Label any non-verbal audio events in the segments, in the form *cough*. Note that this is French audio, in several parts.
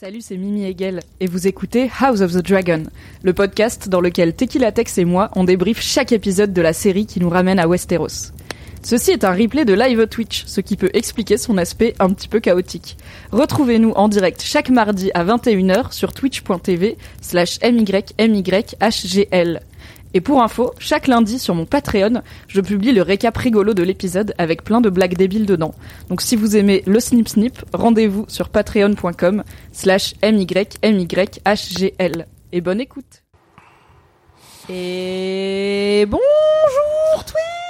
Salut, c'est Mimi Hegel et vous écoutez House of the Dragon, le podcast dans lequel Tequila Tex et moi on débrief chaque épisode de la série qui nous ramène à Westeros. Ceci est un replay de live Twitch, ce qui peut expliquer son aspect un petit peu chaotique. Retrouvez-nous en direct chaque mardi à 21h sur twitch.tv slash mymyhgl. Et pour info, chaque lundi sur mon Patreon, je publie le récap rigolo de l'épisode avec plein de blagues débiles dedans. Donc si vous aimez le snip snip, rendez-vous sur patreon.com slash mymyhgl. Et bonne écoute. Et bonjour Twitch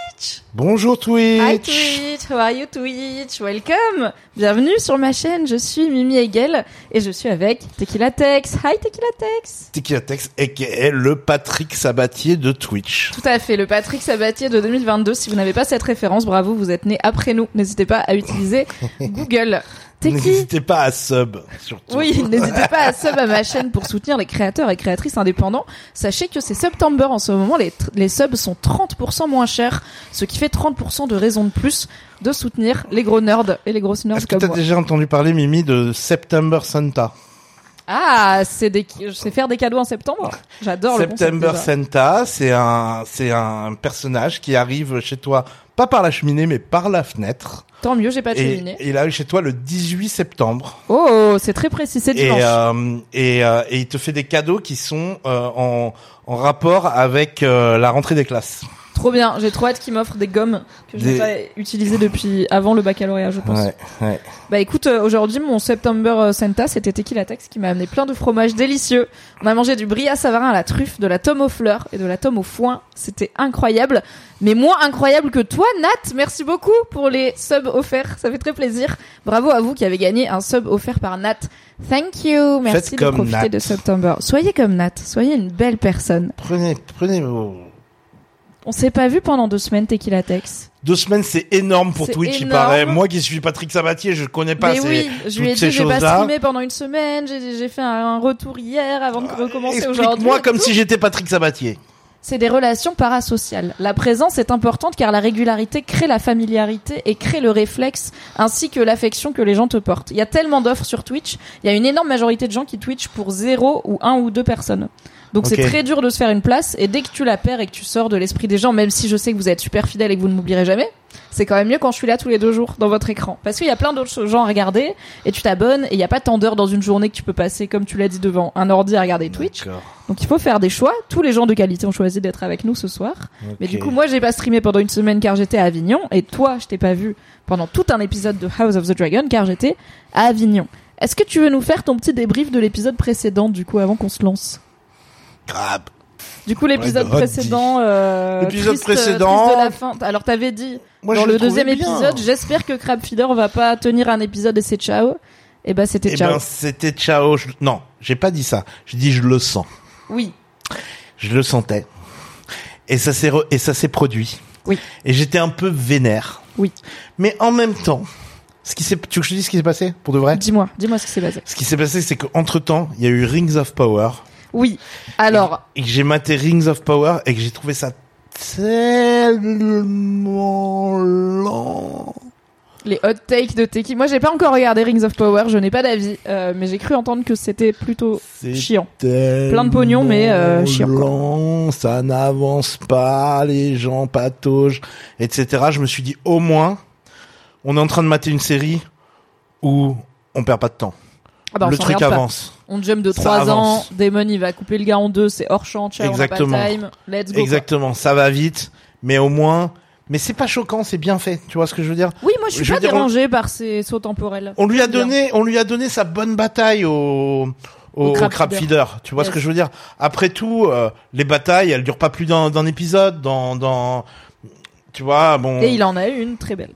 Bonjour Twitch. Hi Twitch, how are you Twitch? Welcome Bienvenue sur ma chaîne, je suis Mimi Hegel et je suis avec Tequila Tex. Hi Tequila Tex Tequila Tex, aka le Patrick Sabatier de Twitch. Tout à fait, le Patrick Sabatier de 2022. Si vous n'avez pas cette référence, bravo, vous êtes né après nous. N'hésitez pas à utiliser *laughs* Google. T'es qui N'hésitez pas à sub, surtout. Oui, *laughs* n'hésitez pas à sub à ma chaîne pour soutenir les créateurs et créatrices indépendants. Sachez que c'est September en ce moment, les, les subs sont 30% moins chers, ce qui fait 30% de raison de plus de soutenir les gros nerds et les grosses nerds Est-ce que comme t'as moi. déjà entendu parler, Mimi, de September Santa? Ah, c'est des, c'est faire des cadeaux en septembre. J'adore le September. Santa, c'est un, c'est un personnage qui arrive chez toi, pas par la cheminée, mais par la fenêtre. Tant mieux, j'ai pas de Et, cheminée. et il arrive chez toi le 18 septembre. Oh, c'est très précis, c'est Et, dimanche. euh, et, euh, et il te fait des cadeaux qui sont euh, en, en rapport avec euh, la rentrée des classes. Trop bien, j'ai trop hâte qu'ils m'offrent des gommes que je n'ai Des- pas utilisées depuis avant le baccalauréat, je pense. Ouais, ouais. Bah écoute, euh, aujourd'hui mon September euh, Santa, c'était Tequila Tex qui m'a amené plein de fromages délicieux. On a mangé du bria savarin à la truffe, de la tome aux fleurs et de la tome au foin. C'était incroyable, mais moins incroyable que toi, Nat. Merci beaucoup pour les subs offerts, ça fait très plaisir. Bravo à vous qui avez gagné un sub offert par Nat. Thank you, merci Faites de comme profiter Nat. de September. Soyez comme Nat, soyez une belle personne. Prenez, prenez vos... On s'est pas vu pendant deux semaines, Tequila Tex. Deux semaines, c'est énorme pour Twitch, il énorme. paraît. Moi qui suis Patrick Sabatier, je connais pas Mais ces, oui, je lui ai dit j'ai pas streamé pendant une semaine, j'ai j'ai fait un retour hier avant de recommencer aujourd'hui. Explique-moi comme si j'étais Patrick Sabatier. C'est des relations parasociales. La présence est importante car la régularité crée la familiarité et crée le réflexe ainsi que l'affection que les gens te portent. Il y a tellement d'offres sur Twitch, il y a une énorme majorité de gens qui Twitch pour zéro ou un ou deux personnes. Donc c'est très dur de se faire une place et dès que tu la perds et que tu sors de l'esprit des gens, même si je sais que vous êtes super fidèles et que vous ne m'oublierez jamais, c'est quand même mieux quand je suis là tous les deux jours dans votre écran. Parce qu'il y a plein d'autres gens à regarder et tu t'abonnes et il n'y a pas tant d'heures dans une journée que tu peux passer, comme tu l'as dit, devant un ordi à regarder Twitch. Donc il faut faire des choix. Tous les gens de qualité ont choisi d'être avec nous ce soir. Mais du coup, moi, j'ai pas streamé pendant une semaine car j'étais à Avignon. Et toi, je t'ai pas vu pendant tout un épisode de House of the Dragon car j'étais à Avignon. Est-ce que tu veux nous faire ton petit débrief de l'épisode précédent, du coup, avant qu'on se lance? Du coup, l'épisode précédent... euh, L'épisode triste, précédent- triste de la fin. Alors, t'avais dit, Moi, dans le deuxième bien. épisode, j'espère que Crabfeeder va pas tenir un épisode et c'est ciao. Et bah, c'était Eh ciao. ben, c'était ciao. Je- Non, j'ai pas dit ça. Je dis je le sens. Oui. Je le sentais. Et ça s'est re- et ça s'est produit. Oui. Et j'étais un peu vénère. Oui. Mais en même temps, Ce qui s'est, tu veux que je te dise ce qui s'est passé pour de vrai? Dis-moi, dis-moi ce qui s'est passé. Ce qui s'est passé, c'est qu'entre temps, il y a eu Rings of Power. Oui. Alors, Et que j'ai maté Rings of Power et que j'ai trouvé ça tellement lent. les hot takes de Teki. Moi, j'ai pas encore regardé Rings of Power, je n'ai pas d'avis, euh, mais j'ai cru entendre que c'était plutôt C'est chiant. Plein de pognon, mais, euh, chiant. Lent, ça n'avance pas, les gens pataugent, etc. Je me suis dit, au moins, on est en train de mater une série où on perd pas de temps. Ah bah, on le truc pas. avance. On jump de Ça 3 ans. Damon il va couper le gars en deux, c'est hors champ, ciao, Exactement. on a pas de time, let's go. Exactement, ça va vite, mais au moins, mais c'est pas choquant, c'est bien fait. Tu vois ce que je veux dire? Oui, moi je suis Je pas dire, on- dérangé par ces sauts temporels. On lui a bien. donné, on lui a donné sa bonne bataille au au, Au crab crab, feeder. feeder. Tu vois ce que je veux dire? Après tout, euh, les batailles, elles durent pas plus d'un d'un épisode. Dans dans, tu vois, bon. Et il en a eu une très belle.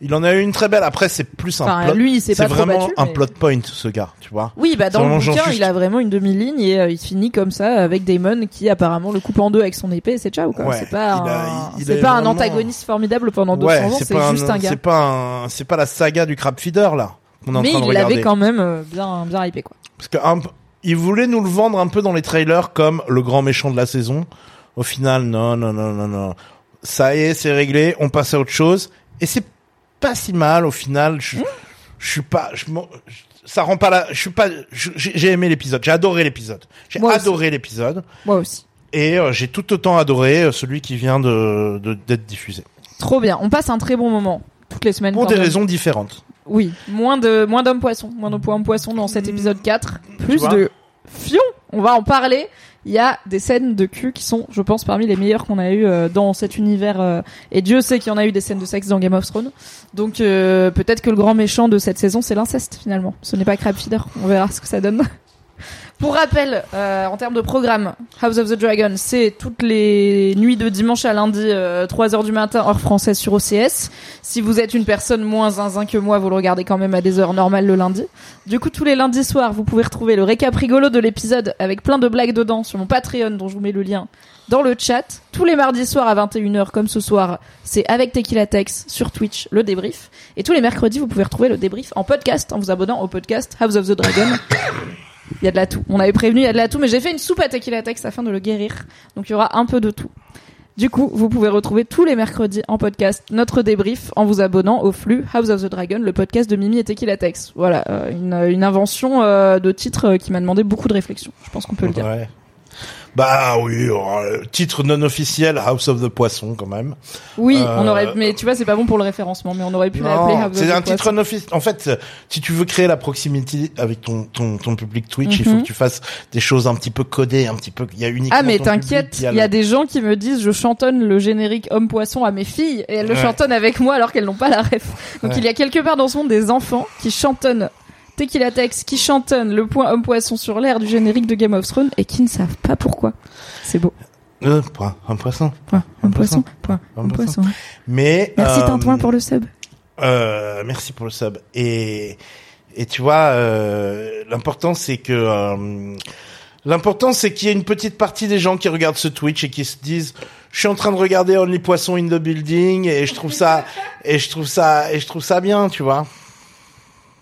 Il en a eu une très belle. Après, c'est plus un Enfin, plot. lui, c'est vraiment battu, un mais- plot point, ce gars. Tu vois Oui, bah dans le bouquin, il a vraiment une demi-ligne et euh, il finit comme ça avec Damon qui apparemment le coupe en deux avec son épée et c'est ciao quoi. Ouais, c'est pas il a- un, il pas un antagoniste formidable pendant 200 Ouais, ans, c'est juste un, gars. C'est pas un, c'est pas la saga du crab feeder là. est en Mais train de il l'avait quand même euh, bien bien hypé quoi. Parce que un il voulait nous le vendre un peu dans les trailers comme le grand méchant de la saison. Au final, non, non, non, non, non. Ça y est, c'est réglé. On passe à autre chose. Et c'est pas si mal au final. Je, je suis pas. Je, ça rend pas la. Je suis pas. J'ai aimé l'épisode. J'ai adoré l'épisode. J'ai adoré l'épisode. Moi aussi. Et euh, j'ai tout autant adoré euh, celui qui vient de de- d'être diffusé. Trop bien. On passe un très bon moment toutes les semaines. Pour des même. raisons différentes. Oui, moins de moins d'hommes poissons, moins d'hommes poissons dans cet épisode 4, plus vois de fion. On va en parler. Il y a des scènes de cul qui sont, je pense, parmi les meilleures qu'on a eu euh, dans cet univers. euh, et Dieu sait qu'il y en a eu des scènes de sexe dans Game of Thrones. Donc euh, peut-être que le grand méchant de cette saison, c'est l'inceste finalement. Ce n'est pas Crab Feeder. On verra ce que ça donne. Pour rappel, euh, en termes de programme, House of the Dragon, c'est toutes les nuits de dimanche à lundi, euh, 3h du matin, heure française sur OCS. Si vous êtes une personne moins zinzin que moi, vous le regardez quand même à des heures normales le lundi. Du coup, tous les lundis soirs, vous pouvez retrouver le récap rigolo de l'épisode avec plein de blagues dedans sur mon Patreon, dont je vous mets le lien dans le chat. Tous les mardis soirs à 21h, comme ce soir, c'est avec Tequila Tex sur Twitch, le débrief. Et tous les mercredis, vous pouvez retrouver le débrief en podcast en vous abonnant au podcast House of the Dragon. Il y a de la tout. On avait prévenu, il y a de la tout, mais j'ai fait une soupe à Tequila Tex afin de le guérir. Donc il y aura un peu de tout. Du coup, vous pouvez retrouver tous les mercredis en podcast notre débrief en vous abonnant au flux House of the Dragon, le podcast de Mimi et Tequila Tex. Voilà, euh, une, invention euh, de titre euh, qui m'a demandé beaucoup de réflexion. Je pense qu'on peut le dire. Bah oui, euh, titre non officiel House of the Poisson quand même. Oui, Euh, on aurait, mais tu vois, c'est pas bon pour le référencement, mais on aurait pu l'appeler House of c'est the un titre Poisson. non officiel. En fait, si tu veux créer la proximité avec ton ton, ton public Twitch, il faut Mhm. que tu fasses des choses un petit peu codées, un petit peu. Il y a uniquement. Ah mais t'inquiète, il y a le- des gens qui me disent je chantonne le générique homme poisson à mes filles et elles le chantonnent avec moi alors qu'elles n'ont pas la ref. Donc Ouais. il y a quelque part dans ce monde des enfants qui chantonnent Tequila Tex, qui chantonnent le point homme poisson sur l'air du générique de Game of Thrones et qui ne savent pas pourquoi. C'est beau. Euh, point, un poisson. Point Un poisson. Point Un poisson. Mais Merci euh, pour le sub. Euh, merci pour le sub. Et et tu vois, euh, l'important c'est que euh, l'important c'est qu'il y ait une petite partie des gens qui regardent ce Twitch et qui se disent je suis en train de regarder Only Poisson in the Building et je trouve ça et je trouve ça et je trouve ça bien, tu vois.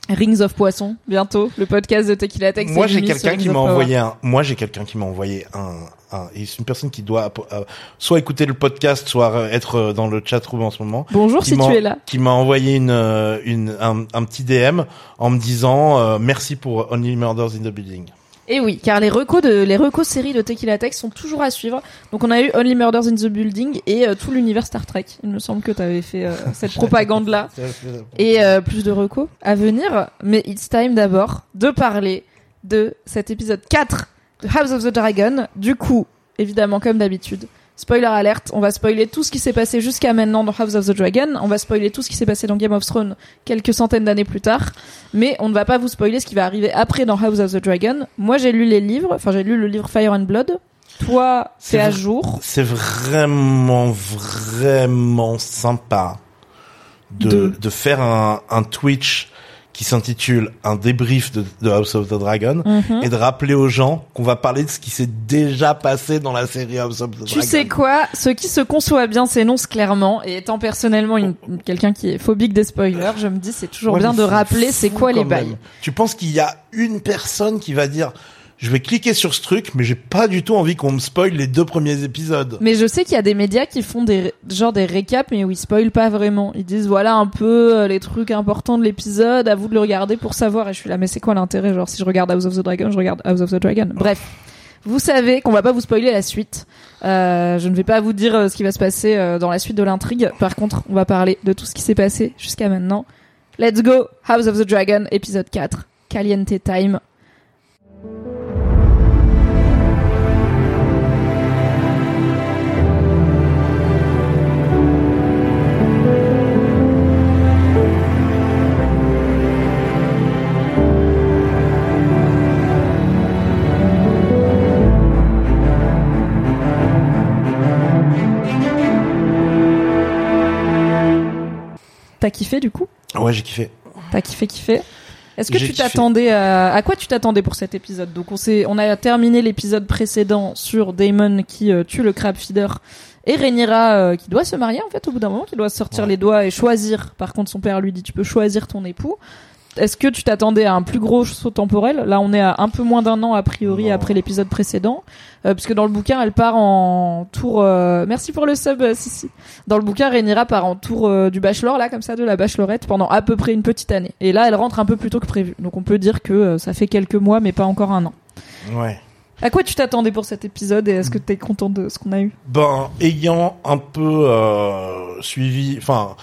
Rings of Poisson, bientôt, le podcast de Tequila Tex. Moi j'ai quelqu'un qui m'a envoyé un moi j'ai quelqu'un qui m'a envoyé un, un et c'est une personne qui doit euh, soit écouter le podcast soit euh, être euh, dans le chat room en ce moment. Bonjour si tu es là. Qui m'a envoyé une, euh, une un, un petit DM en me disant euh, merci pour Only Murders in the Building. Et oui, car les recos de les recos séries de Tequila Tex sont toujours à suivre. Donc on a eu Only Murders in the Building et euh, tout l'univers Star Trek. Il me semble que tu avais fait euh, *laughs* cette *laughs* propagande là et euh, plus de recos à venir, mais it's time d'abord de parler de cet épisode 4 de House of the Dragon. Du coup, évidemment comme d'habitude, spoiler alerte, on va spoiler tout ce qui s'est passé jusqu'à maintenant dans House of the Dragon, on va spoiler tout ce qui s'est passé dans Game of Thrones quelques centaines d'années plus tard, mais on ne va pas vous spoiler ce qui va arriver après dans House of the Dragon. Moi, j'ai lu les livres, enfin j'ai lu le livre Fire and Blood. Toi, C'est à jour. C'est vraiment vraiment sympa de De- de, faire un, un Twitch qui s'intitule un débrief de, de House of the Dragon Mhm. et de rappeler aux gens qu'on va parler de ce qui s'est déjà passé dans la série House of the Dragon. Tu sais quoi? Ce qui se conçoit bien s'énonce clairement. Et étant personnellement une, quelqu'un qui est phobique des spoilers, je me dis c'est toujours Ouais, bien de rappeler c'est quoi les bails. Tu penses qu'il y a une personne qui va dire je vais cliquer sur ce truc mais j'ai pas du tout envie qu'on me spoil les deux premiers épisodes. Mais je sais qu'il y a des médias qui font des genre des récaps mais où ils spoilent pas vraiment. Ils disent voilà un peu euh, les trucs importants de l'épisode, à vous de le regarder pour savoir. Et je suis là mais c'est quoi l'intérêt Genre si je regarde House of the Dragon, je regarde House of the Dragon. Bref, vous savez qu'on va pas vous spoiler la suite. Euh, je ne vais pas vous dire euh, ce qui va se passer euh, dans la suite de l'intrigue. Par contre, on va parler de tout ce qui s'est passé jusqu'à maintenant. Let's go House of the Dragon épisode 4 Caliente Time. T'as kiffé du coup Ouais, j'ai kiffé. T'as kiffé kiffé Est-ce que tu t'attendais à... à quoi tu t'attendais pour cet épisode Donc on s'est on a terminé l'épisode précédent sur Damon qui euh, tue le crab feeder et Rhaenyra euh, qui doit se marier en fait au bout d'un moment qui doit sortir Ouais. les doigts et choisir. Par contre son père lui dit tu peux choisir ton époux. Est-ce que tu t'attendais à un plus gros saut temporel Là, on est à un peu moins d'un an a priori Non. après l'épisode précédent, euh, puisque dans le bouquin, elle part en tour. euh, Merci pour le sub, euh, Sissi. Dans le bouquin, Rhaenyra part en tour du bachelor, là, comme ça, de la bachelorette, pendant à peu près une petite année. Et là, elle rentre un peu plus tôt que prévu. Donc, on peut dire que ça fait quelques mois, mais pas encore un an. Ouais. À quoi tu t'attendais pour cet épisode et est-ce que t'es content de ce qu'on a eu? Ben, ayant un peu suivi, enfin,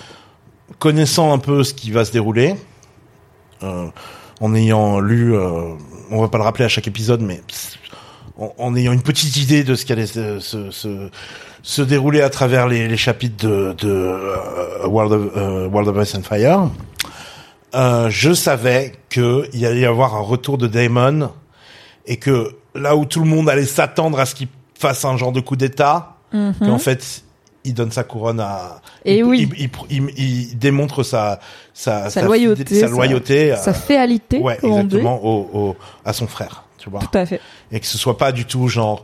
connaissant un peu ce qui va se dérouler, en ayant lu, euh, on va pas le rappeler à chaque épisode, mais en, en ayant une petite idée de ce qui allait se, se, se, se dérouler à travers les, les chapitres de, de euh, World, of, euh, World of Ice and Fire, euh, je savais qu'il y allait y avoir un retour de Daemon et que là où tout le monde allait s'attendre à ce qu'il fasse un genre de coup d'état, Mhm. qu'en fait il donne sa couronne à Et il, oui. il, il, il- démontre sa sa, Sa loyauté, fidé- sa sa- loyauté Sa euh, féalité, ouais exactement au, au à son frère tu vois Tout à fait. et que ce soit pas du tout genre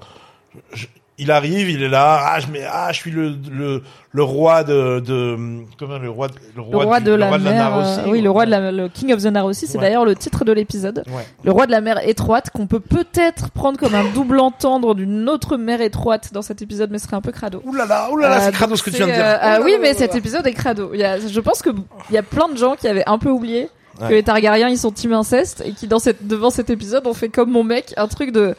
il arrive il est là ah je mets ah je suis le le le roi de de comment le roi de- le Le roi du- de le la roi mer. Narossi, euh, oui, le roi de la, le King of the Narossi, c'est Ouais. d'ailleurs le titre de l'épisode. ouais Le roi de la mer étroite, qu'on peut peut-être prendre comme un double entendre d'une autre mer étroite dans cet épisode, mais ce serait un peu crado. Ouh là là, ouh là là, Euh, c'est crado ce que tu viens de dire. euh, là oui, là mais là cet épisode est crado. Il y a, je pense que il y a plein de gens qui avaient un peu oublié que les Targaryens ils sont team inceste et qui dans cette devant cet épisode ont fait comme mon mec un truc de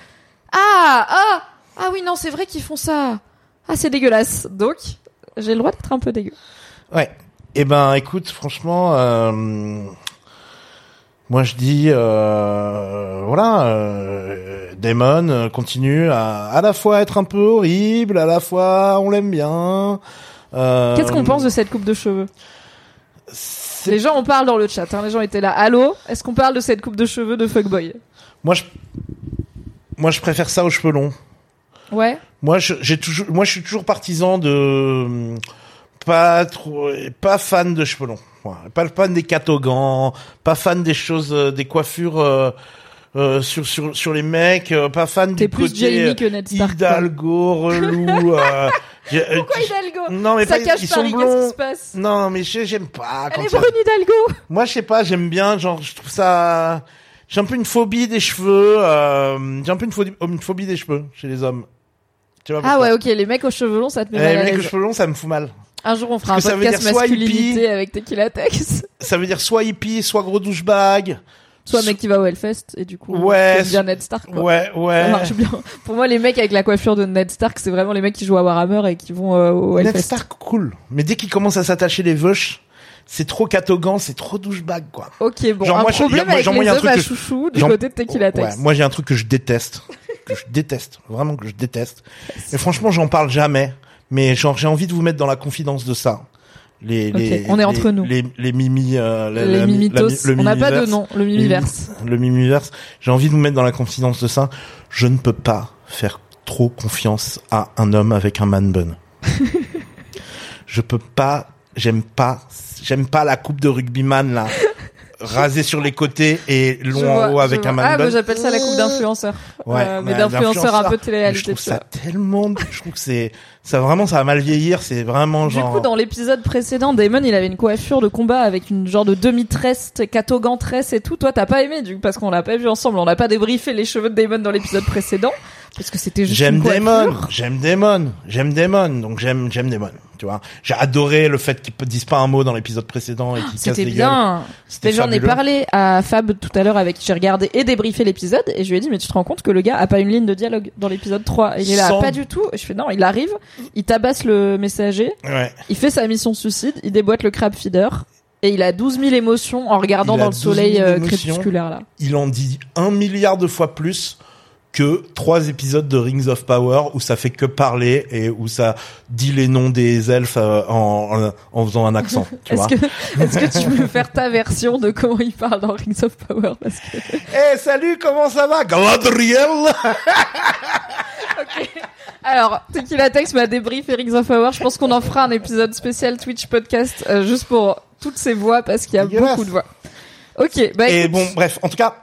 ah ah ah oui non c'est vrai qu'ils font ça ah c'est dégueulasse donc j'ai le droit d'être un peu dégueu. Ouais. Eh ben, écoute, franchement, euh, moi je dis, euh, voilà, euh, Damon continue à à la fois être un peu horrible, à la fois on l'aime bien. Euh, Qu'est-ce qu'on pense de cette coupe de cheveux? Les gens en parlent dans le chat. Hein. Les gens étaient là. Allô? Est-ce qu'on parle de cette coupe de cheveux de fuckboy? Moi, je, moi, je préfère ça aux cheveux longs. Ouais. Moi, je- j'ai toujours, moi, je suis toujours partisan de euh, pas trop, pas fan de cheveux longs. Pas fan des catogans, pas fan des choses, euh, des coiffures euh, euh, sur sur sur les mecs, euh, pas fan T'es du plus côté Jamie que Ned Stark. quoi. Hidalgo, relou. euh, *laughs* euh, Pourquoi Hidalgo Non, mais Ça pas- cache ils sont Paris, qu'est-ce blonds. qui se passe Non, mais j'ai- j'aime pas. quand Elle est brune Hidalgo Moi, je sais pas, j'aime bien, genre, je trouve ça. J'ai un peu une phobie des cheveux. Euh... J'ai un peu une phobie, une phobie des cheveux chez les hommes. Tu vois Ah ouais, ok, les mecs aux cheveux longs, ça te met Eh, mal les mecs aux cheveux longs, ça me fout mal. Un jour, on fera un podcast masculinité hippie. avec Tequila Tex. *laughs* Ça veut dire soit hippie, soit gros douchebag. Soit un mec qui va au Hellfest, et du coup, Ouais, bien Ned Stark, quoi. Ouais, ouais. Ça marche bien. Pour moi, les mecs avec la coiffure de Ned Stark, c'est vraiment les mecs qui jouent à Warhammer et qui vont euh, au Ned Hellfest. Stark, cool. Mais dès qu'il commence à s'attacher les veuches, c'est trop catogan, c'est trop douchebag, quoi. Ok, bon, Genre, un moi, je- problème moi, avec genre, les moi, hommes à chouchou du genre- côté de Tequila Tex. Ouais, moi j'ai un truc que je déteste, que je déteste, vraiment que je déteste. Et franchement, j'en parle jamais, mais genre j'ai envie de vous mettre dans la confidence de ça. Les, on est les- entre nous. Les, les mimi, euh, la- les la mi- mimitos. la le on n'a pas de nom, le mimiverse. Le mimiverse. J'ai envie de vous mettre dans la confidence de ça. Je ne peux pas faire trop confiance à un homme avec un man bun. *laughs* je peux pas, j'aime pas, j'aime pas la coupe de rugbyman là. Rasé sur les côtés et long en haut avec un vois. man Ah, moi j'appelle ça la coupe d'influenceurs. Ouais, Euh, mais ouais, d'influenceurs un peu télé-réalité. Je trouve ça tellement, je trouve que c'est, ça vraiment, ça va mal vieillir, c'est vraiment Du genre. coup, dans l'épisode précédent, Damon, il avait une coiffure de combat avec une genre de demi-tresse, catogan tresse et tout. Toi, t'as pas aimé, du coup, parce qu'on l'a pas vu ensemble. On n'a pas débriefé les cheveux de Damon dans l'épisode précédent. Parce que c'était juste J'aime. Damon, j'aime Damon, j'aime Damon, donc j'aime, j'aime Damon, tu vois. J'ai adoré le fait qu'il ne dise pas un mot dans l'épisode précédent et qu'il casse C'était les bien. C'était Mais j'en ai parlé à Fab tout à l'heure avec qui j'ai regardé et débriefé l'épisode et je lui ai dit mais tu te rends compte que le gars a pas une ligne de dialogue dans l'épisode 3 et il est là Sans- pas du tout. Et je fais non il arrive il tabasse le messager Ouais. il fait sa mission suicide il déboîte le crab feeder et il a 12 000 émotions en regardant Il dans le 12 000 soleil euh, crépusculaire là. Il en dit un milliard de fois plus que trois épisodes de Rings of Power où ça fait que parler et où ça dit les noms des elfes euh, en, en, en faisant un accent, *laughs* est-ce que est-ce que tu peux faire ta version de comment il parle dans Rings of Power parce que *laughs* Eh salut, comment ça va, Galadriel *laughs* Alors, Tequila Tex m'a débriefé Rings of Power. Je pense qu'on en fera un épisode spécial Twitch podcast euh, juste pour toutes ces voix parce qu'il y a beaucoup de voix. Ok, bah Et écoute, bon, bref, en tout cas,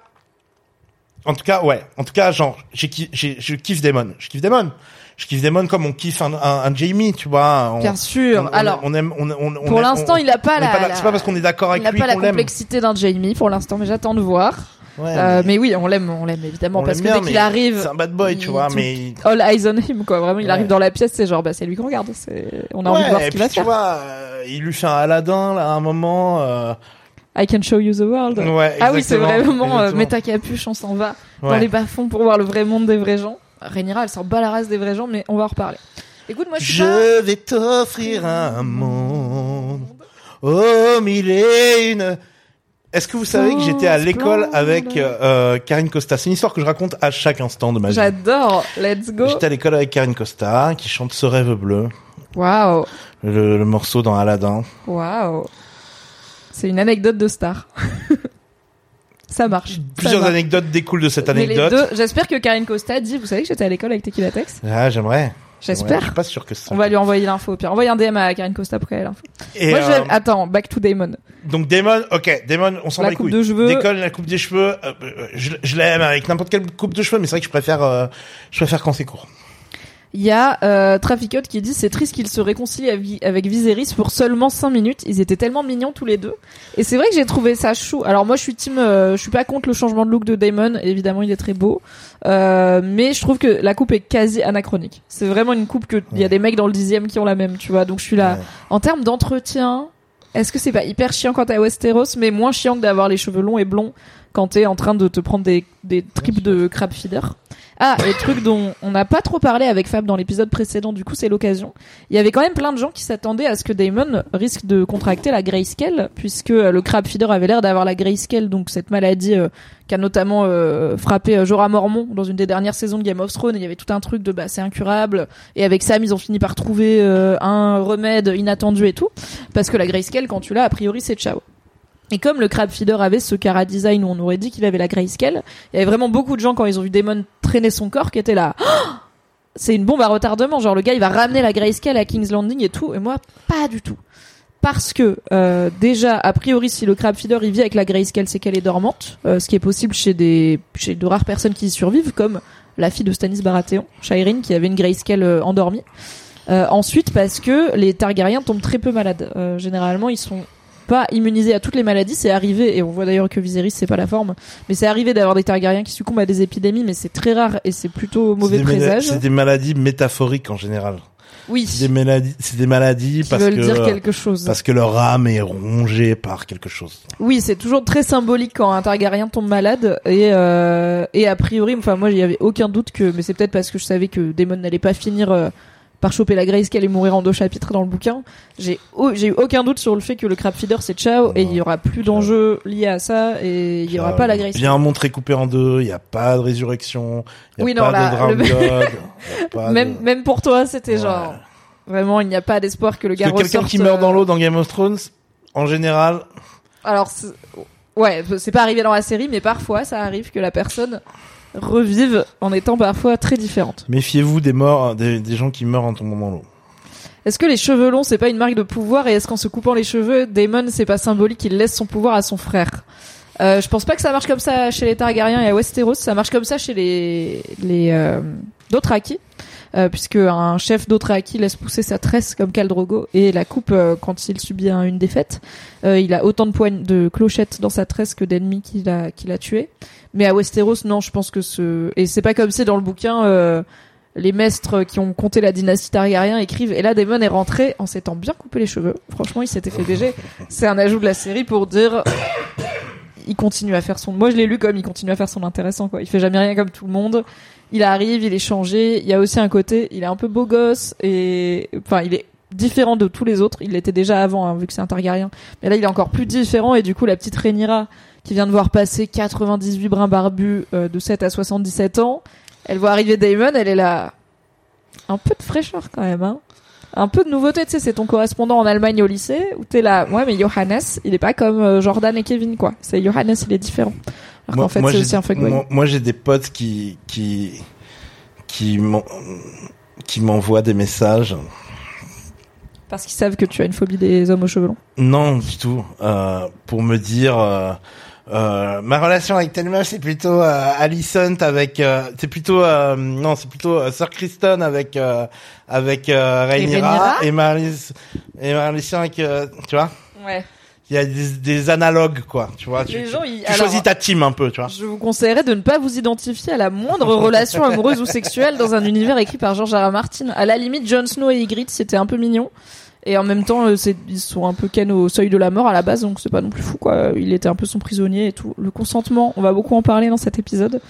en tout cas, ouais, en tout cas, genre, j'ai, j'ai, je kiffe Damon, je kiffe Damon, je kiffe Damon comme on kiffe un, un, un Jamie, tu vois. On, bien sûr. on- on- Alors, on aime, on, on, on pour l'instant, il a pas la, pas la- c'est pas parce qu'on est d'accord il avec n'a lui pas la qu'on l'aime. complexité d'un Jamie pour l'instant, mais j'attends de voir. Ouais, Euh, mais mais oui, on l'aime, on l'aime évidemment on parce que dès qu'il arrive, c'est un bad boy, tu il- vois, mais il- *laughs* all eyes on him quoi. Vraiment, il Ouais. arrive dans la pièce, c'est genre bah c'est lui qu'on regarde. On a envie de Ouais, voir ce qu'il va tu faire. vois, euh, il lui fait un Aladdin là à un moment. Euh, I can show you the world. ouais, ah oui, c'est vraiment euh, mets ta capuche, on s'en va dans Ouais. les bas-fonds pour voir le vrai monde des vrais gens. Rhaenyra, elle s'en bat la race des vrais gens, mais on va en reparler. Écoute, moi je pas... Je vais t'offrir un monde aux mille et une. Est-ce que vous savez que j'étais à l'école avec euh, euh, Karine Costa? C'est une histoire que je raconte à chaque instant de ma vie. J'adore. Let's go. J'étais à l'école avec Karine Costa qui chante Ce rêve bleu, Waouh. le, le morceau dans Aladdin. Waouh. C'est une anecdote de star. *laughs* Ça marche. Ça Plusieurs marche. anecdotes découlent de cette anecdote. j'espère que Karine Costa dit, vous savez que j'étais à l'école avec Tequila Tex? Ah, j'aimerais. Ouais, je J'espère. suis pas sûr que ça. On va lui envoyer l'info au pire. Envoyez un DM à Karine Costa pour qu'elle ait l'info. Moi, euh, attends, back to Damon. donc Damon, ok, Damon, on s'en La bat les coupe couilles. de cheveux. Décolle la coupe des cheveux, euh, euh, je, je l'aime avec n'importe quelle coupe de cheveux, mais c'est vrai que je préfère, euh, je préfère quand c'est court. Il y a euh, Traficote qui dit c'est triste qu'ils se réconcilient avec- avec Viserys pour seulement 5 minutes. Ils étaient tellement mignons tous les deux. Et c'est vrai que j'ai trouvé ça chou. Alors moi je suis team, euh, je suis pas contre le changement de look de Damon. Évidemment il est très beau, Euh, mais je trouve que la coupe est quasi anachronique. C'est vraiment une coupe que il y a des mecs dans le dixième qui ont la même, tu vois. Donc je suis là. Ouais. En termes d'entretien, est-ce que c'est pas hyper chiant quand t'es à Westeros, mais moins chiant que d'avoir les cheveux longs et blonds quand t'es en train de te prendre des, des tripes de crab feeder Ah, et truc dont on n'a pas trop parlé avec Fab dans l'épisode précédent, du coup c'est l'occasion. Il y avait quand même plein de gens qui s'attendaient à ce que Damon risque de contracter la grayscale, puisque euh, le crab feeder avait l'air d'avoir la grayscale, donc cette maladie euh, qui a notamment euh, frappé Jorah Mormont dans une des dernières saisons de Game of Thrones. Il y avait tout un truc de bah c'est incurable, et avec Sam ils ont fini par trouver euh, un remède inattendu et tout, parce que la grayscale quand tu l'as a priori c'est ciao. Et comme le crab feeder avait ce cara design où on aurait dit qu'il avait la grayscale, il y avait vraiment beaucoup de gens quand ils ont vu Damon traîner son corps qui étaient là. Oh *gasps* c'est une bombe à retardement, genre le gars il va ramener la grayscale à King's Landing et tout, et moi pas du tout. Parce que euh, déjà a priori si le crab feeder il vit avec la grayscale c'est qu'elle est dormante, euh, ce qui est possible chez des chez de rares personnes qui y survivent comme la fille de Stannis Baratheon, Shireen qui avait une grayscale euh, endormie. Euh, ensuite parce que les Targaryens tombent très peu malades. Euh, généralement ils sont pas immunisés à toutes les maladies, c'est arrivé, et on voit d'ailleurs que Viserys c'est pas la forme, mais c'est arrivé d'avoir des Targaryens qui succombent à des épidémies, mais c'est très rare et c'est plutôt mauvais présage. C'est des maladies métaphoriques en général. Oui, C'est des maladies, c'est des maladies qui parce veulent que dire quelque chose. parce que leur âme est rongée par quelque chose. Oui, c'est toujours très symbolique quand un Targaryen tombe malade et euh, et a priori, enfin moi il y avait aucun doute que, mais c'est peut-être parce que je savais que Daemon n'allait pas finir euh, par choper la Grayscale et mourir en deux chapitres dans le bouquin. J'ai au- j'ai eu aucun doute sur le fait que le crab feeder c'est ciao et il y aura plus d'enjeux liés à ça et il y aura pas la Grayscale. Bien montré coupé en deux, il y a pas de résurrection, il y a Oui, pas non, de là, drame *laughs* le- Même de- même pour toi c'était Ouais. genre vraiment il n'y a pas d'espoir que le gars que quelqu'un qui meurt dans euh, l'eau dans Game of Thrones, en général, Alors, c'est- ouais, c'est pas arrivé dans la série, mais parfois ça arrive que la personne revive en étant parfois très différente. méfiez-vous des morts, des, des gens qui meurent en tombant dans l'eau. Est-ce que les cheveux longs c'est pas une marque de pouvoir et est-ce qu'en se coupant les cheveux, Daemon c'est pas symbolique qu'il laisse son pouvoir à son frère? Euh, Je pense pas que ça marche comme ça chez les Targaryens et à Westeros. Ça marche comme ça chez les les euh, Dothraki. Euh, puisque un chef Dothraki laisse pousser sa tresse comme Khal Drogo et la coupe euh, quand il subit un- une défaite. Euh, il a autant de poignes de clochettes dans sa tresse que d'ennemis qu'il a qu'il a tué. Mais à Westeros, non, je pense que ce et c'est pas comme c'est dans le bouquin. euh, les maîtres qui ont compté la dynastie Targaryen écrivent et là Daemon est rentré en s'étant bien coupé les cheveux. Franchement, il s'était fait *laughs* BG. C'est un ajout de la série pour dire il continue à faire son moi je l'ai lu comme il continue à faire son intéressant quoi. Il fait jamais rien comme tout le monde. Il arrive, il est changé, il y a aussi un côté, il est un peu beau gosse et enfin, il est différent de tous les autres. Il l'était déjà avant hein, vu que c'est un Targaryen. Mais là, il est encore plus différent et du coup, la petite Rhaenyra qui vient de voir passer 98 brins barbus euh, de 7 à 77 ans, elle voit arriver Daemon, elle est là un peu de fraîcheur quand même hein. Un peu de nouveauté, tu sais, c'est ton correspondant en Allemagne au lycée où t'es là, ouais, mais Johannes, il est pas comme euh, Jordan et Kevin, quoi. C'est Johannes, il est différent. Alors qu'en fait, c'est aussi un fuckboy. moi, moi, j'ai des potes qui qui qui m'en- qui m'envoient des messages. Parce qu'ils savent que tu as une phobie des hommes aux cheveux longs. Non, du tout. Euh, pour me dire, euh, euh, ma relation avec telle meuf, c'est plutôt euh, Alicent avec, euh, c'est plutôt, euh, non, c'est plutôt euh, Sir Kristen avec avec avec euh, Rhaenyra Rhaenyra et Marlis et ma relation avec, euh, tu vois, Ouais. Il y a des, des analogues quoi, tu vois. Tu, Les tu- gens, ils- tu alors- choisis ta team un peu, tu vois. Je vous conseillerais de ne pas vous identifier à la moindre relation amoureuse ou sexuelle dans un univers écrit par George R. R. Martin. À la limite, Jon Snow et Ygritte, c'était un peu mignon. Et en même temps, euh, c'est, ils sont un peu ken au seuil de la mort à la base, donc c'est pas non plus fou, quoi. Il était un peu son prisonnier et tout. Le consentement, on va beaucoup en parler dans cet épisode.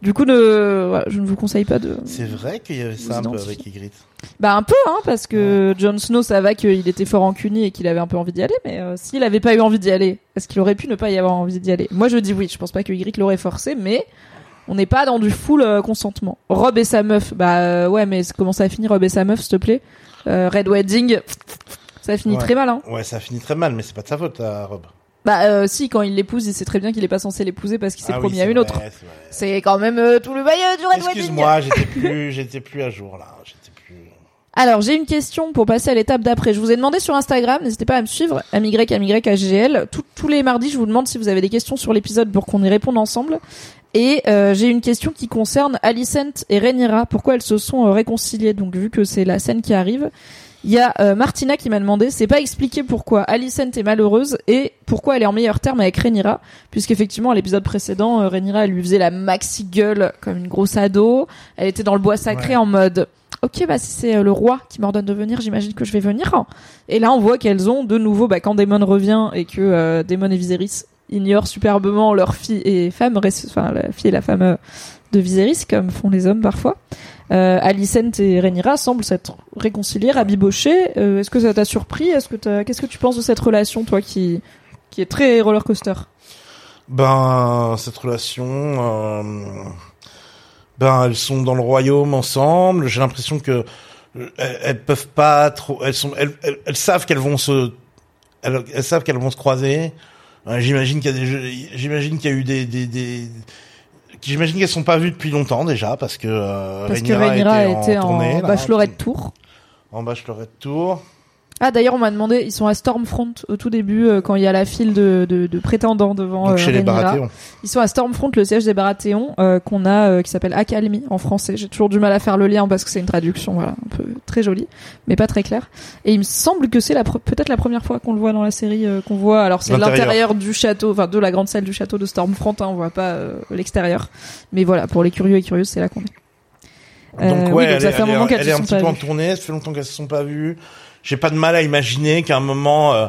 Du coup, ne, voilà, je ne vous conseille pas de. C'est vrai qu'il y avait ça un peu avec Ygritte. Bah un peu, hein, parce que Jon Snow, ça va qu'il était fort rancunier et qu'il avait un peu envie d'y aller, mais euh, s'il avait pas eu envie d'y aller, est-ce qu'il aurait pu ne pas y avoir envie d'y aller? Moi, je dis oui. Je pense pas que Ygritte l'aurait forcé, mais on n'est pas dans du full euh, consentement. Rob et sa meuf, bah euh, ouais, mais comment ça a fini Rob et sa meuf, s'il te plaît? Euh, Red Wedding, ça a fini Ouais. très mal, hein. Ouais, ça finit très mal, mais c'est pas de sa faute, à Rob. Bah euh, si, quand il l'épouse, il sait très bien qu'il est pas censé l'épouser parce qu'il s'est Ah oui, promis c'est à une vrai, autre. c'est vrai. C'est quand même euh, tout le bail euh, du Red Wedding. Excuse-moi, j'étais plus, *laughs* j'étais plus à jour là. J'étais plus. Alors, j'ai une question pour passer à l'étape d'après. Je vous ai demandé sur Instagram, n'hésitez pas à me suivre, MYMYHGL. Tous- tous les mardis, je vous demande si vous avez des questions sur l'épisode pour qu'on y réponde ensemble. Et euh, j'ai une question qui concerne Alicent et Rhaenyra. Pourquoi elles se sont euh, réconciliées? Donc, vu que c'est la scène qui arrive, il y a euh, Martina qui m'a demandé, c'est pas expliqué pourquoi Alicent est malheureuse et pourquoi elle est en meilleur terme avec Rhaenyra, puisqu'effectivement à l'épisode précédent, euh, Rhaenyra elle lui faisait la maxi gueule comme une grosse ado. Elle était dans le bois sacré Ouais. en mode ok bah si c'est euh, le roi qui m'ordonne de venir j'imagine que je vais venir et là on voit qu'elles ont de nouveau bah, quand Daemon revient et que euh, Daemon et Viserys ignorent superbement leur fille et femme enfin la fille et la femme euh, de Viserys comme font les hommes parfois euh, Alicent et Rhaenyra semblent s'être réconciliées rabibochées euh, est-ce que ça t'a surpris? Est-ce que qu'est-ce que tu penses de cette relation toi qui qui est très roller coaster? Ben, cette relation, euh, ben, elles sont dans le royaume ensemble. J'ai l'impression que euh, elles, peuvent pas trop. Elles sont, elles, savent qu'elles vont se, elles, savent qu'elles vont se croiser. J'imagine qu'il y a j'imagine qu'il y a eu des, des J'imagine qu'elles sont pas vues depuis longtemps déjà parce que euh, parce que Rhaenyra Rhaenyra était était en, en tournée, là, bachelorette tour en bachelorette tour. Ah d'ailleurs on m'a demandé, ils sont à Stormfront au tout début euh, quand il y a la file de, de, de prétendants devant Donc euh, les. Baratheons. Ils sont à Stormfront, le siège des Baratheons euh, qu'on a euh, qui s'appelle Accalmie en français. J'ai toujours du mal à faire le lien parce que c'est une traduction voilà, un peu très jolie mais pas très claire. Et il me semble que c'est la peut-être la première fois qu'on le voit dans la série euh, qu'on voit alors c'est L'intérieur. l'intérieur du château enfin de la grande salle du château de Stormfront hein, on voit pas euh, l'extérieur. Mais voilà, pour les curieux et curieuses, c'est là qu'on est. Donc oui, ouais, donc elle, ça est- fait elle moment qu'elles elle est un petit peu en tournée, ça fait longtemps qu'elles se sont pas vues. J'ai pas de mal à imaginer qu'à un moment euh,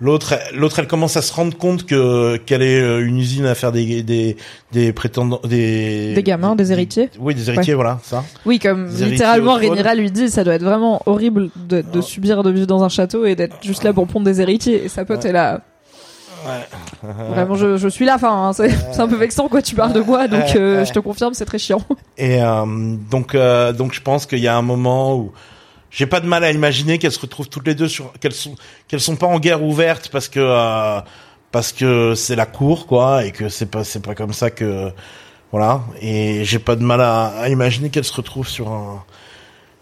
l'autre l'autre elle commence à se rendre compte que qu'elle est euh, une usine à faire des des des prétendants des Des gamins, des héritiers. Oui, des héritiers, voilà, ça. Oui, comme Des littéralement. Rhaenyra lui dit, ça doit être vraiment horrible de, de Oh. subir de vivre dans un château et d'être juste là pour pondre des héritiers. Et sa pote Ouais. est là. Ouais. *laughs* Vraiment, je, je suis là. Enfin, hein, c'est c'est un peu vexant quoi. Tu parles de moi, donc euh, je te confirme, c'est très chiant. Et euh, donc euh, donc je pense qu'il y a un moment où j'ai pas de mal à imaginer qu'elles se retrouvent toutes les deux sur qu'elles sont qu'elles sont pas en guerre ouverte parce que euh, parce que c'est la cour quoi et que c'est pas c'est pas comme ça que voilà et j'ai pas de mal à, à imaginer qu'elles se retrouvent sur un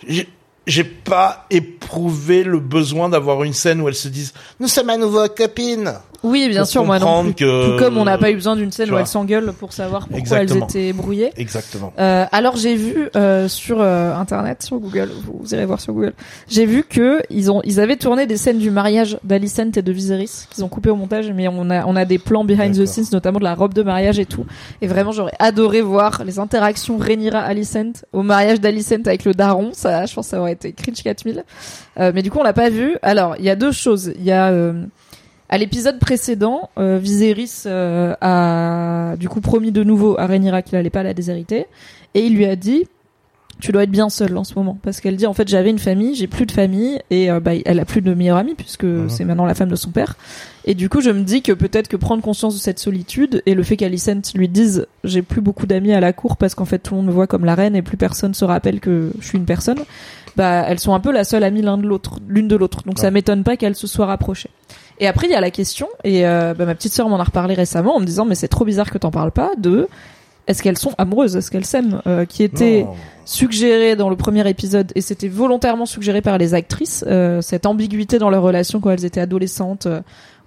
j'ai j'ai pas éprouvé le besoin d'avoir une scène où elles se disent nous sommes à nouveau copines. Oui, bien sûr, moi non plus. que- Tout comme on n'a pas eu besoin d'une scène où elles s'engueulent pour savoir pourquoi Exactement. elles étaient brouillées. Exactement. Euh, alors j'ai vu euh, sur euh, internet, sur Google, vous, irez voir sur Google, j'ai vu que ils ont, ils avaient tourné des scènes du mariage d'Alicent et de Viserys qu'ils ont coupé au montage, mais on a, on a des plans behind the scenes, notamment de la robe de mariage et tout. Et vraiment, j'aurais adoré voir les interactions Rhaenyra Alicent au mariage d'Alicent avec le daron. Ça, je pense, que ça aurait été cringe 4000. Euh, mais du coup, on l'a pas vu. Alors, il y a deux choses. Il y a euh, à l'épisode précédent, euh, Viserys euh, a du coup promis de nouveau à Rhaenyra qu'il allait pas la déshériter, et il lui a dit tu dois être bien seule en ce moment parce qu'elle dit en fait j'avais une famille j'ai plus de famille et euh, bah, elle a plus de meilleure amie puisque c'est maintenant la femme de son père et du coup je me dis que peut-être que prendre conscience de cette solitude et le fait qu'Alicent lui dise j'ai plus beaucoup d'amis à la cour parce qu'en fait tout le monde me voit comme la reine et plus personne se rappelle que je suis une personne bah elles sont un peu la seule amie l'un de l'autre l'une de l'autre. Donc ça Ouais. m'étonne pas qu'elles se soient rapprochées et après il y a la question et euh, bah, ma petite sœur m'en a reparlé récemment en me disant mais c'est trop bizarre que t'en parles pas de est-ce qu'elles sont amoureuses? Est-ce qu'elles s'aiment? Euh, qui était Non. suggéré dans le premier épisode et c'était volontairement suggéré par les actrices euh, cette ambiguïté dans leur relation quand elles étaient adolescentes euh,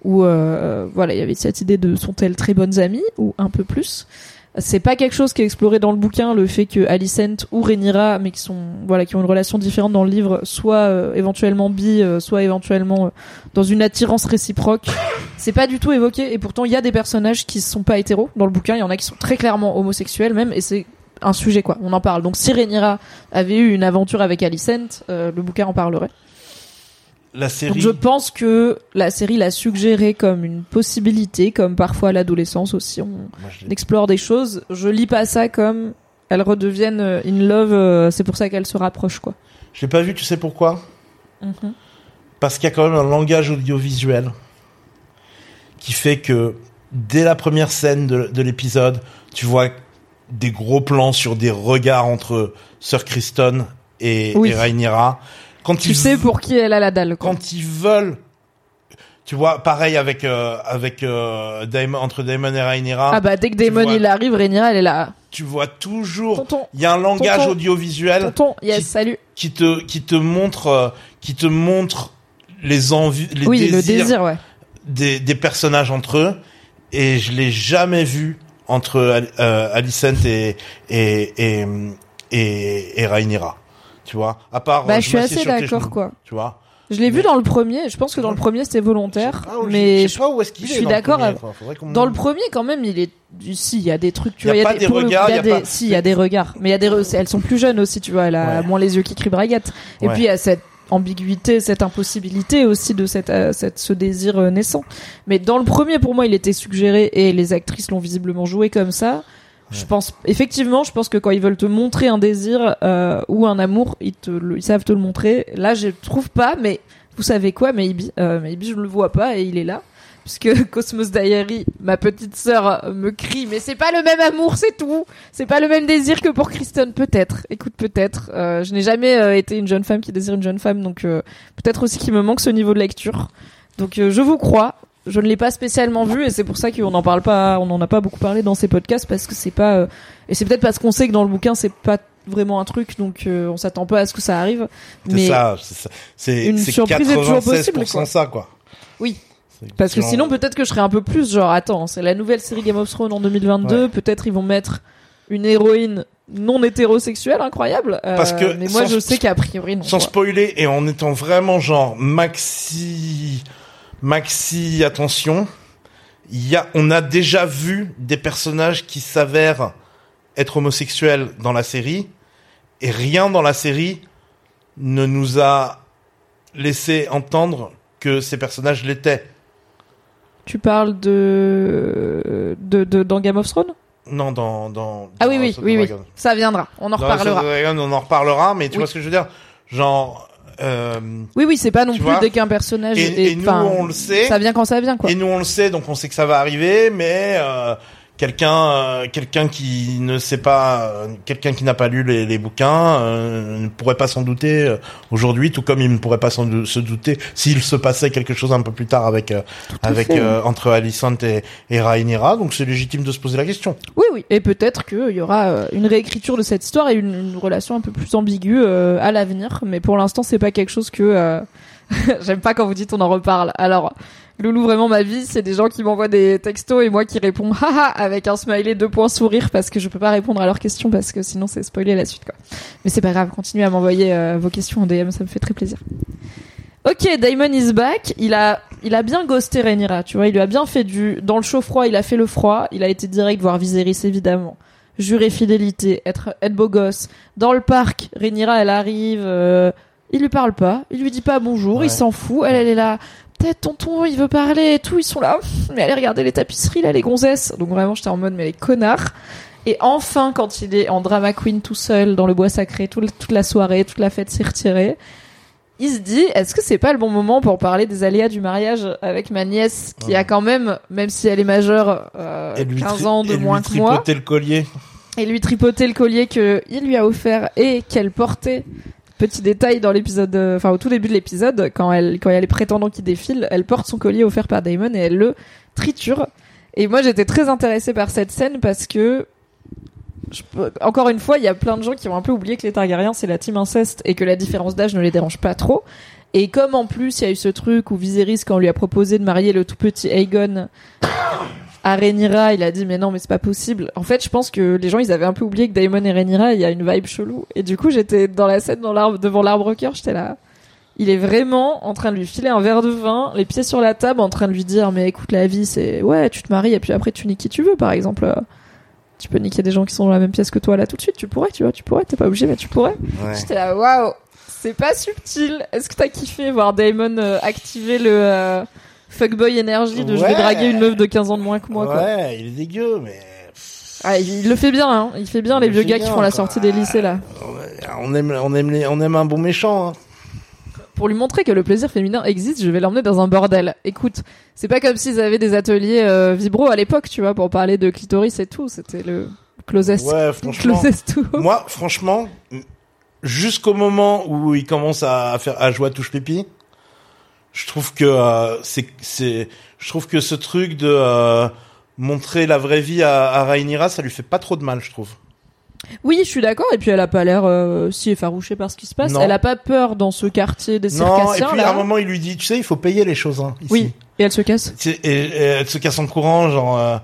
où euh, voilà il y avait cette idée de sont-elles très bonnes amies ou un peu plus? C'est pas quelque chose qui est exploré dans le bouquin le fait que Alicent ou Rhaenyra mais qui sont voilà qui ont une relation différente dans le livre soit euh, éventuellement bi euh, soit éventuellement euh, dans une attirance réciproque. C'est pas du tout évoqué et pourtant il y a des personnages qui sont pas hétéros dans le bouquin il y en a qui sont très clairement homosexuels même et c'est un sujet quoi. On en parle. Donc si Rhaenyra avait eu une aventure avec Alicent euh, le bouquin en parlerait La série. donc je pense que la série l'a suggéré comme une possibilité comme parfois à l'adolescence aussi on Moi, explore des choses je lis pas ça comme elles redeviennent euh, in love euh, c'est pour ça qu'elles se rapprochent quoi je l'ai pas vu, tu sais pourquoi Mhm. Parce qu'il y a quand même un langage audiovisuel qui fait que dès la première scène de, de l'épisode, tu vois des gros plans sur des regards entre Sir Kristen et, Oui. et Rhaenyra. Quand tu ils sais pour qui elle a la dalle quoi. quand ils veulent tu vois pareil avec euh, avec euh, Daemon entre Daemon et Rhaenyra ah bah dès que Daemon vois- il arrive Rhaenyra elle est là tu vois toujours il y a un langage Tonton. audiovisuel tonton yes qui- salut qui te qui te montre euh, qui te montre les envies les oui le désirs désir ouais des, des personnages entre eux et je l'ai jamais vu entre euh, Alicent et et et et, et Rhaenyra tu vois à part bah euh, je suis assez d'accord quoi tu vois Je l'ai vu dans le premier. Je pense que dans le premier c'était volontaire, Ah, mais je sais pas où est-ce qu'il je suis dans d'accord Enfin, me- dans le premier quand même il est. Si il y a des trucs, tu Y vois, il y pas a des, regards, il y a y a des, pas- si il y a des regards, mais il y a des, re- elles sont plus jeunes aussi, tu vois, elle a Ouais. moins les yeux qui crient braguette. Et Ouais. puis il y a cette ambiguïté, cette impossibilité aussi de cette, euh, cette ce désir euh, naissant. Mais dans le premier, pour moi, il était suggéré et les actrices l'ont visiblement joué comme ça. Je pense effectivement, je pense que quand ils veulent te montrer un désir euh, ou un amour, ils savent te le montrer. Là, je trouve pas, mais vous savez quoi, Maybe, euh, Maybe je le vois pas et il est là. Puisque *laughs* Cosmos Diary, ma petite sœur, me crie, mais c'est pas le même amour, c'est tout. C'est pas le même désir que pour Kristen, peut-être. Écoute, peut-être. Euh, je n'ai jamais euh, été une jeune femme qui désire une jeune femme, donc peut-être aussi qu'il me manque ce niveau de lecture. Donc je vous crois. Je ne l'ai pas spécialement vu et c'est pour ça qu'on n'en parle pas, on n'en a pas beaucoup parlé dans ces podcasts parce que c'est pas euh, et c'est peut-être parce qu'on sait que dans le bouquin c'est pas vraiment un truc donc euh, on s'attend pas à ce que ça arrive. Mais ça, c'est une surprise est toujours 96% possible, quoi. ça, quoi. Oui. Parce que sinon, peut-être que je serais un peu plus genre, attends, c'est la nouvelle série Game of Thrones en 2022, Ouais. peut-être ils vont mettre une héroïne non hétérosexuelle incroyable. Euh, Parce que mais moi, sans- je sais qu'a priori non. Sans quoi. spoiler et en étant vraiment genre maxi, maxi attention, il y a, on a déjà vu des personnages qui s'avèrent être homosexuels dans la série et rien dans la série ne nous a laissé entendre que ces personnages l'étaient. Tu parles de... de, de dans Game of Thrones? Non, dans, dans, Ah dans oui, oui, oui, oui. Ça viendra. On en Dans reparlera. Dragon, on en reparlera, mais tu Oui. vois ce que je veux dire? Genre, euh, Oui, oui, c'est pas non plus vois dès qu'un personnage Et- est. et nous, on le sait. Ça vient quand ça vient, quoi. Et nous on le sait, donc on sait que ça va arriver, mais euh, quelqu'un euh, quelqu'un qui ne sait pas euh, quelqu'un qui n'a pas lu les, les bouquins euh, ne pourrait pas s'en douter euh, aujourd'hui tout comme il ne pourrait pas s'en dou- se douter s'il se passait quelque chose un peu plus tard avec euh, avec euh, entre Alicent et, et Rhaenyra donc c'est légitime de se poser la question Oui, oui. Et peut-être qu'il y aura euh, une réécriture de cette histoire et une, une relation un peu plus ambiguë euh, à l'avenir. Mais pour l'instant, c'est pas quelque chose que... euh, *laughs* J'aime pas quand vous dites on en reparle. Alors, Loulou, vraiment, ma vie, c'est des gens qui m'envoient des textos et moi qui réponds *laughs* haha avec un smiley deux points sourire parce que je peux pas répondre à leurs questions parce que sinon c'est spoiler la suite, quoi. Mais c'est pas grave, continuez à m'envoyer euh, vos questions en DM, ça me fait très plaisir. Ok, Damon is back. Il a, il a bien ghosté Rhaenyra, tu vois. Il lui a bien fait du, dans le chaud froid, il a fait le froid. Il a été direct voir Viserys, évidemment. Jurer fidélité, être, être beau gosse. Dans le parc, Rhaenyra, elle arrive, euh, il lui parle pas. Il lui dit pas bonjour, Ouais. il s'en fout. Elle, elle est là. Peut-être tonton, il veut parler et tout. Ils sont là. Mais allez regarder les tapisseries, là, les gonzesses. Donc vraiment, j'étais en mode, mais les connards. Et enfin, quand il est en drama queen tout seul dans le bois sacré, tout le- toute la soirée, toute la fête s'est retirée, il se dit, est-ce que c'est pas le bon moment pour parler des aléas du mariage avec ma nièce, qui Ouais. a quand même, même si elle est majeure, euh, et lui 15 tri- ans de et lui moins que moi, tripoter le collier et lui tripoter le collier que il lui a offert et qu'elle portait. Petit détail dans l'épisode, euh, enfin au tout début de l'épisode, quand elle, quand il y a les prétendants qui défilent, elle porte son collier offert par Damon et elle le triture. Et moi j'étais très intéressée par cette scène parce que encore une fois, il y a plein de gens qui ont un peu oublié que les Targaryens c'est la team inceste et que la différence d'âge ne les dérange pas trop. Et comme en plus il y a eu ce truc où Viserys quand on lui a proposé de marier le tout petit Aegon à Rhaenyra, il a dit mais non mais c'est pas possible. En fait, je pense que les gens ils avaient un peu oublié que Daemon et Rhaenyra, il y a une vibe chelou. Et du coup, j'étais dans la scène dans l'arbre devant l'arbre cœur, j'étais là. Il est vraiment en train de lui filer un verre de vin, les pieds sur la table, en train de lui dire mais écoute la vie c'est ouais tu te maries et puis après tu niques qui tu veux par exemple. Tu peux niquer des gens qui sont dans la même pièce que toi là tout de suite, tu pourrais, tu vois, tu pourrais, t'es pas obligé mais tu pourrais. ouais. J'étais là, waouh, c'est pas subtil. Est-ce que t'as kiffé voir Damon euh, activer le euh, fuckboy énergie de je vais Ouais. draguer une meuf de 15 ans de moins que moi, quoi. ouais il est dégueu mais Ah, il, le fait bien, hein. Il fait bien Il les le vieux gars qui font la sortie des lycées, là. Ouais, on aime on aime les- on aime un bon méchant hein. Pour lui montrer que le plaisir féminin existe, je vais l'emmener dans un bordel. Écoute, c'est pas comme s'ils avaient des ateliers euh, vibro à l'époque, tu vois, pour parler de clitoris et tout. C'était le closest, ouais *laughs* franchement closest to. Moi, franchement, jusqu'au moment où il commence à faire à jouer à touche pipi, je trouve que euh, c'est c'est je trouve que ce truc de euh, montrer la vraie vie à, à Rhaenyra, ça lui fait pas trop de mal, je trouve. Oui, je suis d'accord. Et puis elle a pas l'air euh, si effarouchée par ce qui se passe. Non. Elle a pas peur dans ce quartier des Non, et circassiens, puis là. à un moment il lui dit, tu sais, il faut payer les choses hein, ici. Oui, et elle se casse. Et, et elle se casse en courant, genre euh,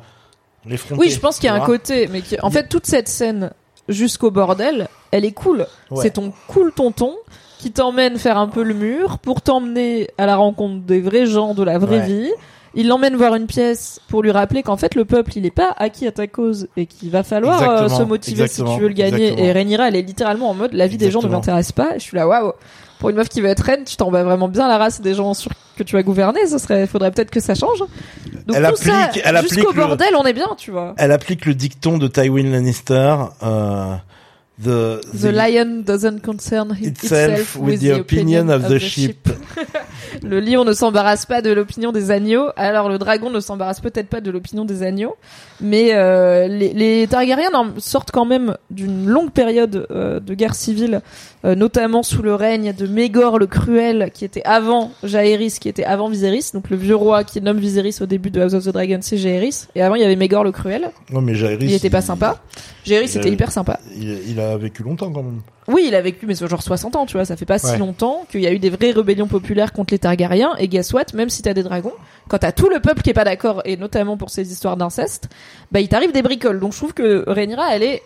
les frontières. Oui, je pense qu'il y a un côté, mais qui- en fait, toute cette scène jusqu'au bordel, elle est cool. Ouais. C'est ton cool tonton qui t'emmène faire un peu le mur pour t'emmener à la rencontre des vrais gens de la vraie Ouais. vie. Il l'emmène voir une pièce pour lui rappeler qu'en fait le peuple il est pas acquis à ta cause et qu'il va falloir euh, se motiver si tu veux le gagner. exactement. Et Rhaenyra elle est littéralement en mode la vie des gens ne m'intéresse pas. Et je suis là waouh. Pour une meuf qui veut être reine, tu t'en bats vraiment bien la race des gens sûrs que tu vas gouverner. Ce serait, faudrait peut-être que ça change. Donc Elle tout ça, applique- elle jusqu'au applique le- bordel, on est bien, tu vois. Elle applique le dicton de Tywin Lannister. Euh, the, The lion doesn't concern itself with the opinion of the sheep. *laughs* le lion ne s'embarrasse pas de l'opinion des agneaux, alors le dragon ne s'embarrasse peut-être pas de l'opinion des agneaux, mais euh, les, les Targaryens en- sortent quand même d'une longue période euh, de guerre civile, euh, notamment sous le règne de Mégor le Cruel, qui était avant Jaehaerys, qui était avant Viserys, donc le vieux roi qui nomme Viserys au début de House of the Dragon, c'est Jaehaerys, et avant il y avait Mégor le Cruel, Non mais Jaehaerys, il était pas sympa. Jaehaerys il- était hyper sympa. Il, il a vécu longtemps quand même. Oui, il a vécu, mais c'est genre 60 ans, tu vois, ça fait pas si longtemps qu'il y a eu des vraies rébellions populaires contre les Targaryens, et guess what, même si t'as des dragons, quand t'as tout le peuple qui est pas d'accord, et notamment pour ces histoires d'inceste, bah il t'arrive des bricoles. Donc je trouve que Rhaenyra, elle est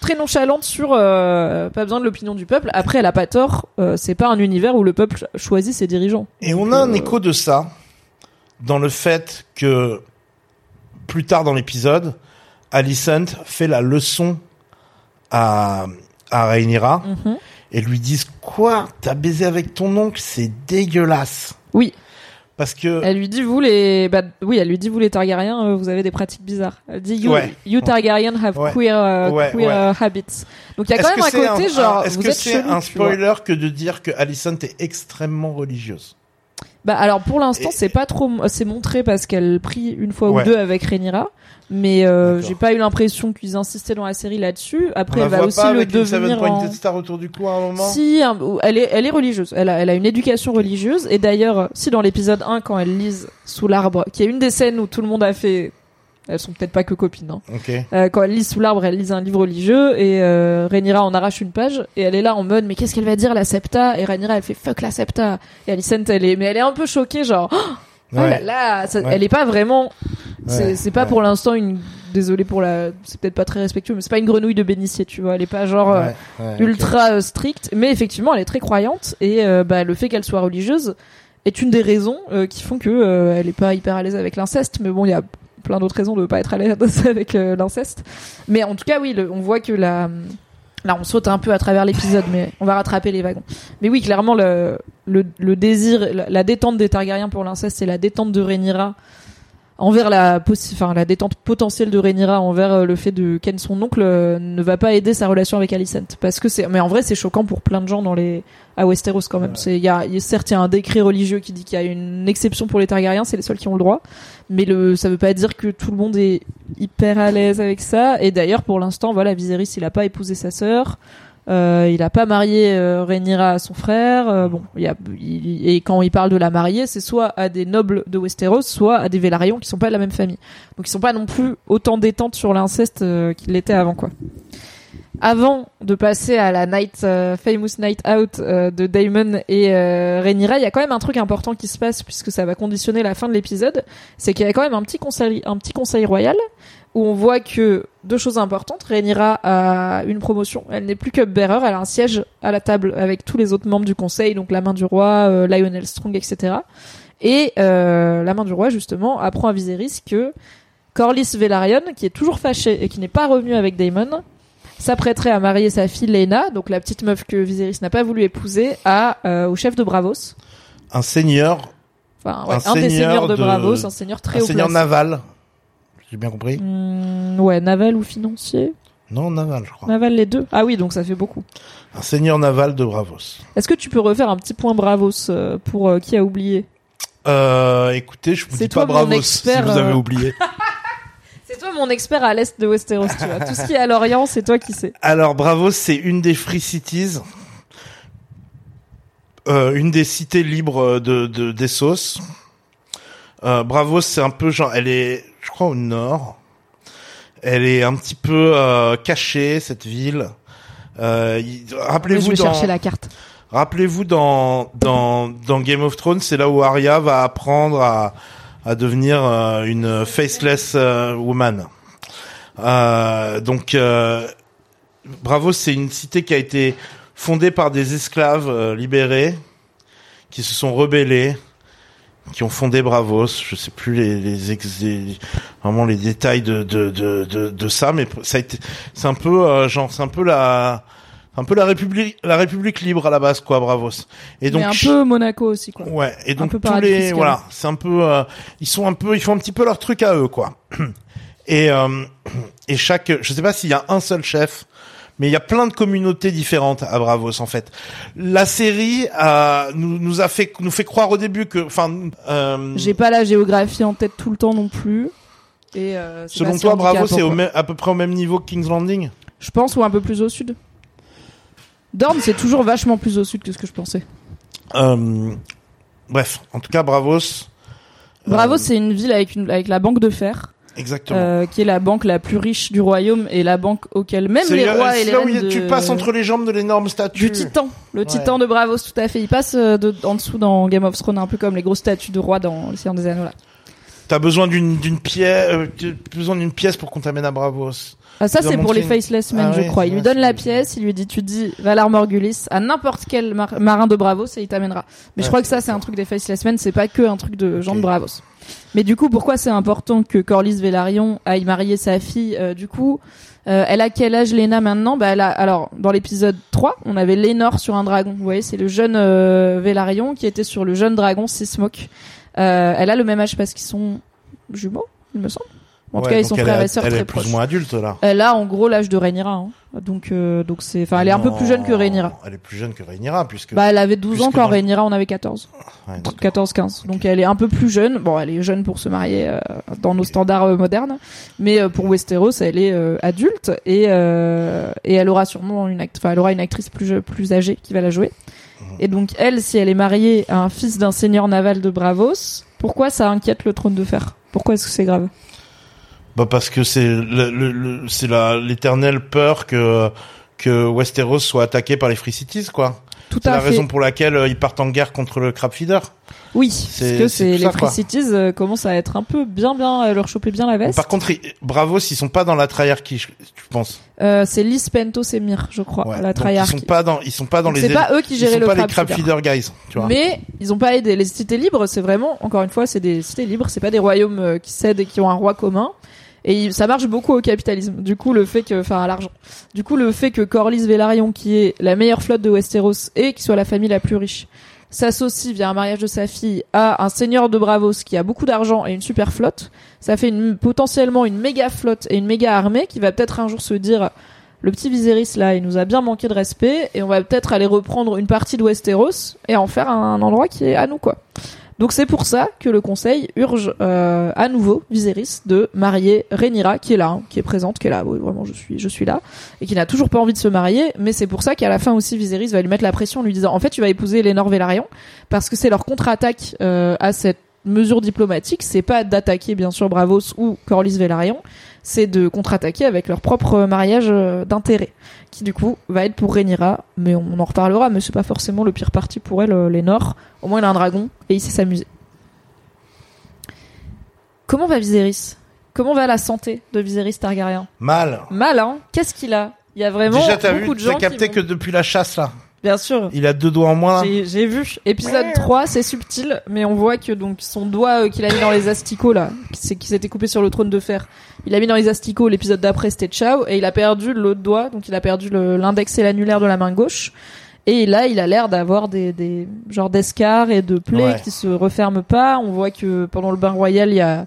très nonchalante sur euh, pas besoin de l'opinion du peuple. Après, elle a pas tort, euh, c'est pas un univers où le peuple choisit ses dirigeants. Et on a un écho de ça dans le fait que plus tard dans l'épisode, Alicent fait la leçon à, à Rhaenyra Mhm. et lui disent quoi T'as baisé avec ton oncle C'est dégueulasse. Oui, Parce que elle lui dit vous les, bah oui, elle lui dit vous les Targaryens, euh, vous avez des pratiques bizarres. Elle dit you, Ouais. you Targaryen have Ouais. queer, euh, Ouais, queer euh, habits. Donc il y a quand même un côté genre Est-ce que c'est un spoiler que de dire que Alicent est extrêmement religieuse Bah alors pour l'instant Et- c'est pas trop c'est montré parce qu'elle prie une fois Ouais. ou deux avec Rhaenyra mais euh, j'ai pas eu l'impression qu'ils insistaient dans la série là-dessus. Après On elle va aussi le devenir en... Star autour du cou à un moment. Si, elle est, elle est religieuse. Elle a, elle a une éducation religieuse. Et d'ailleurs, si dans l'épisode 1, quand elle lise sous l'arbre, qui est une des scènes où tout le monde a fait, elles sont peut-être pas que copines, hein. Ok. Euh, quand elle lit sous l'arbre, elle lit un livre religieux et euh, Rhaenyra en arrache une page et elle est là en mode mais qu'est-ce qu'elle va dire la septa? Et Rhaenyra elle fait fuck la septa et Alicent elle est mais elle est un peu choquée genre oh là Ouais. là ça- Ouais. elle est pas vraiment c'est Ouais. pas pour l'instant une désolé pour la c'est peut-être pas très respectueux mais c'est pas une grenouille de bénitier tu vois elle est pas genre euh, Ouais, ouais, ok. ultra euh, stricte, mais effectivement elle est très croyante et euh, bah, le fait qu'elle soit religieuse est une des raisons euh, qui font que euh, elle est pas hyper à l'aise avec l'inceste. Mais bon, il y a plein d'autres raisons de pas être à l'aise *laughs* avec euh, l'inceste. Mais en tout cas, oui, on voit que la Là, on saute un peu à travers l'épisode, mais on va rattraper les wagons. Mais oui, clairement, le, le, désir, la, la détente des Targaryens pour l'inceste, c'est la détente de Rhaenyra envers la, enfin, la détente potentielle de Rhaenyra envers euh, le fait de ken son oncle euh, ne va pas aider sa relation avec Alicent. Parce que c'est, mais en vrai, c'est choquant pour plein de gens dans les, à Westeros quand même. C'est, il y a, il y a- certes, il y a un décret religieux qui dit qu'il y a une exception pour les Targaryens, c'est les seuls qui ont le droit. Mais le, ça veut pas dire que tout le monde est hyper à l'aise avec ça. Et d'ailleurs, pour l'instant, voilà, Viserys, il a pas épousé sa sœur. Euh, il a pas marié euh, Rhaenyra à son frère. Euh, bon, y a, il- et quand il parle de la marier, c'est soit à des nobles de Westeros, soit à des Vélarions qui sont pas de la même famille. Donc ils sont pas non plus autant détentes sur l'inceste euh, qu'ils l'étaient avant, quoi. Avant de passer à la night euh, famous night out euh, de Daemon et Rhaenyra, il y a quand même un truc important qui se passe puisque ça va conditionner la fin de l'épisode, c'est qu'il y a quand même un petit conseil, un petit conseil royal où on voit que deux choses importantes. Rhaenyra a une promotion. Elle n'est plus cupbearer. Elle a un siège à la table avec tous les autres membres du conseil, donc la main du roi, euh, Lionel Strong, etc. Et euh, la main du roi, justement, apprend à Viserys que Corlys Velaryon, qui est toujours fâché et qui n'est pas revenu avec Daemon, s'apprêterait à marier sa fille Lena, donc la petite meuf que Viserys n'a pas voulu épouser, à, euh, au chef de Bravos. Un seigneur, Enfin, ouais, Un un, des seigneur seigneurs de, de- Bravos, un seigneur très un haut seigneur placé. naval. J'ai bien compris. Hmm, ouais, naval ou financier Non, naval, je crois. Naval les deux Ah oui, donc ça fait beaucoup. Un seigneur naval de Bravos. Est-ce que tu peux refaire un petit point Bravos euh, pour euh, qui a oublié? Euh, écoutez, je vous dis pas toi Bravos si vous avez euh, oublié. *laughs* C'est toi mon expert à l'est de Westeros, tu vois. Tout ce qui est à l'Orient, c'est toi qui sais. Alors Bravos, c'est une des free cities, euh, une des cités libres de, de d'Essos. Euh, Bravos, c'est un peu genre, elle est, je crois, au nord. Elle est un petit peu euh, cachée cette ville. Euh, rappelez-vous dans, chercher la carte. rappelez-vous dans dans dans Game of Thrones, c'est là où Arya va apprendre à à devenir euh, une faceless euh, woman. Euh, donc euh, Bravos, c'est une cité qui a été fondée par des esclaves libérés qui se sont rebellés, qui ont fondé Bravos. Je sais plus les, les, ex- les- vraiment les détails de de, de de de ça, mais ça a été, c'est un peu euh, genre, c'est un peu la un peu la république la république libre à la base quoi Bravos. Et donc Mais un peu Monaco aussi, quoi. Ouais, et donc peu tous les voilà, c'est un peu euh, ils sont un peu ils font un petit peu leur truc à eux quoi. *clears throat* Et euh, et chaque je sais pas s'il y a un seul chef mais il y a plein de communautés différentes à Bravos en fait. La série euh, nous nous a fait nous fait croire au début que enfin euh, J'ai pas la géographie en tête tout le temps non plus. Et euh, selon toi Bravos c'est à peu près au même niveau que King's Landing? Je pense ou un peu plus au sud. Dorne, c'est toujours vachement plus au sud que ce que je pensais. Euh, bref, en tout cas Bravos Bravo, euh, c'est une ville avec une avec la banque de fer, exactement. euh, qui est la banque la plus riche du royaume et la banque auquel même les rois et les là où reines tu passes entre les jambes de l'énorme statue. du titan, le titan de Bravos, tout à fait. Il passe euh, de, en dessous dans Game of Thrones, un peu comme les grosses statues de rois dans Le Seigneur des Anneaux là. T'as besoin d'une d'une pièce, euh, besoin d'une pièce pour qu'on t'amène à Bravos. Ah, ça c'est pour les Faceless Men, Ah je oui, crois. Il lui donne la pièce, il lui dit tu dis Valar Morgulis à n'importe quel mar- marin de Bravos et il t'amènera. Mais je Ouais, crois que ça c'est un truc des Faceless Men, c'est pas que un truc de gens Ok. de Bravos. Mais du coup, pourquoi c'est important que Corlys Velaryon aille marier sa fille euh, Du coup, euh, elle a quel âge Lena maintenant? Bah elle a alors dans l'épisode 3, on avait Lénore sur un dragon. Vous voyez, c'est le jeune euh, Velaryon qui était sur le jeune dragon Sismok. Euh, elle a le même âge parce qu'ils sont jumeaux, il me semble. En tout cas, ils sont elle frères et sœurs Elle très est plus proches. ou moins adulte là. Elle a en gros l'âge de Rhaenyra. hein. Donc, euh, donc c'est, enfin, elle est un peu plus jeune que Rhaenyra. Elle est plus jeune que Rhaenyra puisque. Bah, elle avait 12 ans quand Rhaenyra en avait 14. Ouais, d'accord. 14-15. Donc elle est un peu plus jeune. Bon, elle est jeune pour se marier euh, dans nos standards euh, modernes, mais euh, pour Westeros, elle est euh, adulte et euh, et elle aura sûrement une enfin elle aura une actrice plus plus âgée qui va la jouer. Mhm. Et donc elle, si elle est mariée à un fils d'un seigneur naval de Bravos, pourquoi ça inquiète le trône de fer? Pourquoi est-ce que c'est grave? Bah parce que c'est le, le- le- c'est la l'éternelle peur que que Westeros soit attaqué par les Free Cities quoi. Tout C'est à la fait. raison pour laquelle euh, ils partent en guerre contre le Crab Feeder. Oui, C'est- parce que c'est c'est les ça, Free quoi. Cities euh, commencent à être un peu bien bien à leur choper bien la veste. Par contre, ils- Bravos, ils sont pas dans la triarchie, je, je pense. Euh, c'est Lys Pentos et je crois, Ouais. la Donc, ils sont pas dans, ils sont pas dans les. c'est pas eux qui ils géraient sont le pas les Crab Crab Feeder. Feeder guys, tu vois. Mais ils ont pas aidé. Les cités libres, c'est vraiment, encore une fois, c'est des cités libres, c'est pas des royaumes euh, qui cèdent et qui ont un roi commun. Et ça marche beaucoup au capitalisme. Du coup, le fait que, enfin, à l'argent. Du coup, le fait que Corlys Velaryon, qui est la meilleure flotte de Westeros et qui soit la famille la plus riche, s'associe via un mariage de sa fille à un seigneur de Bravos qui a beaucoup d'argent et une super flotte, ça fait une, potentiellement une méga flotte et une méga armée qui va peut-être un jour se dire, le petit Viserys là, il nous a bien manqué de respect et on va peut-être aller reprendre une partie de Westeros et en faire un endroit qui est à nous quoi. Donc c'est pour ça que le conseil urge euh, à nouveau Viserys de marier Rhaenyra qui est là, hein, qui est présente, qui est là, oui, vraiment je suis je suis là. Et qui n'a toujours pas envie de se marier, mais c'est pour ça qu'à la fin aussi Viserys va lui mettre la pression en lui disant en fait tu vas épouser Lénore Velaryon. Parce que c'est leur contre-attaque euh, à cette mesure diplomatique, c'est pas d'attaquer bien sûr Bravos ou Corlys Velaryon, c'est de contre-attaquer avec leur propre mariage euh, d'intérêt, qui du coup va être pour Rhaenyra, mais on en reparlera, mais c'est pas forcément le pire parti pour elle, euh, Lénore. Au moins il a un dragon et il sait s'amuser. Comment va Viserys? Comment va la santé de Viserys Targaryen? Mal. Mal, hein? Qu'est-ce qu'il a? Il y a vraiment Déjà, beaucoup vu, de gens t'as capté qui que depuis la chasse là, Bien sûr. il a deux doigts en moins. J'ai j'ai vu. Épisode 3, c'est subtil, mais on voit que donc son doigt euh, qu'il a mis dans les asticots là, qui s'est- qui s'était coupé sur le trône de fer, il a mis dans les asticots. L'épisode d'après c'était ciao et il a perdu l'autre doigt, donc il a perdu le- l'index et l'annulaire de la main gauche. Et là, il a l'air d'avoir des, des genres d'escarres et de plaies Ouais. qui se referment pas. On voit que pendant le bain royal, il y a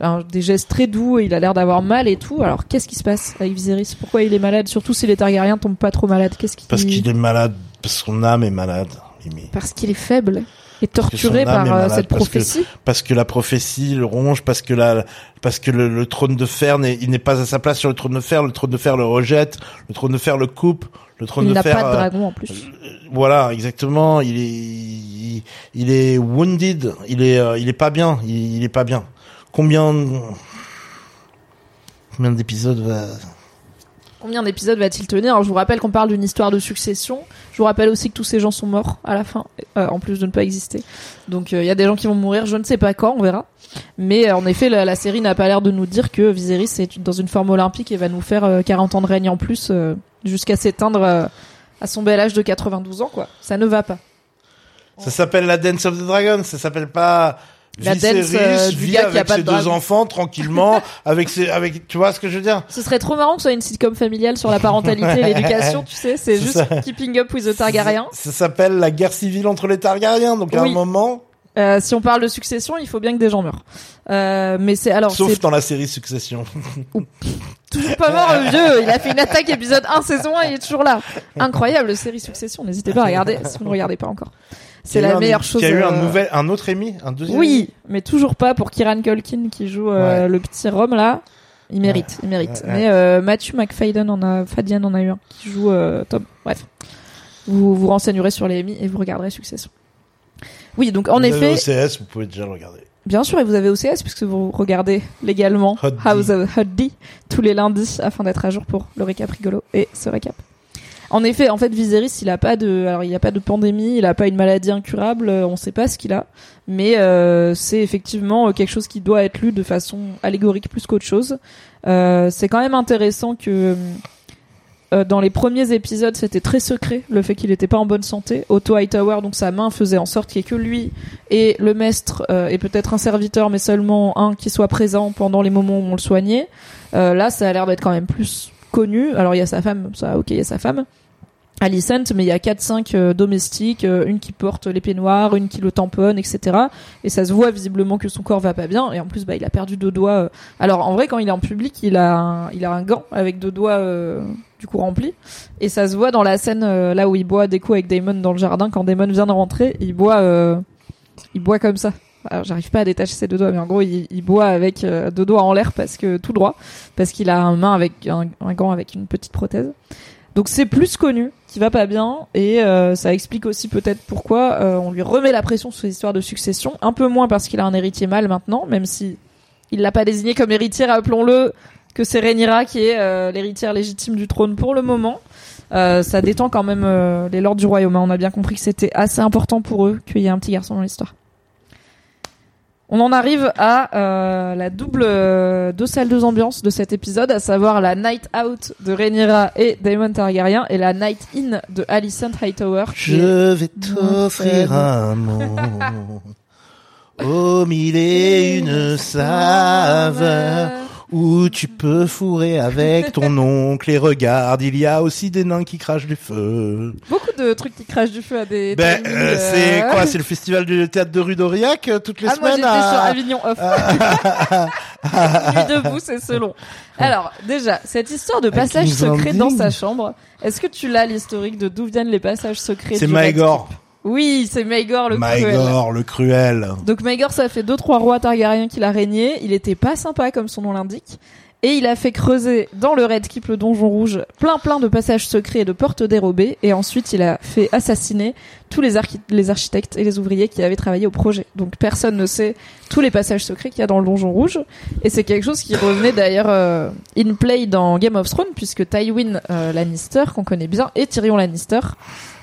un- des gestes très doux et il a l'air d'avoir mal et tout. Alors, qu'est-ce qui se passe avec Viserys Pourquoi il est malade? Surtout si les Targaryens tombent pas trop malades. Qu'est-ce qui Parce qu'il est malade, parce que son âme est malade. Mimi. parce qu'il est faible et torturé par euh, malade, cette parce que- prophétie. Parce que la prophétie le ronge, parce que la, parce que le, le trône de fer n'est, il n'est pas à sa place sur le trône de fer. Le trône de fer le rejette. Le trône de fer le coupe. Le trône Il de n'a fer. pas de euh, dragon en plus. Voilà, exactement. Il est, il, il est wounded. Il est, euh, il est pas bien. Il, il est pas bien. Combien, combien d'épisodes va Combien d'épisodes va-t-il tenir Alors, Je vous rappelle qu'on parle d'une histoire de succession. Je vous rappelle aussi que tous ces gens sont morts à la fin, euh, en plus de ne pas exister. Donc euh, il y a des gens qui vont mourir, je ne sais pas quand, on verra. Mais euh, en effet, la, la série n'a pas l'air de nous dire que Viserys est dans une forme olympique et va nous faire euh, 40 ans de règne en plus euh, jusqu'à s'éteindre euh, à son bel âge de 92 ans, quoi. Ça ne va pas. Ça s'appelle la Dance of the Dragon. Ça s'appelle pas. La Viserys dance, euh, du vit gars qui a avec pas ses de deux enfants tranquillement, *laughs* avec ses, avec, tu vois ce que je veux dire? Ce serait trop marrant que ce soit une sitcom familiale sur la parentalité et l'éducation, tu sais. C'est juste ça. Keeping Up with the Targaryen. Ça, ça s'appelle la guerre civile entre les Targaryens. Donc à Oui. un moment, Euh, si on parle de succession, il faut bien que des gens meurent. Euh, mais c'est alors sauf dans la série Succession. toujours pas mort le vieux. Il a fait une attaque épisode 1 saison 1, il est toujours là. Incroyable série Succession. N'hésitez pas à regarder si vous ne regardez pas encore. C'est la meilleure chose. Il y a eu un euh, nouvel, un autre Emmy, un deuxième. Oui, mais toujours pas pour Kieran Culkin qui joue euh, Ouais. le petit Rome là. Il mérite, il mérite. Ouais. Mais euh, Matthew McFadden en a, Fadian en a eu un qui joue euh, Tom. Bref, vous vous renseignerez sur les Emmy et vous regarderez Succession. Oui, donc en Vous avez effet, OCS, vous pouvez déjà le regarder. Bien sûr, et vous avez OCS puisque vous regardez légalement Hot D. House of Hot D tous les lundis afin d'être à jour pour le récap rigolo et ce récap. En effet, en fait, Viserys, il a pas de, alors il a pas de pandémie, il a pas une maladie incurable, euh, on sait pas ce qu'il a, mais euh, c'est effectivement euh, quelque chose qui doit être lu de façon allégorique plus qu'autre chose. C'est quand même intéressant que dans les premiers épisodes, c'était très secret le fait qu'il était pas en bonne santé. Otto Hightower, donc sa main faisait en sorte qu'il n'y ait que lui et le maître euh, et peut-être un serviteur, mais seulement un qui soit présent pendant les moments où on le soignait. Là, ça a l'air d'être quand même plus connu. Alors il y a sa femme, ça, ok, il y a sa femme. Alicent, mais il y a 4-5 euh, domestiques, euh, une qui porte l'épée noire, une qui le tamponne, etc. Et ça se voit visiblement que son corps va pas bien. Et en plus, bah, il a perdu deux doigts. euh. Alors en vrai, quand il est en public, il a un, il a un gant avec deux doigts du coup remplis. Et ça se voit dans la scène là où il boit des coups avec Damon dans le jardin. Quand Damon vient de rentrer, il boit, il boit comme ça. J'arrive pas à détacher ses deux doigts, mais en gros, il, il boit avec euh, deux doigts en l'air parce que tout droit, parce qu'il a un main avec un, un gant avec une petite prothèse. Donc c'est plus connu qui va pas bien et euh, ça explique aussi peut-être pourquoi euh, on lui remet la pression sur ces histoires de succession. Un peu moins parce qu'il a un héritier mâle maintenant, même si il l'a pas désigné comme héritier, rappelons-le que c'est Rhaenyra qui est euh, l'héritière légitime du trône pour le moment. Euh, ça détend quand même euh, les lords du royaume. hein. On a bien compris que c'était assez important pour eux qu'il y ait un petit garçon dans l'histoire. On en arrive à euh, la double euh, deux salles deux ambiances de cet épisode, à savoir la night out de Rhaenyra et Daemon Targaryen et la night in de Alicent Hightower. Je vais t'offrir un monde. Au mille et une *laughs* saveurs où tu peux fourrer avec ton *laughs* oncle et regarde, il y a aussi des nains qui crachent du feu. Beaucoup de trucs qui crachent du feu à des. Ben, euh, euh, c'est quoi C'est le festival du théâtre de rue d'Aurillac euh, toutes les Ah, moi semaines sur à... Avignon Off. *laughs* Nuit debout, c'est selon. Alors, déjà, cette histoire de passage secret dans sa chambre, est-ce que tu l'as l'historique de d'où viennent les passages secrets C'est. Keep Oui, c'est Maegor le cruel. Maegor, le cruel. Donc Maegor, ça fait deux trois rois Targaryens qu'il a régné. Il était pas sympa comme son nom l'indique. Et il a fait creuser dans le Red Keep, le donjon rouge, plein plein de passages secrets et de portes dérobées. Et ensuite, il a fait assassiner tous les, archi- les architectes et les ouvriers qui avaient travaillé au projet. Donc personne ne sait tous les passages secrets qu'il y a dans le donjon rouge. Et c'est quelque chose qui revenait d'ailleurs euh, in play dans Game of Thrones, puisque Tywin euh, Lannister, qu'on connaît bien, et Tyrion Lannister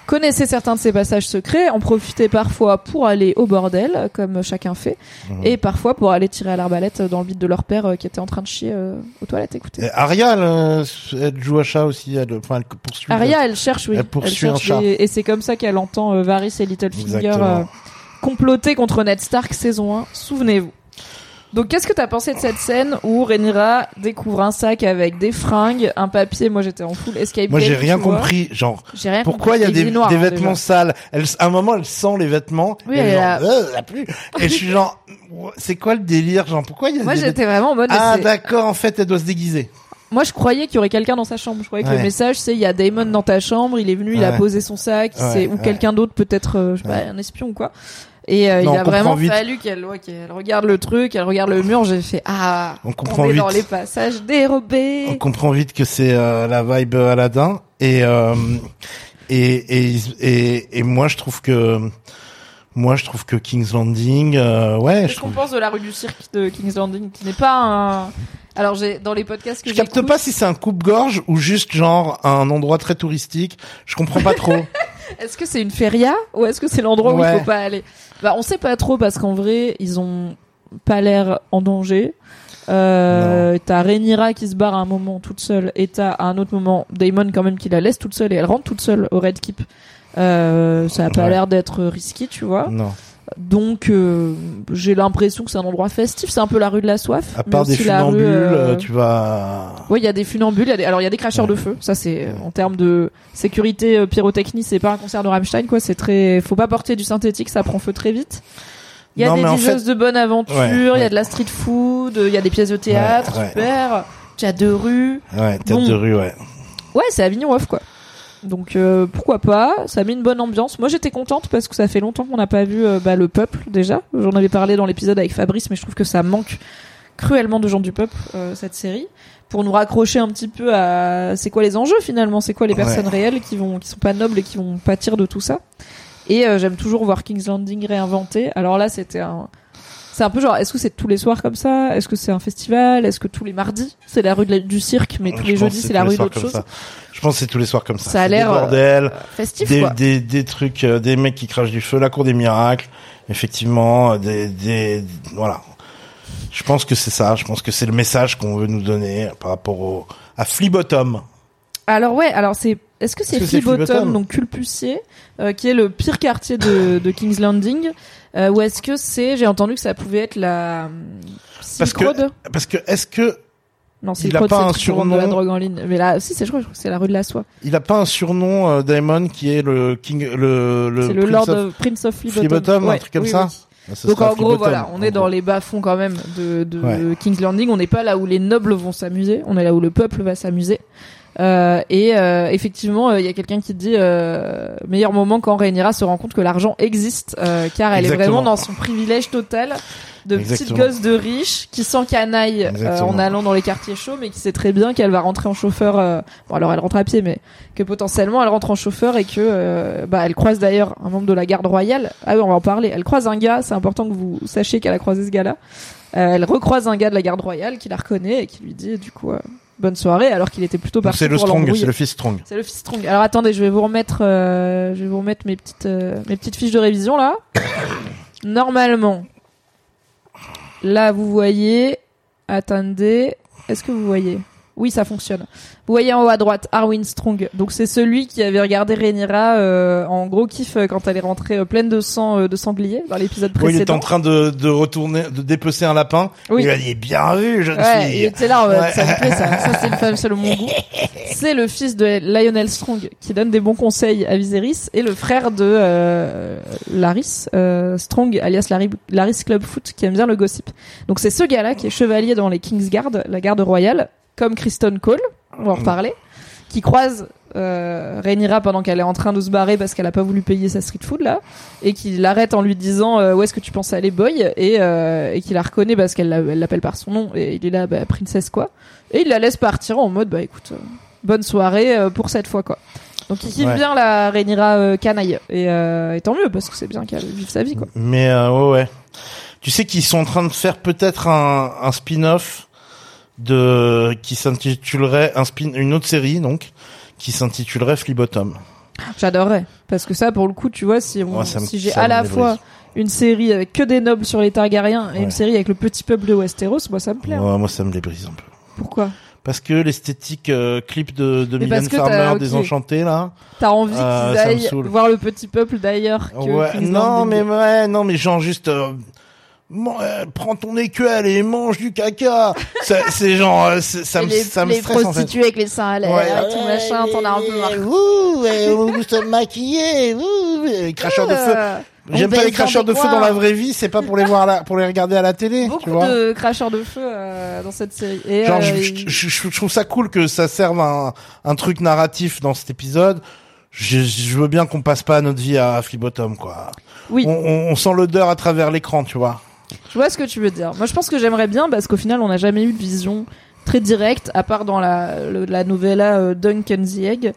connaissaient certains de ces passages secrets, en profitaient parfois pour aller au bordel, comme chacun fait, Mhm. et parfois pour aller tirer à l'arbalète dans le bide de leur père euh, qui était en train de chier euh, aux toilettes. Écoutez. Et Arya, elle, elle joue à chat aussi. Elle, enfin, elle poursuit. Aria, elle cherche, oui. Elle poursuit un cherche chat. des- Et c'est comme ça qu'elle entend euh, Varys et Littlefinger euh, comploter contre Ned Stark saison 1. Souvenez-vous. Donc, qu'est-ce que t'as pensé de cette scène où Rhaenyra découvre un sac avec des fringues, un papier? Moi, j'étais en full escape Moi, j'ai rien compris. Genre, J'ai rien pourquoi il y a des, est noir, des hein, vêtements déjà. sales? Elle, À un moment, elle sent les vêtements. Oui, et elle genre, euh, elle a plus. Et je suis genre, *laughs* c'est quoi le délire? Genre, pourquoi il y a Moi, des j'étais vraiment en mode. Ah, d'accord. En fait, elle doit se déguiser. Moi, je croyais qu'il y aurait quelqu'un dans sa chambre. Je croyais que Ouais. le message, c'est il y a Damon dans ta chambre, il est venu, il a posé son sac, Ouais, ou quelqu'un d'autre, peut-être, euh, je sais pas, un espion ou quoi. Et euh, Non, il on a vraiment vite. fallu qu'elle ouais, qu'elle regarde le truc, elle regarde le mur. J'ai fait ah, On comprend est vite. dans les passages dérobés. On comprend vite que c'est euh, la vibe Aladdin. Et, euh, et, et, et, et moi, je trouve que, moi, je trouve que King's Landing, euh, ouais, Qu'est-ce qu'on trouve. pense de la rue du cirque de King's Landing, qui n'est pas un. Alors j'ai dans les podcasts que Je capte pas si c'est un coupe-gorge ou juste genre un endroit très touristique. Je comprends pas trop. *laughs* Est-ce que c'est une feria ou est-ce que c'est l'endroit où il faut pas aller? Bah, on sait pas trop parce qu'en vrai, ils ont pas l'air en danger. Euh, t'as Rhaenyra qui se barre à un moment toute seule et t'as à un autre moment Daemon quand même qui la laisse toute seule et elle rentre toute seule au Red Keep. Euh, ça a pas Ouais. l'air d'être risqué, tu vois. non. Donc euh, j'ai l'impression que c'est un endroit festif. C'est un peu la rue de la soif. À part des la rue, funambules, euh, tu vas. oui, il y a des funambules. il y a des- Alors, il y a des cracheurs de feu. Ça, c'est en termes de sécurité euh, pyrotechnie, c'est pas un concert de Rammstein, quoi. C'est très. Faut pas porter du synthétique, ça prend feu très vite. Il y a Non, des diseuses fait- de bonne aventure. Ouais, Il y a de la street food. Il y a des pièces de théâtre. Super. Tu as deux rues. Ouais, tête Bon. de rue, ouais. Ouais, c'est Avignon off, quoi. Donc euh, pourquoi pas Ça met une bonne ambiance. Moi j'étais contente parce que ça fait longtemps qu'on n'a pas vu euh, bah, le peuple déjà. J'en avais parlé dans l'épisode avec Fabrice, mais je trouve que ça manque cruellement de gens du peuple euh, cette série pour nous raccrocher un petit peu à c'est quoi les enjeux finalement, c'est quoi les personnes réelles qui vont qui sont pas nobles et qui vont pâtir de tout ça. Et euh, j'aime toujours voir King's Landing réinventé. Alors là c'était un c'est un peu genre, est-ce que c'est tous les soirs comme ça? Est-ce que c'est un festival? Est-ce que tous les mardis? C'est la rue de la- du cirque, mais tous Je les jeudis c'est la tous rue d'autre chose ça. Je pense que c'est tous les soirs comme ça. Ça a l'air, Des euh, bordels, Festif des, quoi. des, des trucs, euh, des mecs qui crachent du feu, la cour des miracles. Effectivement, euh, des, des, voilà. Je pense que c'est ça. Je pense que c'est le message qu'on veut nous donner par rapport au, à Flea Bottom. Alors ouais, alors c'est est-ce que c'est Est-ce que c'est Flea Bottom, Flea-Bottom donc Culpussier, euh, qui est le pire quartier de, de King's Landing, euh, ou est-ce que c'est j'ai entendu que ça pouvait être la hum, Parce Silk Road que, parce que est-ce que Non, c'est Il a Silk Road, pas c'est un vendre de la surnom. drogue en ligne. Mais là, si, c'est je crois que c'est la rue de la soie. Il a pas un surnom, euh, Daemon, qui est le King, le, le C'est le Prince Lord of- of Prince of Phlebottom. Phlebottom, un Ouais, truc comme oui, ça oui. Ah, ça Donc en gros, voilà, on est dans gros. les bas-fonds quand même de, de Ouais. King's Landing. On n'est pas là où les nobles vont s'amuser. On est là où le peuple va s'amuser. Euh, et euh, effectivement, euh, il y a quelqu'un qui dit euh, meilleur moment quand Rhaenyra se rend compte que l'argent existe, euh, car elle est vraiment dans son privilège total de petite gosse de riche qui s'encanaille euh, en allant dans les quartiers chauds, mais qui sait très bien qu'elle va rentrer en chauffeur. euh, bon, alors elle rentre à pied, mais que potentiellement elle rentre en chauffeur et que euh, bah elle croise d'ailleurs un membre de la garde royale. Ah oui, on va en parler. Elle croise un gars. C'est important que vous sachiez qu'elle a croisé ce gars-là. Euh, elle recroise un gars de la garde royale qui la reconnaît et qui lui dit du coup euh, bonne soirée alors qu'il était plutôt parti c'est le Strong, c'est le fils Strong. C'est le fils Strong. Alors attendez, je vais vous remettre, euh, je vais vous remettre mes petites, euh, mes petites fiches de révision là. Normalement, là vous voyez. Attendez, est-ce que vous voyez? Oui, ça fonctionne. Vous voyez en haut à droite Arwin Strong. Donc c'est celui qui avait regardé Rhaenyra euh, en gros kiff euh, quand elle est rentrée euh, pleine de sang euh, de sanglier dans l'épisode Oui, il précédent. en train de, de retourner, de dépecer un lapin. Oui. Il a dit, bien vu, jeune Ouais, il fille. était là, Ouais. ça me plaît, ça. Ça, c'est une femme selon mon goût. *laughs* C'est le fils de Lionel Strong qui donne des bons conseils à Viserys et le frère de euh, Laris euh, Strong, alias Larry, Laris Clubfoot, qui aime bien le gossip. Donc c'est ce gars-là qui est chevalier dans les Kingsguard, la garde royale, comme Kristen Cole, on va en reparler, qui croise euh, Rhaenyra pendant qu'elle est en train de se barrer parce qu'elle a pas voulu payer sa street food là et qui l'arrête en lui disant euh, où est-ce que tu penses aller boy? Et, euh, et qui la reconnaît parce qu'elle l'a- elle l'appelle par son nom et il est là bah, princesse quoi et il la laisse partir en mode bah écoute euh, bonne soirée euh, pour cette fois quoi donc il kiffe Ouais. bien la Rhaenyra euh, canaille et, euh, et tant mieux parce que c'est bien qu'elle vive sa vie quoi Mais euh, ouais, ouais. Tu sais qu'ils sont en train de faire peut-être un, un spin-off de qui s'intitulerait un spin une autre série donc qui s'intitulerait Flibottom. j'adorerais parce que ça pour le coup tu vois si, on- Ouais, si j'ai à la fois une série avec que des nobles sur les Targaryens et Ouais. une série avec le petit peuple de Westeros moi ça me plaît hein. Ouais, moi ça me débrise un peu. pourquoi? Parce que l'esthétique euh, clip de, de Mylène Farmer t'as- ok. désenchantée là. T'as envie Euh, qu'ils aillent voir le petit peuple d'ailleurs Ouais, non mais ouais, non mais genre juste euh, prends ton écuelle et mange du caca. *laughs* C'est genre euh, ça Et me les, ça me les stresse en fait. prostituées avec les seins à l'air Ouais, et tout machin, t'en as un peu marre. Ouh, ouais, nous sommes maquillés. Ouh, les cracheurs de feu. Euh, J'aime on pas les cracheurs de feu coins. dans la vraie vie, c'est pas pour les voir à la, pour les regarder à la télé, tu Beaucoup vois. de cracheurs de feu euh, dans cette série. Et, Genre, euh, je, je, je- je trouve ça cool que ça serve un, un truc narratif dans cet épisode. Je, je veux bien qu'on passe pas notre vie à Flibottom, quoi. Oui, On, on, on sent l'odeur à travers l'écran, tu vois. Je vois ce que tu veux dire. Moi, je pense que j'aimerais bien parce qu'au final, on n'a jamais eu de vision très directe, à part dans la, le- la novella euh, the Egg,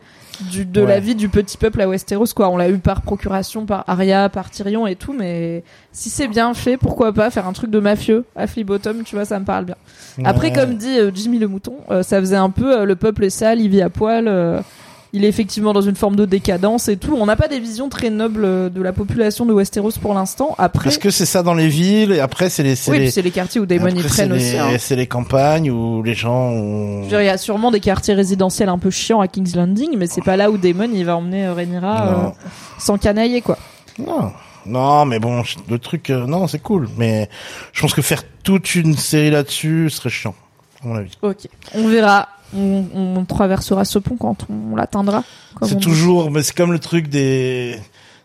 du, de Ouais. la vie du petit peuple à Westeros. Quoi, on l'a eu par procuration, par Arya, par Tyrion et tout. Mais si c'est bien fait, pourquoi pas faire un truc de mafieux à Flibottom Tu vois, ça me parle bien. Après, comme dit euh, Jimmy le mouton, euh, ça faisait un peu euh, le peuple est sale, il vit à poil. Il est effectivement dans une forme de décadence et tout. On n'a pas des visions très nobles euh, de la population de Westeros pour l'instant. Après, Parce que c'est ça dans les villes, et après c'est les, oui, les, c'est les quartiers où Daemon y prennent aussi. hein. c'est les campagnes où les gens ont... Je veux dire, il y a sûrement des quartiers résidentiels un peu chiants à King's Landing, mais c'est pas là où Daemon il va emmener euh, Rhaenyra euh, sans canailler quoi. Non. Non, mais bon, le truc, euh, non, c'est cool. Mais je pense que faire toute une série là-dessus serait chiant, à mon avis. Ok, on verra. On, on traversera ce pont quand on l'atteindra. on C'est dit. toujours, mais c'est comme le truc des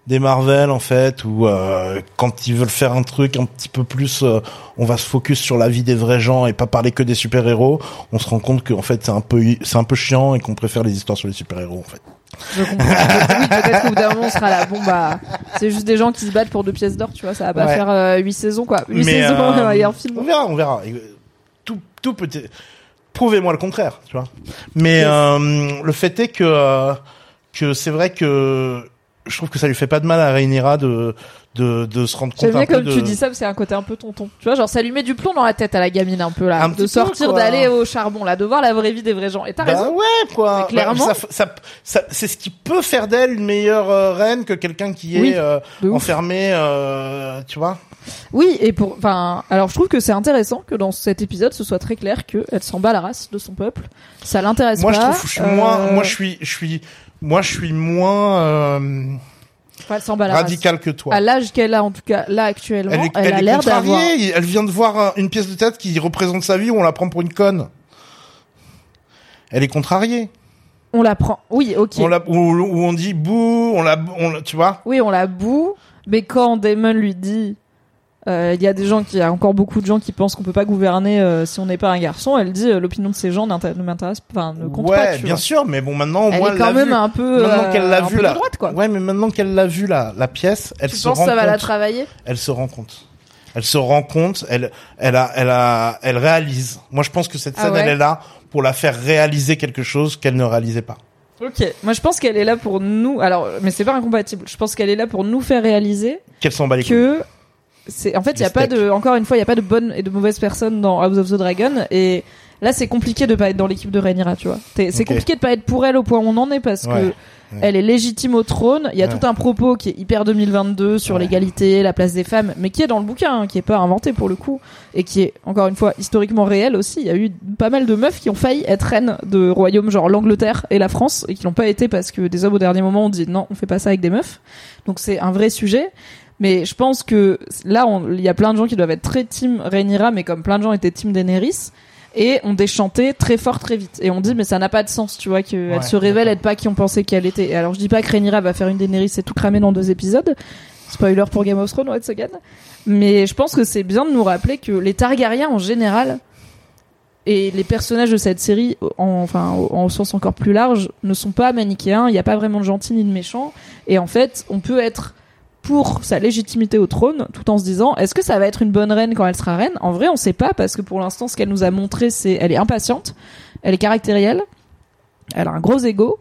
des Marvel en fait, où euh, quand ils veulent faire un truc un petit peu plus, euh, on va se focus sur la vie des vrais gens et pas parler que des super héros. On se rend compte qu'en fait c'est un peu c'est un peu chiant et qu'on préfère les histoires sur les super héros en fait. Je comprends. oui, peut-être qu'au bout d'un moment, on sera là. Bon, bah, c'est juste des gens qui se battent pour deux pièces d'or, tu vois. Ça va pas Ouais. faire euh, huit saisons, quoi. Huit saisons, euh, *laughs* et un On film. verra, on verra. Et, euh, Tout tout peut prouvez-moi le contraire, tu vois. Mais euh, le fait est que euh, que c'est vrai que je trouve que ça lui fait pas de mal à Rhaenyra de de de se rendre compte J'aime bien comme de tu dis ça, que c'est un côté un peu tonton. Tu vois, genre, ça lui met du plomb dans la tête à la gamine, un peu, là. Un de sortir, d'aller au charbon, là, de voir la vraie vie des vrais gens. Et t'as Bah raison. ouais quoi. Mais clairement. Bah, ça, ça, ça- c'est ce qui peut faire d'elle une meilleure euh, reine que quelqu'un qui est euh, enfermé, euh, tu vois. Oui, et pour, enfin, alors je trouve que c'est intéressant que dans cet épisode, ce soit très clair qu'elle s'en bat la race de son peuple. Ça l'intéresse Moi pas. je trouve, je suis euh, moins, moi je suis, je suis, moi je suis moins euh, enfin, elle s'en bat la race. radical que toi. À l'âge qu'elle a, en tout cas, là, actuellement, Elle elle, est, elle a est l'air d'avoir. contrariée. Elle vient de voir un- une pièce de tête qui représente sa vie où on la prend pour une conne. elle est contrariée. On la prend. Oui, ok. On la, où, où on dit bouh, on la, on, la- tu vois? Oui, on la boue, mais quand Damon lui dit, euh, il y a des gens qui, il y a encore beaucoup de gens qui pensent qu'on peut pas gouverner euh, si on n'est pas un garçon. Elle dit, euh, l'opinion de ces gens ne m'intéresse, enfin, ne compte ouais, pas. tu bien vois. sûr, mais bon, maintenant, au Elle moins, est quand même vu. un peu, Maintenant euh, qu'elle l'a vu là, droite, quoi. ouais, mais maintenant qu'elle l'a vu la, la pièce, elle Tu se penses rend que ça va la compte. travailler? Elle se rend compte. Elle se rend compte. Elle, elle a, elle a, elle réalise. Moi, je pense que cette Ah scène, ouais elle est là pour la faire réaliser quelque chose qu'elle ne réalisait pas. Ok. Moi, je pense qu'elle est là pour nous. Alors, mais c'est pas incompatible. Je pense qu'elle est là pour nous faire réaliser Qu'elle s'en bat les couilles. que c'est en fait il y a pas de encore une fois il y a pas de bonnes et de mauvaises personnes dans House of the Dragon. Et là c'est compliqué de pas être dans l'équipe de Rhaenyra tu vois. C'est compliqué de pas être pour elle au point où on en est parce Ouais, que ouais. elle est légitime au trône. Il y a Ouais. tout un propos qui est hyper 2022 sur l'égalité la place des femmes mais qui est dans le bouquin hein, qui est pas inventé pour le coup et qui est encore une fois historiquement réel aussi. Il y a eu pas mal de meufs qui ont failli être reines de royaumes genre l'Angleterre et la France et qui l'ont pas été parce que des hommes au dernier moment ont dit non on fait pas ça avec des meufs. Donc c'est un vrai sujet mais je pense que là, on- il y a plein de gens qui doivent être très team Rhaenyra, mais comme plein de gens étaient team Daenerys, et ont déchanté très fort très vite. Et on dit, mais ça n'a pas de sens, tu vois, qu'elle Ouais, se révèle être pas qui on pensait qu'elle était. Et alors je dis pas que Rhaenyra va faire une Daenerys et tout cramer dans deux épisodes. Spoiler pour Game of Thrones, once again. Mais je pense que c'est bien de nous rappeler que les Targaryens en général, et les personnages de cette série, en, enfin, en, en sens encore plus large, ne sont pas manichéens. Il n'y a pas vraiment de gentils ni de méchants. Et en fait, on peut être pour sa légitimité au trône, tout en se disant est-ce que ça va être une bonne reine quand elle sera reine? En vrai, on sait pas parce que pour l'instant, ce qu'elle nous a montré, c'est elle est impatiente, elle est caractérielle, elle a un gros ego,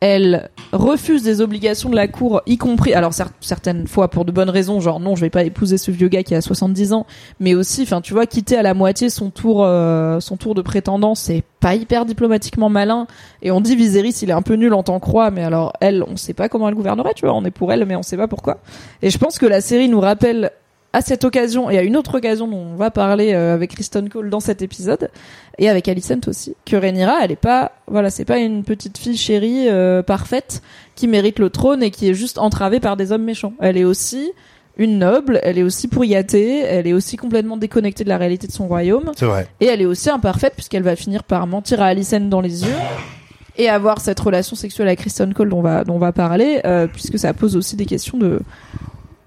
elle refuse des obligations de la cour, y compris, alors cer- certaines fois pour de bonnes raisons, genre non, je vais pas épouser ce vieux gars qui a 70 ans, mais aussi, enfin, tu vois, quitter à la moitié son tour, euh, son tour de prétendant, c'est pas hyper diplomatiquement malin. Et on dit Viserys, il est un peu nul en tant que roi, mais alors elle, on sait pas comment elle gouvernerait, tu vois, on est pour elle, mais on sait pas pourquoi. Et je pense que la série nous rappelle à cette occasion et à une autre occasion dont on va parler euh, avec Kristen Cole dans cet épisode et avec Alicent aussi que Rhaenyra elle est pas voilà c'est pas une petite fille chérie euh, parfaite qui mérite le trône et qui est juste entravée par des hommes méchants elle est aussi une noble elle est aussi pourriatée elle est aussi complètement déconnectée de la réalité de son royaume C'est vrai. et elle est aussi imparfaite puisqu'elle va finir par mentir à Alicent dans les yeux et avoir cette relation sexuelle avec Kristen Cole dont on va, dont on va parler, euh, puisque ça pose aussi des questions de,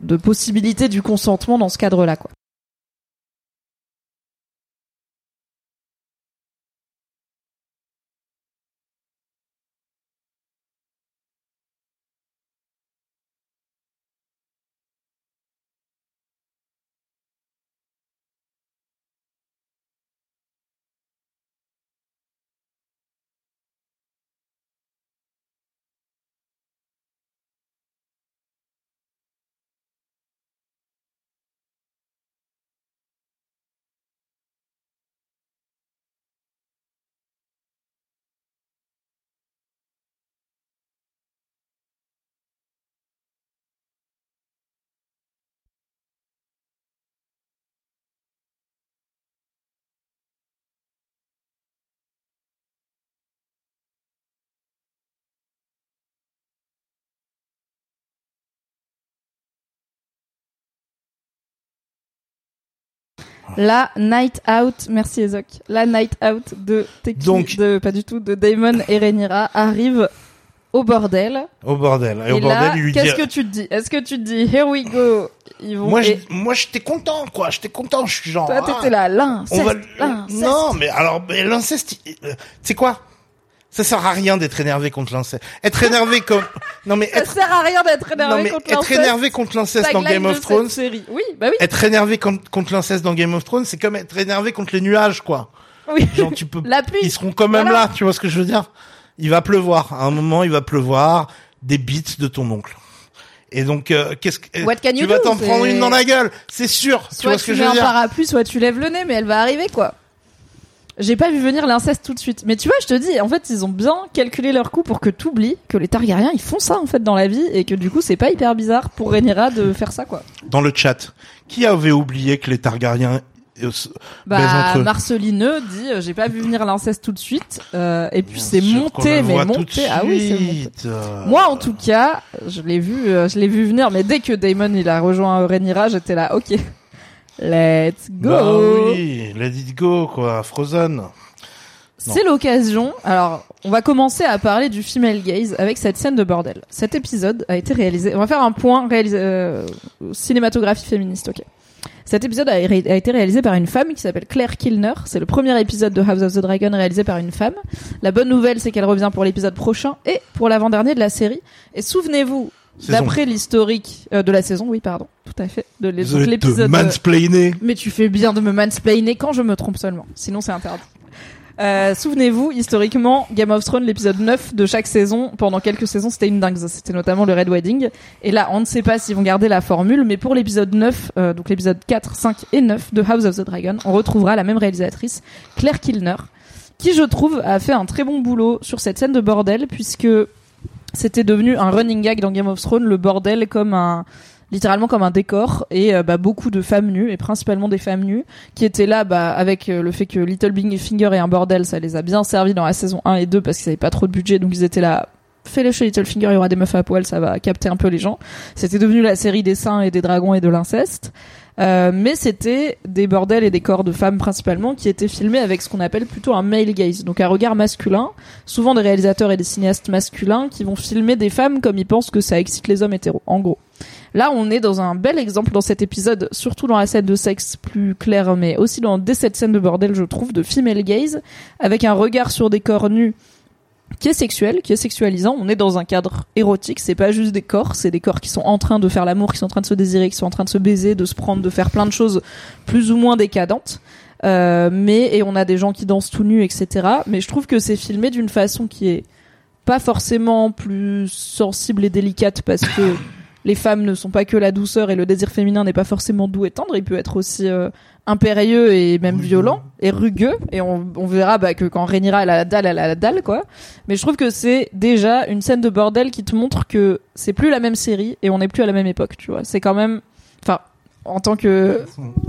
de possibilité du consentement dans ce cadre-là, quoi. La Night Out, merci Ezok. La Night Out de Teki, Donc- de pas du tout de Damon et Rhaenyra arrive au bordel. Au bordel. Et, Et, au bordel, là, il lui qu'est-ce que tu te dis? Est-ce que tu te dis Here we go Ils vont. Moi, et je- moi, j'étais content, quoi. J'étais content. Je suis genre. toi, ah, t'étais là, l'inceste, on va. l'inceste. Non, mais alors, mais l'inceste, euh, c'est quoi? Ça sert à rien d'être énervé contre l'inceste. Être énervé comme. *laughs* Non, mais Ça être. sert à rien d'être énervé contre être l'inceste. énervé contre l'inceste dans Game of Thrones. série. Oui, bah oui. Être énervé contre, l'inceste dans Game of Thrones, c'est comme être énervé contre les nuages, quoi. oui. Genre, tu peux. La pluie. Ils seront quand même Voilà. là, tu vois ce que je veux dire? Il va pleuvoir. À un moment, il va pleuvoir des bites de ton oncle. Et donc, euh, qu'est-ce que can tu vas t'en prendre une dans la gueule, c'est sûr. tu vois ce tu que je veux un dire? parapluie, soit tu lèves le nez, mais elle va arriver quoi. J'ai pas vu venir l'inceste tout de suite. Mais tu vois, je te dis, en fait, ils ont bien calculé leur coup pour que t'oublies que les Targaryens, ils font ça, en fait, dans la vie, et que du coup, c'est pas hyper bizarre pour Rhaenyra de faire ça, quoi. Dans le chat, qui avait oublié que les Targaryens euh, Bah, Marcelineux dit, euh, j'ai pas vu venir l'inceste tout de suite, euh, et puis c'est monté, mais monté. Ah oui, c'est monté. Moi, en tout cas, je l'ai vu, euh, je l'ai vu venir, mais dès que Damon il a rejoint Rhaenyra, j'étais là, ok, let's go. Bah oui, let it go, quoi, Frozen. C'est l'occasion. Alors, on va commencer à parler du female gaze avec cette scène de bordel. Cet épisode a été réalisé. On va faire un point réalisé, euh, cinématographie féministe. Ok. Cet épisode a, ré- a été réalisé par une femme qui s'appelle Claire Kilner. C'est le premier épisode de House of the Dragon réalisé par une femme. La bonne nouvelle, c'est qu'elle revient pour l'épisode prochain et pour l'avant-dernier de la série. Et souvenez-vous. D'après l'historique euh, de la saison, oui, pardon, tout à fait, de l'épisode. euh, mansplainer. mais tu fais bien de me mansplainer quand je me trompe seulement. Sinon, c'est interdit. Euh, Souvenez-vous, historiquement, Game of Thrones, l'épisode 9 de chaque saison, pendant quelques saisons, c'était une dingue. C'était notamment le Red Wedding. Et là, on ne sait pas s'ils vont garder la formule, mais pour l'épisode 9, euh, donc l'épisode 4, 5 et 9 de House of the Dragon, on retrouvera la même réalisatrice, Claire Kilner, qui, je trouve, a fait un très bon boulot sur cette scène de bordel, puisque c'était devenu un running gag dans Game of Thrones, le bordel comme un littéralement comme un décor. Et euh, bah, beaucoup de femmes nues et principalement des femmes nues qui étaient là bah, avec euh, le fait que Little Finger est un bordel ça les a bien servi dans la saison 1 et 2 parce qu'ils avaient pas trop de budget. Donc ils étaient là fais-le chez Littlefinger il y aura des meufs à poil ça va capter un peu les gens. C'était devenu la série des seins et des dragons et de l'inceste euh, mais c'était des bordels et des corps de femmes principalement qui étaient filmés avec ce qu'on appelle plutôt un male gaze, donc un regard masculin. Souvent des réalisateurs et des cinéastes masculins qui vont filmer des femmes comme ils pensent que ça excite les hommes hétéros, en gros. Là, on est dans un bel exemple dans cet épisode, surtout dans la scène de sexe plus claire, mais aussi dans dès cette scène de bordel, je trouve, de female gaze, avec un regard sur des corps nus qui est sexuel, qui est sexualisant. On est dans un cadre érotique, c'est pas juste des corps, c'est des corps qui sont en train de faire l'amour, qui sont en train de se désirer, qui sont en train de se baiser, de se prendre, de faire plein de choses plus ou moins décadentes. Euh, mais et on a des gens qui dansent tout nus, etc. Mais je trouve que c'est filmé d'une façon qui est pas forcément plus sensible et délicate parce que les femmes ne sont pas que la douceur et le désir féminin n'est pas forcément doux et tendre. Il peut être aussi euh, impérieux et même violent et rugueux. Et on, on verra bah, que quand Rhaenyra elle a la dalle, elle a la dalle quoi. Mais je trouve que c'est déjà une scène de bordel qui te montre que c'est plus la même série et on n'est plus à la même époque. Tu vois, c'est quand même, enfin, en tant que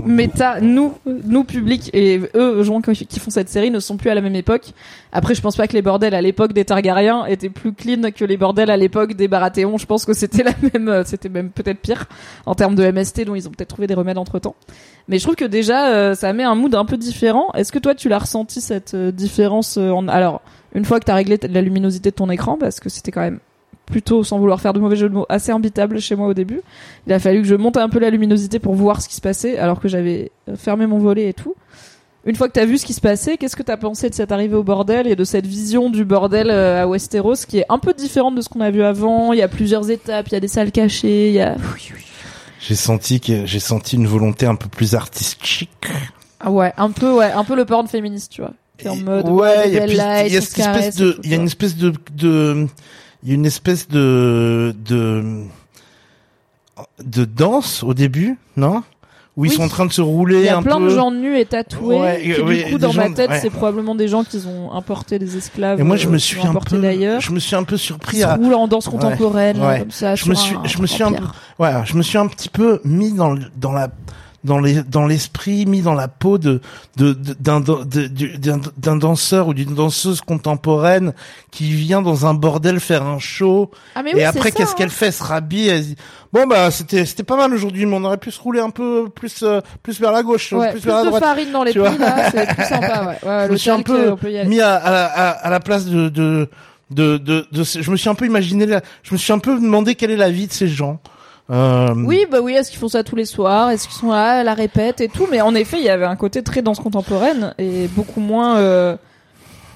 méta, nous, nous public et eux, gens qui font cette série ne sont plus à la même époque. Après, je pense pas que les bordels à l'époque des Targaryens étaient plus clean que les bordels à l'époque des Baratheons. Je pense que c'était la *laughs* même, euh, c'était même peut-être pire en termes de MST, dont ils ont peut-être trouvé des remèdes entre temps. Mais je trouve que déjà, euh, ça met un mood un peu différent. Est-ce que toi, tu l'as ressenti cette euh, différence en... Alors, une fois que t'as réglé la luminosité de ton écran, parce que c'était quand même plutôt, sans vouloir faire de mauvais jeu de mots, assez imbitable chez moi au début. Il a fallu que je monte un peu la luminosité pour voir ce qui se passait, alors que j'avais fermé mon volet et tout. Une fois que t'as vu ce qui se passait, qu'est-ce que t'as pensé de cette arrivée au bordel et de cette vision du bordel euh, à Westeros qui est un peu différente de ce qu'on a vu avant? Il y a plusieurs étapes, il y a des salles cachées, il y a... J'ai senti que j'ai senti une volonté un peu plus artistique. Ah ouais, un peu, ouais, un peu le porn féministe, tu vois. En mode, ouais, il y a, y cette espèce de, il y une espèce de, de, il y a une espèce de, de, de danse au début, non? Où ils sont en train de se rouler Il y a un plein peu. de gens nus et tatoués. Ouais, qui, oui, du coup, dans ma tête, ouais. c'est probablement des gens qui ont importé des esclaves. Et moi, je euh, me suis un peu, d'ailleurs. je me suis un peu surpris se à, roulent en danse contemporaine, Ouais. comme ça. je me suis, un je me suis un peu, ouais, je me suis un petit peu mis dans le- dans la dans les dans l'esprit, mis dans la peau de de de- d'un de- de- du- d'un danseur ou d'une danseuse contemporaine qui vient dans un bordel faire un show Ah, mais oui, et après qu'est-ce hein. qu'elle fait, se rhabille, elle bon bah c'était c'était pas mal aujourd'hui, mais on aurait pu se rouler un peu plus euh, plus vers la gauche, Ouais, plus plus, vers la de droite. farine dans les vois. là, c'est plus sympa, ouais. ouais Je me suis un peu mis à, à, à, à la place de de, de de de je me suis un peu imaginé la, je me suis un peu demandé quelle est la vie de ces gens. Euh, Oui, bah oui, est-ce qu'ils font ça tous les soirs? Est-ce qu'ils sont là, à la répète et tout? Mais en effet, il y avait un côté très danse contemporaine et beaucoup moins euh,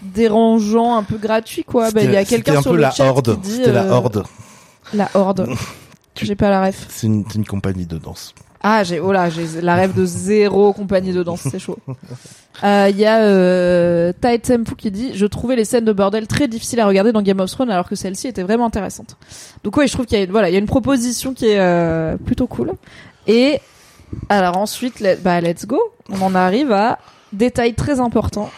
dérangeant, un peu gratuit, quoi. Bah, il y a quelqu'un sur peu le la chat horde. qui dit C'était la euh, horde. La horde. *laughs* J'ai pas la ref. C'est une, c'est une compagnie de danse. Ah, j'ai oh là, j'ai la rêve de zéro compagnie de danse, c'est chaud. Euh, Il y a euh, Tai Tempu qui dit je trouvais les scènes de bordel très difficiles à regarder dans Game of Thrones alors que celle-ci était vraiment intéressante. Donc ouais, je trouve qu'il y a voilà, il y a une proposition qui est euh, plutôt cool. Et alors ensuite, bah let's go. On en arrive à détail très important.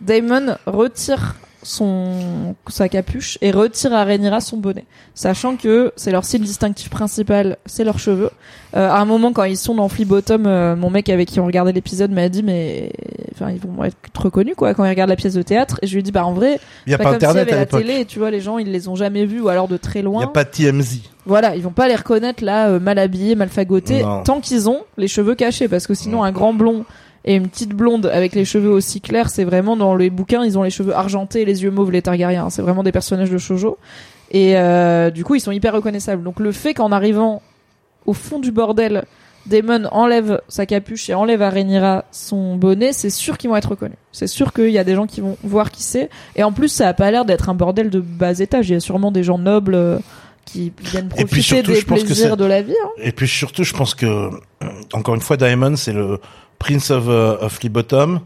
Damon retire son sa capuche et retire à Rhaenyra son bonnet, sachant que c'est leur signe distinctif principal, c'est leurs cheveux. Euh, à un moment, quand ils sont dans Flea Bottom, euh, mon mec avec qui on regardait l'épisode m'a dit mais enfin ils vont être reconnus quoi quand ils regardent la pièce de théâtre. Et je lui ai dit bah en vrai, Il y a pas comme s'il y internet avait à la télé, tu vois les gens ils les ont jamais vus ou alors de très Il loin. y a pas de TMZ. Voilà, ils vont pas les reconnaître là, euh, mal habillés, mal fagotés, Non. tant qu'ils ont les cheveux cachés, parce que sinon un grand blond Et une petite blonde avec les cheveux aussi clairs, c'est vraiment dans les bouquins, ils ont les cheveux argentés et les yeux mauves, les Targaryens. C'est vraiment des personnages de shoujo. Et euh, du coup, ils sont hyper reconnaissables. Donc le fait qu'en arrivant au fond du bordel, Daemon enlève sa capuche et enlève à Rhaenyra son bonnet, c'est sûr qu'ils vont être reconnus. C'est sûr qu'il y a des gens qui vont voir qui c'est. Et en plus, ça a pas l'air d'être un bordel de bas étage. Il y a sûrement des gens nobles euh, qui viennent Et puis profiter surtout, des je pense que plaisirs de la vie. hein. Et puis surtout, je pense que encore une fois, Diamond, c'est le Prince of, euh, of Lee Bottom.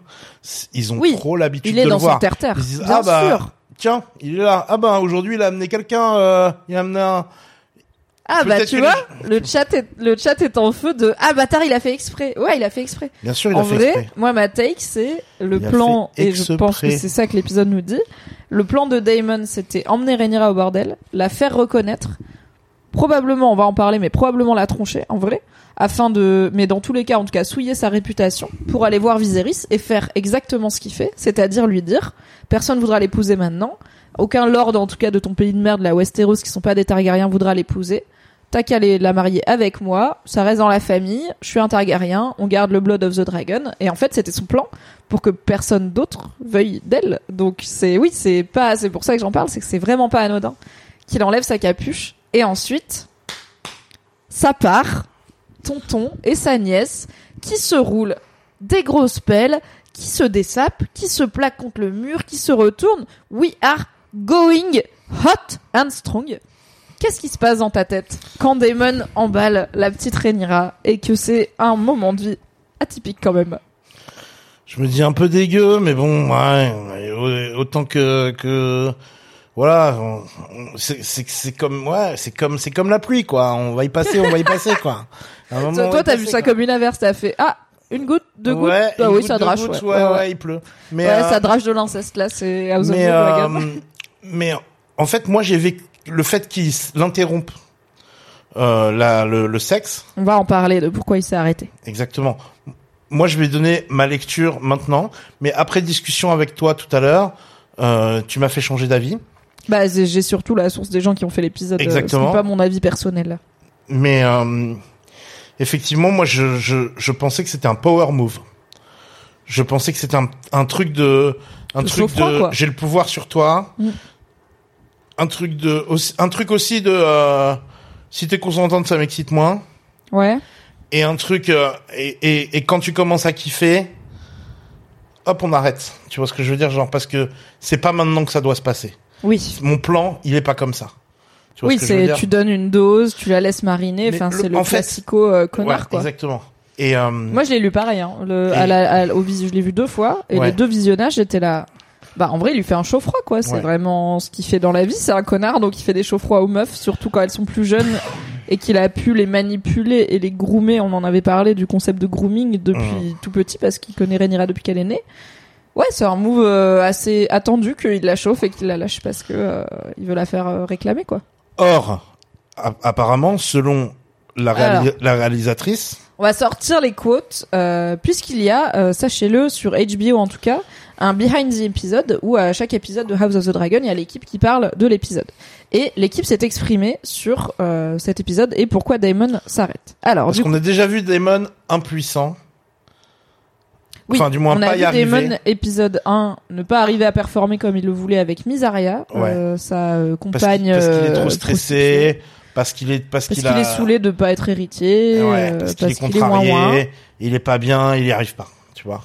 Ils ont Oui, trop l'habitude Il de est le dans son voir. Ils disent Bien ah bah sûr. tiens, il est là. Ah bah aujourd'hui, il a amené quelqu'un. euh, il a amené un. Ah bah tu vois, les- le chat est le chat est en feu de ah bâtard il a fait exprès. Ouais il a fait exprès. Bien sûr, il en a fait vrai, exprès. moi ma take c'est le Il plan et je pense que c'est ça que l'épisode nous dit. Le plan de Damon c'était emmener Rhaenyra au bordel, la faire reconnaître, probablement on va en parler mais probablement la troncher en vrai afin de mais dans tous les cas en tout cas souiller sa réputation pour aller voir Viserys et faire exactement ce qu'il fait, c'est-à-dire lui dire personne voudra l'épouser maintenant, aucun lord en tout cas de ton pays de merde la Westeros qui sont pas des Targaryens voudra l'épouser. T'as qu'à la marier avec moi, ça reste dans la famille, je suis un Targaryen, on garde le Blood of the Dragon, et en fait c'était son plan pour que personne d'autre veuille d'elle. Donc c'est, oui, c'est pas, c'est pour ça que j'en parle, c'est que c'est vraiment pas anodin qu'il enlève sa capuche, et ensuite, ça part, tonton et sa nièce, qui se roulent des grosses pelles, qui se dessapent, qui se plaquent contre le mur, qui se retournent. We are going hot and strong. Qu'est-ce qui se passe dans ta tête quand Damon emballe la petite Rhaenyra et que c'est un moment de vie atypique quand même? Je me dis un peu dégueu, mais bon, autant que voilà, c'est comme ouais, c'est comme c'est comme la pluie quoi. On va y passer, on va y passer quoi. Moment, Toi, t'as vu ça quoi. comme une averse, t'as fait ah une goutte, deux gouttes, Ouais, ah oui goutte, ça drache, gouttes, ouais, ouais, ouais, ouais, il pleut. Mais Ouais, euh, ça drache de l'inceste là, c'est House mais euh, mais en fait, moi j'ai vécu le fait qu'ils l'interrompent euh, la, le, le sexe, On va en parler de pourquoi il s'est arrêté. exactement. Moi, je vais donner ma lecture maintenant, mais après discussion avec toi tout à l'heure, euh, tu m'as fait changer d'avis. Bah j'ai surtout la source des gens qui ont fait l'épisode. euh, Exactement. C'est pas mon avis personnel. Mais euh, effectivement, moi, je, je, je pensais que c'était un power move. Je pensais que c'était un, un truc de, un truc de, j'ai le pouvoir sur toi. Mm. Un truc de, aussi, un truc aussi de, euh, si t'es consentante, ça m'excite moins. Ouais. Et un truc, euh, et, et, et quand tu commences à kiffer, hop, on arrête. Tu vois ce que je veux dire, genre parce que c'est pas maintenant que ça doit se passer. Oui. Mon plan, il est pas comme ça. Tu vois Oui, c'est tu donnes une dose, tu la laisses mariner. Enfin, c'est le en fait- classico euh, connard Ouais, quoi. Exactement. Et euh, Moi, je l'ai lu pareil. Hein. Le, Et- à la, à- au visu, je l'ai vu deux fois. Et Ouais. les deux visionnages, j'étais là. Bah, en vrai, il lui fait un chaud-froid, quoi. C'est Ouais. vraiment ce qu'il fait dans la vie. C'est un connard, donc il fait des chaud-froids aux meufs, surtout quand elles sont plus jeunes. et qu'il a pu les manipuler et les groomer. On en avait parlé du concept de grooming depuis tout petit, parce qu'il connaît Rhaenyra depuis qu'elle est née. Ouais, c'est un move euh, assez attendu qu'il la chauffe et qu'il la lâche parce que euh, il veut la faire euh, réclamer, quoi. Or, apparemment, selon la, réali- Alors. la réalisatrice, On va sortir les quotes, euh, puisqu'il y a, euh, sachez-le, sur HBO en tout cas, un behind the episode où à chaque épisode de House of the Dragon, il y a l'équipe qui parle de l'épisode. Et l'équipe s'est exprimée sur cet épisode et pourquoi Damon s'arrête. Alors, parce qu'on a déjà vu Damon impuissant. Oui, enfin, du moins, on pas a y vu arriver. Damon épisode 1 ne pas arriver à performer comme il le voulait avec Misaria, euh, sa euh, Parce compagne. qu'il parce qu'il est euh, trop stressé, parce qu'il est, parce Parce qu'il a, est saoulé de pas être héritier, ouais, euh, parce qu'il est contrarié, il est pas bien, il y arrive pas, tu vois.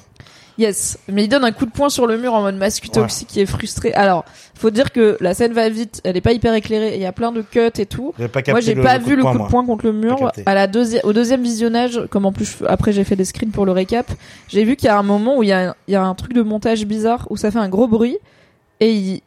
Yes, mais il donne un coup de poing sur le mur en mode mascutoxie qui est frustré. Alors, faut dire que la scène va vite, elle est pas hyper éclairée, il y a plein de cuts et tout. Pas Moi, j'ai pas le vu le coup de poing contre le mur. À la deuxième, au deuxième visionnage, comme en plus après j'ai fait des screens pour le récap, j'ai vu qu'il y a un moment où il y a, un- il y a un truc de montage bizarre où ça fait un gros bruit et il,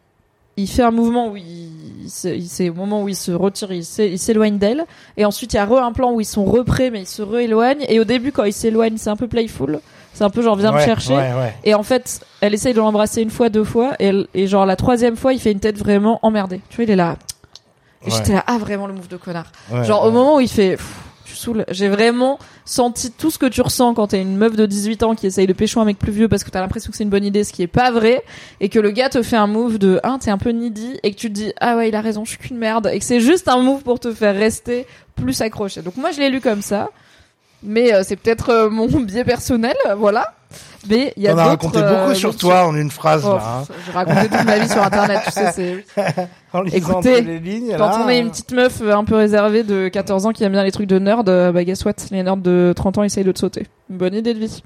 il fait un mouvement où il, c'est au moment où il se retire, il s'é- il s'éloigne d'elle et ensuite il y a re un plan où ils sont reprès mais ils se rééloignent et au début quand ils s'éloignent c'est un peu playful, c'est un peu genre viens me chercher. Ouais, ouais. Et en fait, elle essaye de l'embrasser une fois, deux fois, et, elle- et genre la troisième fois, il fait une tête vraiment emmerdée. Tu vois, il est là. Et j'étais là, ah vraiment le move de connard. genre au moment où il fait, tu saoules. J'ai vraiment senti tout ce que tu ressens quand t'es une meuf de 18 ans qui essaye de pécho un mec plus vieux parce que t'as l'impression que c'est une bonne idée, ce qui est pas vrai, et que le gars te fait un move de, ah t'es un peu needy, et que tu te dis, ah ouais il a raison, je suis qu'une merde, et que c'est juste un move pour te faire rester plus accroché. Donc moi je l'ai lu comme ça. Mais euh, c'est peut-être euh, mon *laughs* biais personnel, euh, voilà. Mais il y a On a raconté beaucoup sur toi en une phrase Oh, là. hein. pff, J'ai raconté toute ma vie sur internet, tu sais, c'est *laughs* En lisant Écoutez, entre les lignes, Quand là, on est une petite meuf un peu réservée de 14 ans qui aime bien les trucs de nerd, bah guess what, les nerds de 30 ans essayent de te sauter. Une bonne idée de vie.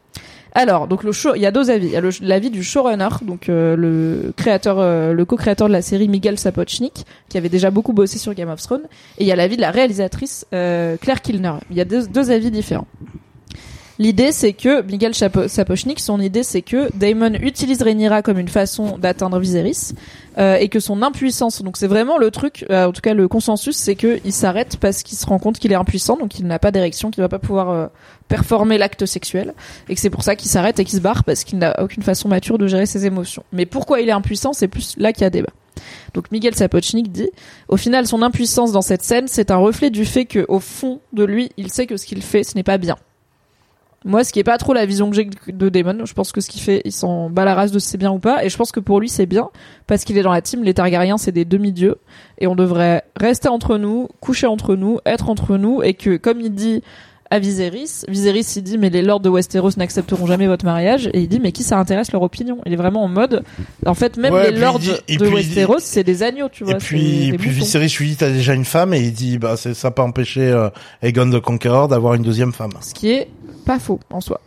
Alors, donc le show, il y a deux avis. Il y a l'avis du showrunner, donc euh, le créateur, euh, le co-créateur de la série Miguel Sapochnik, qui avait déjà beaucoup bossé sur Game of Thrones, et il y a l'avis de la réalisatrice euh, Claire Kilner. Il y a deux avis différents. L'idée, c'est que Miguel Sapochnik, son idée, c'est que Daemon utilise Rhaenyra comme une façon d'atteindre Viserys, euh, et que son impuissance, donc c'est vraiment le truc, euh, en tout cas le consensus, c'est que il s'arrête parce qu'il se rend compte qu'il est impuissant, donc il n'a pas d'érection, qu'il va pas pouvoir euh, performer l'acte sexuel, et que c'est pour ça qu'il s'arrête et qu'il se barre parce qu'il n'a aucune façon mature de gérer ses émotions. Mais pourquoi il est impuissant, c'est plus là qu'il y a débat. Donc Miguel Sapochnik dit, au final, son impuissance dans cette scène, c'est un reflet du fait que, au fond de lui, il sait que ce qu'il fait, ce n'est pas bien. Moi, ce qui est pas trop la vision que j'ai de Damon, je pense que ce qu'il fait, il s'en bat la race de si c'est bien ou pas, et je pense que pour lui c'est bien parce qu'il est dans la team. Les Targaryens, c'est des demi-dieux, et on devrait rester entre nous, coucher entre nous, être entre nous, et que comme il dit à Viserys, Viserys il dit mais les lords de Westeros n'accepteront jamais votre mariage, et il dit mais qui ça intéresse leur opinion? Il est vraiment en mode, en fait même Ouais, les lords dit- de puis Westeros c'est des agneaux, tu vois. Et puis, puis. Viserys lui dit t'as déjà une femme? Et il dit bah c'est ça pas empêché euh, Aegon the Conqueror d'avoir une deuxième femme. ce qui est pas faux en soi.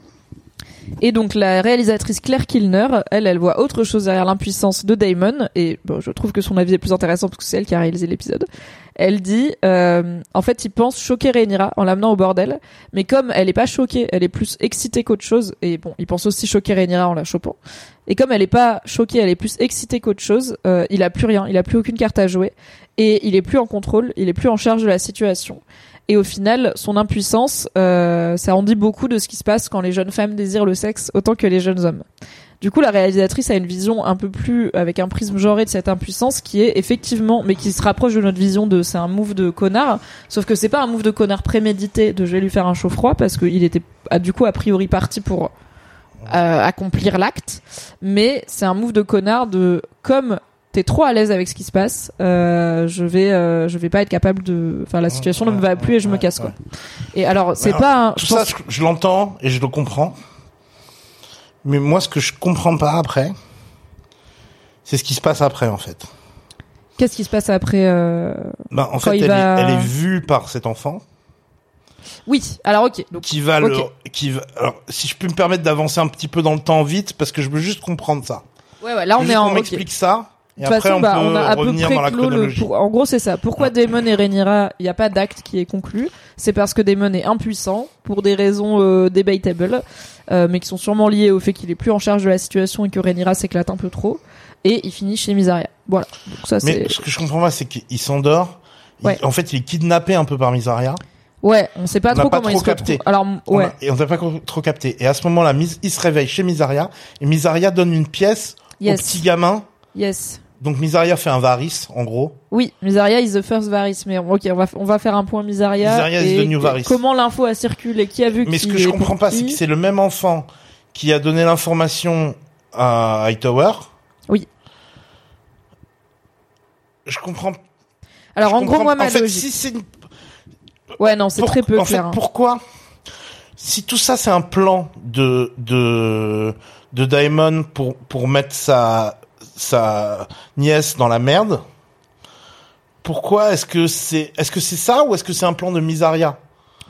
Et donc la réalisatrice Claire Kilner, elle, elle voit autre chose derrière l'impuissance de Damon, et bon, je trouve que son avis est plus intéressant parce que c'est elle qui a réalisé l'épisode. Elle dit, euh, en fait, il pense choquer Rhaenyra en l'amenant au bordel, mais comme elle est pas choquée, elle est plus excitée qu'autre chose, et bon, il pense aussi choquer Rhaenyra en la chopant. Et comme elle est pas choquée, elle est plus excitée qu'autre chose, euh, il a plus rien, il a plus aucune carte à jouer, et il est plus en contrôle, il est plus en charge de la situation. Et au final, son impuissance, euh, ça en dit beaucoup de ce qui se passe quand les jeunes femmes désirent le sexe autant que les jeunes hommes. Du coup, la réalisatrice a une vision un peu plus avec un prisme genré de cette impuissance qui est effectivement, mais qui se rapproche de notre vision de c'est un move de connard. Sauf que c'est pas un move de connard prémédité de je vais lui faire un chaud froid parce qu'il était ah, du coup a priori parti pour euh, accomplir l'acte, mais c'est un move de connard de comme t'es trop à l'aise avec ce qui se passe, euh, je vais euh, je vais pas être capable de, enfin la situation ne me va plus et je me casse quoi. Et alors c'est pas un, je ça, je, je l'entends et je le comprends. Mais moi, ce que je comprends pas après, c'est ce qui se passe après, en fait. qu'est-ce qui se passe après euh... Bah, en fait, elle, va- est, elle est vue par cet enfant Oui, alors ok. Donc qui va Ok. le, qui va. Alors, si je peux me permettre d'avancer un petit peu dans le temps vite, parce que je veux juste comprendre ça. ouais ouais, là on est en ok. m'explique ça. Et De toute façon, on bah, on a à peu près clos le. pour- En gros, c'est ça. Pourquoi Ouais. Damon et Rhaenyra, il n'y a pas d'acte qui est conclu? C'est parce que Damon est impuissant pour des raisons euh, debatable, euh, mais qui sont sûrement liées au fait qu'il est plus en charge de la situation et que Rhaenyra s'éclate un peu trop. Et il finit chez Misaria. Voilà. Donc ça Mais ce que je comprends pas, c'est qu'il s'endort. Ouais. En fait, il est kidnappé un peu par Misaria. Ouais, on sait pas On trop pas comment trop il se capté. Alors m- On ouais. a- et on n'a pas trop capté. Et à ce moment-là, il se réveille chez Misaria. Et Misaria donne une pièce au Yes. petit gamin. Yes. Donc Misaria fait un Varys, en gros. Oui, Misaria is the first Varys, mais ok, on va on va faire un point Misaria. Misaria is the new Varys. Comment l'info a circulé Qui a vu Mais ce que je comprends pas, c'est que c'est le même enfant qui a donné l'information à Hightower. Oui. Je comprends. Alors je en gros, moi ma en fait, logique. si c'est une- Ouais, non, c'est pour- très peu En clair. fait, hein. pourquoi Si tout ça c'est un plan de de de Daemon pour pour mettre sa sa nièce dans la merde. Pourquoi est-ce que c'est est-ce que c'est ça ou est-ce que c'est un plan de Misaria?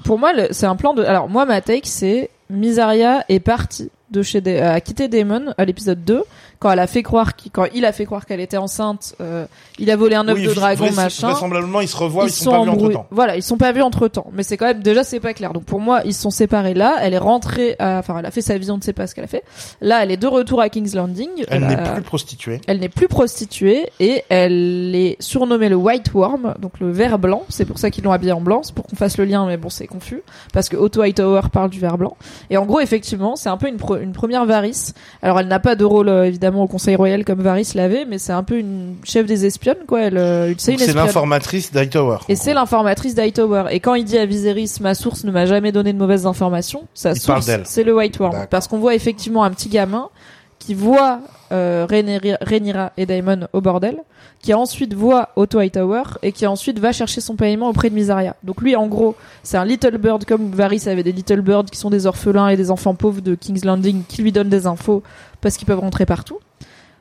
Pour moi, c'est un plan de. Alors moi, ma take, c'est Misaria est partie de chez des, a quitté Daemon à l'épisode 2 quand elle a fait croire qu'il- quand il a fait croire qu'elle était enceinte euh, il a volé un œuf Oui, de dragon machin Vraisemblablement, ils se revoient, ils, ils sont, sont pas vus entre temps. voilà ils sont pas vus entre temps mais c'est quand même déjà c'est pas clair donc pour moi ils se sont séparés là elle est rentrée à- enfin elle a fait sa vie on ne sait pas ce qu'elle a fait là elle est de retour à King's Landing Elle n'est plus prostituée. elle n'est plus prostituée et elle est surnommée le White Worm, donc le ver blanc. C'est pour ça qu'ils l'ont habillée en blanc, c'est pour qu'on fasse le lien, mais bon, c'est confus parce que Otto Hightower parle du ver blanc. Et en gros, effectivement, c'est un peu une, pro- une première Varys. Alors, elle n'a pas de rôle euh, évidemment au Conseil royal comme Varys l'avait, mais c'est un peu une chef des espionnes, quoi. Elle, euh, c'est une l'informatrice d'Hightower. Et c'est l'informatrice d'Hightower. Et quand il dit à Viserys, ma source ne m'a jamais donné de mauvaises informations, sa Il source, c'est le White Worm. Parce qu'on voit effectivement un petit gamin qui voit euh, Rhaenyra et Daemon au bordel, qui ensuite voit Otto Hightower et qui ensuite va chercher son paiement auprès de Misaria. Donc lui, en gros, c'est un little bird comme Varys avait des little birds qui sont des orphelins et des enfants pauvres de King's Landing qui lui donnent des infos parce qu'ils peuvent rentrer partout.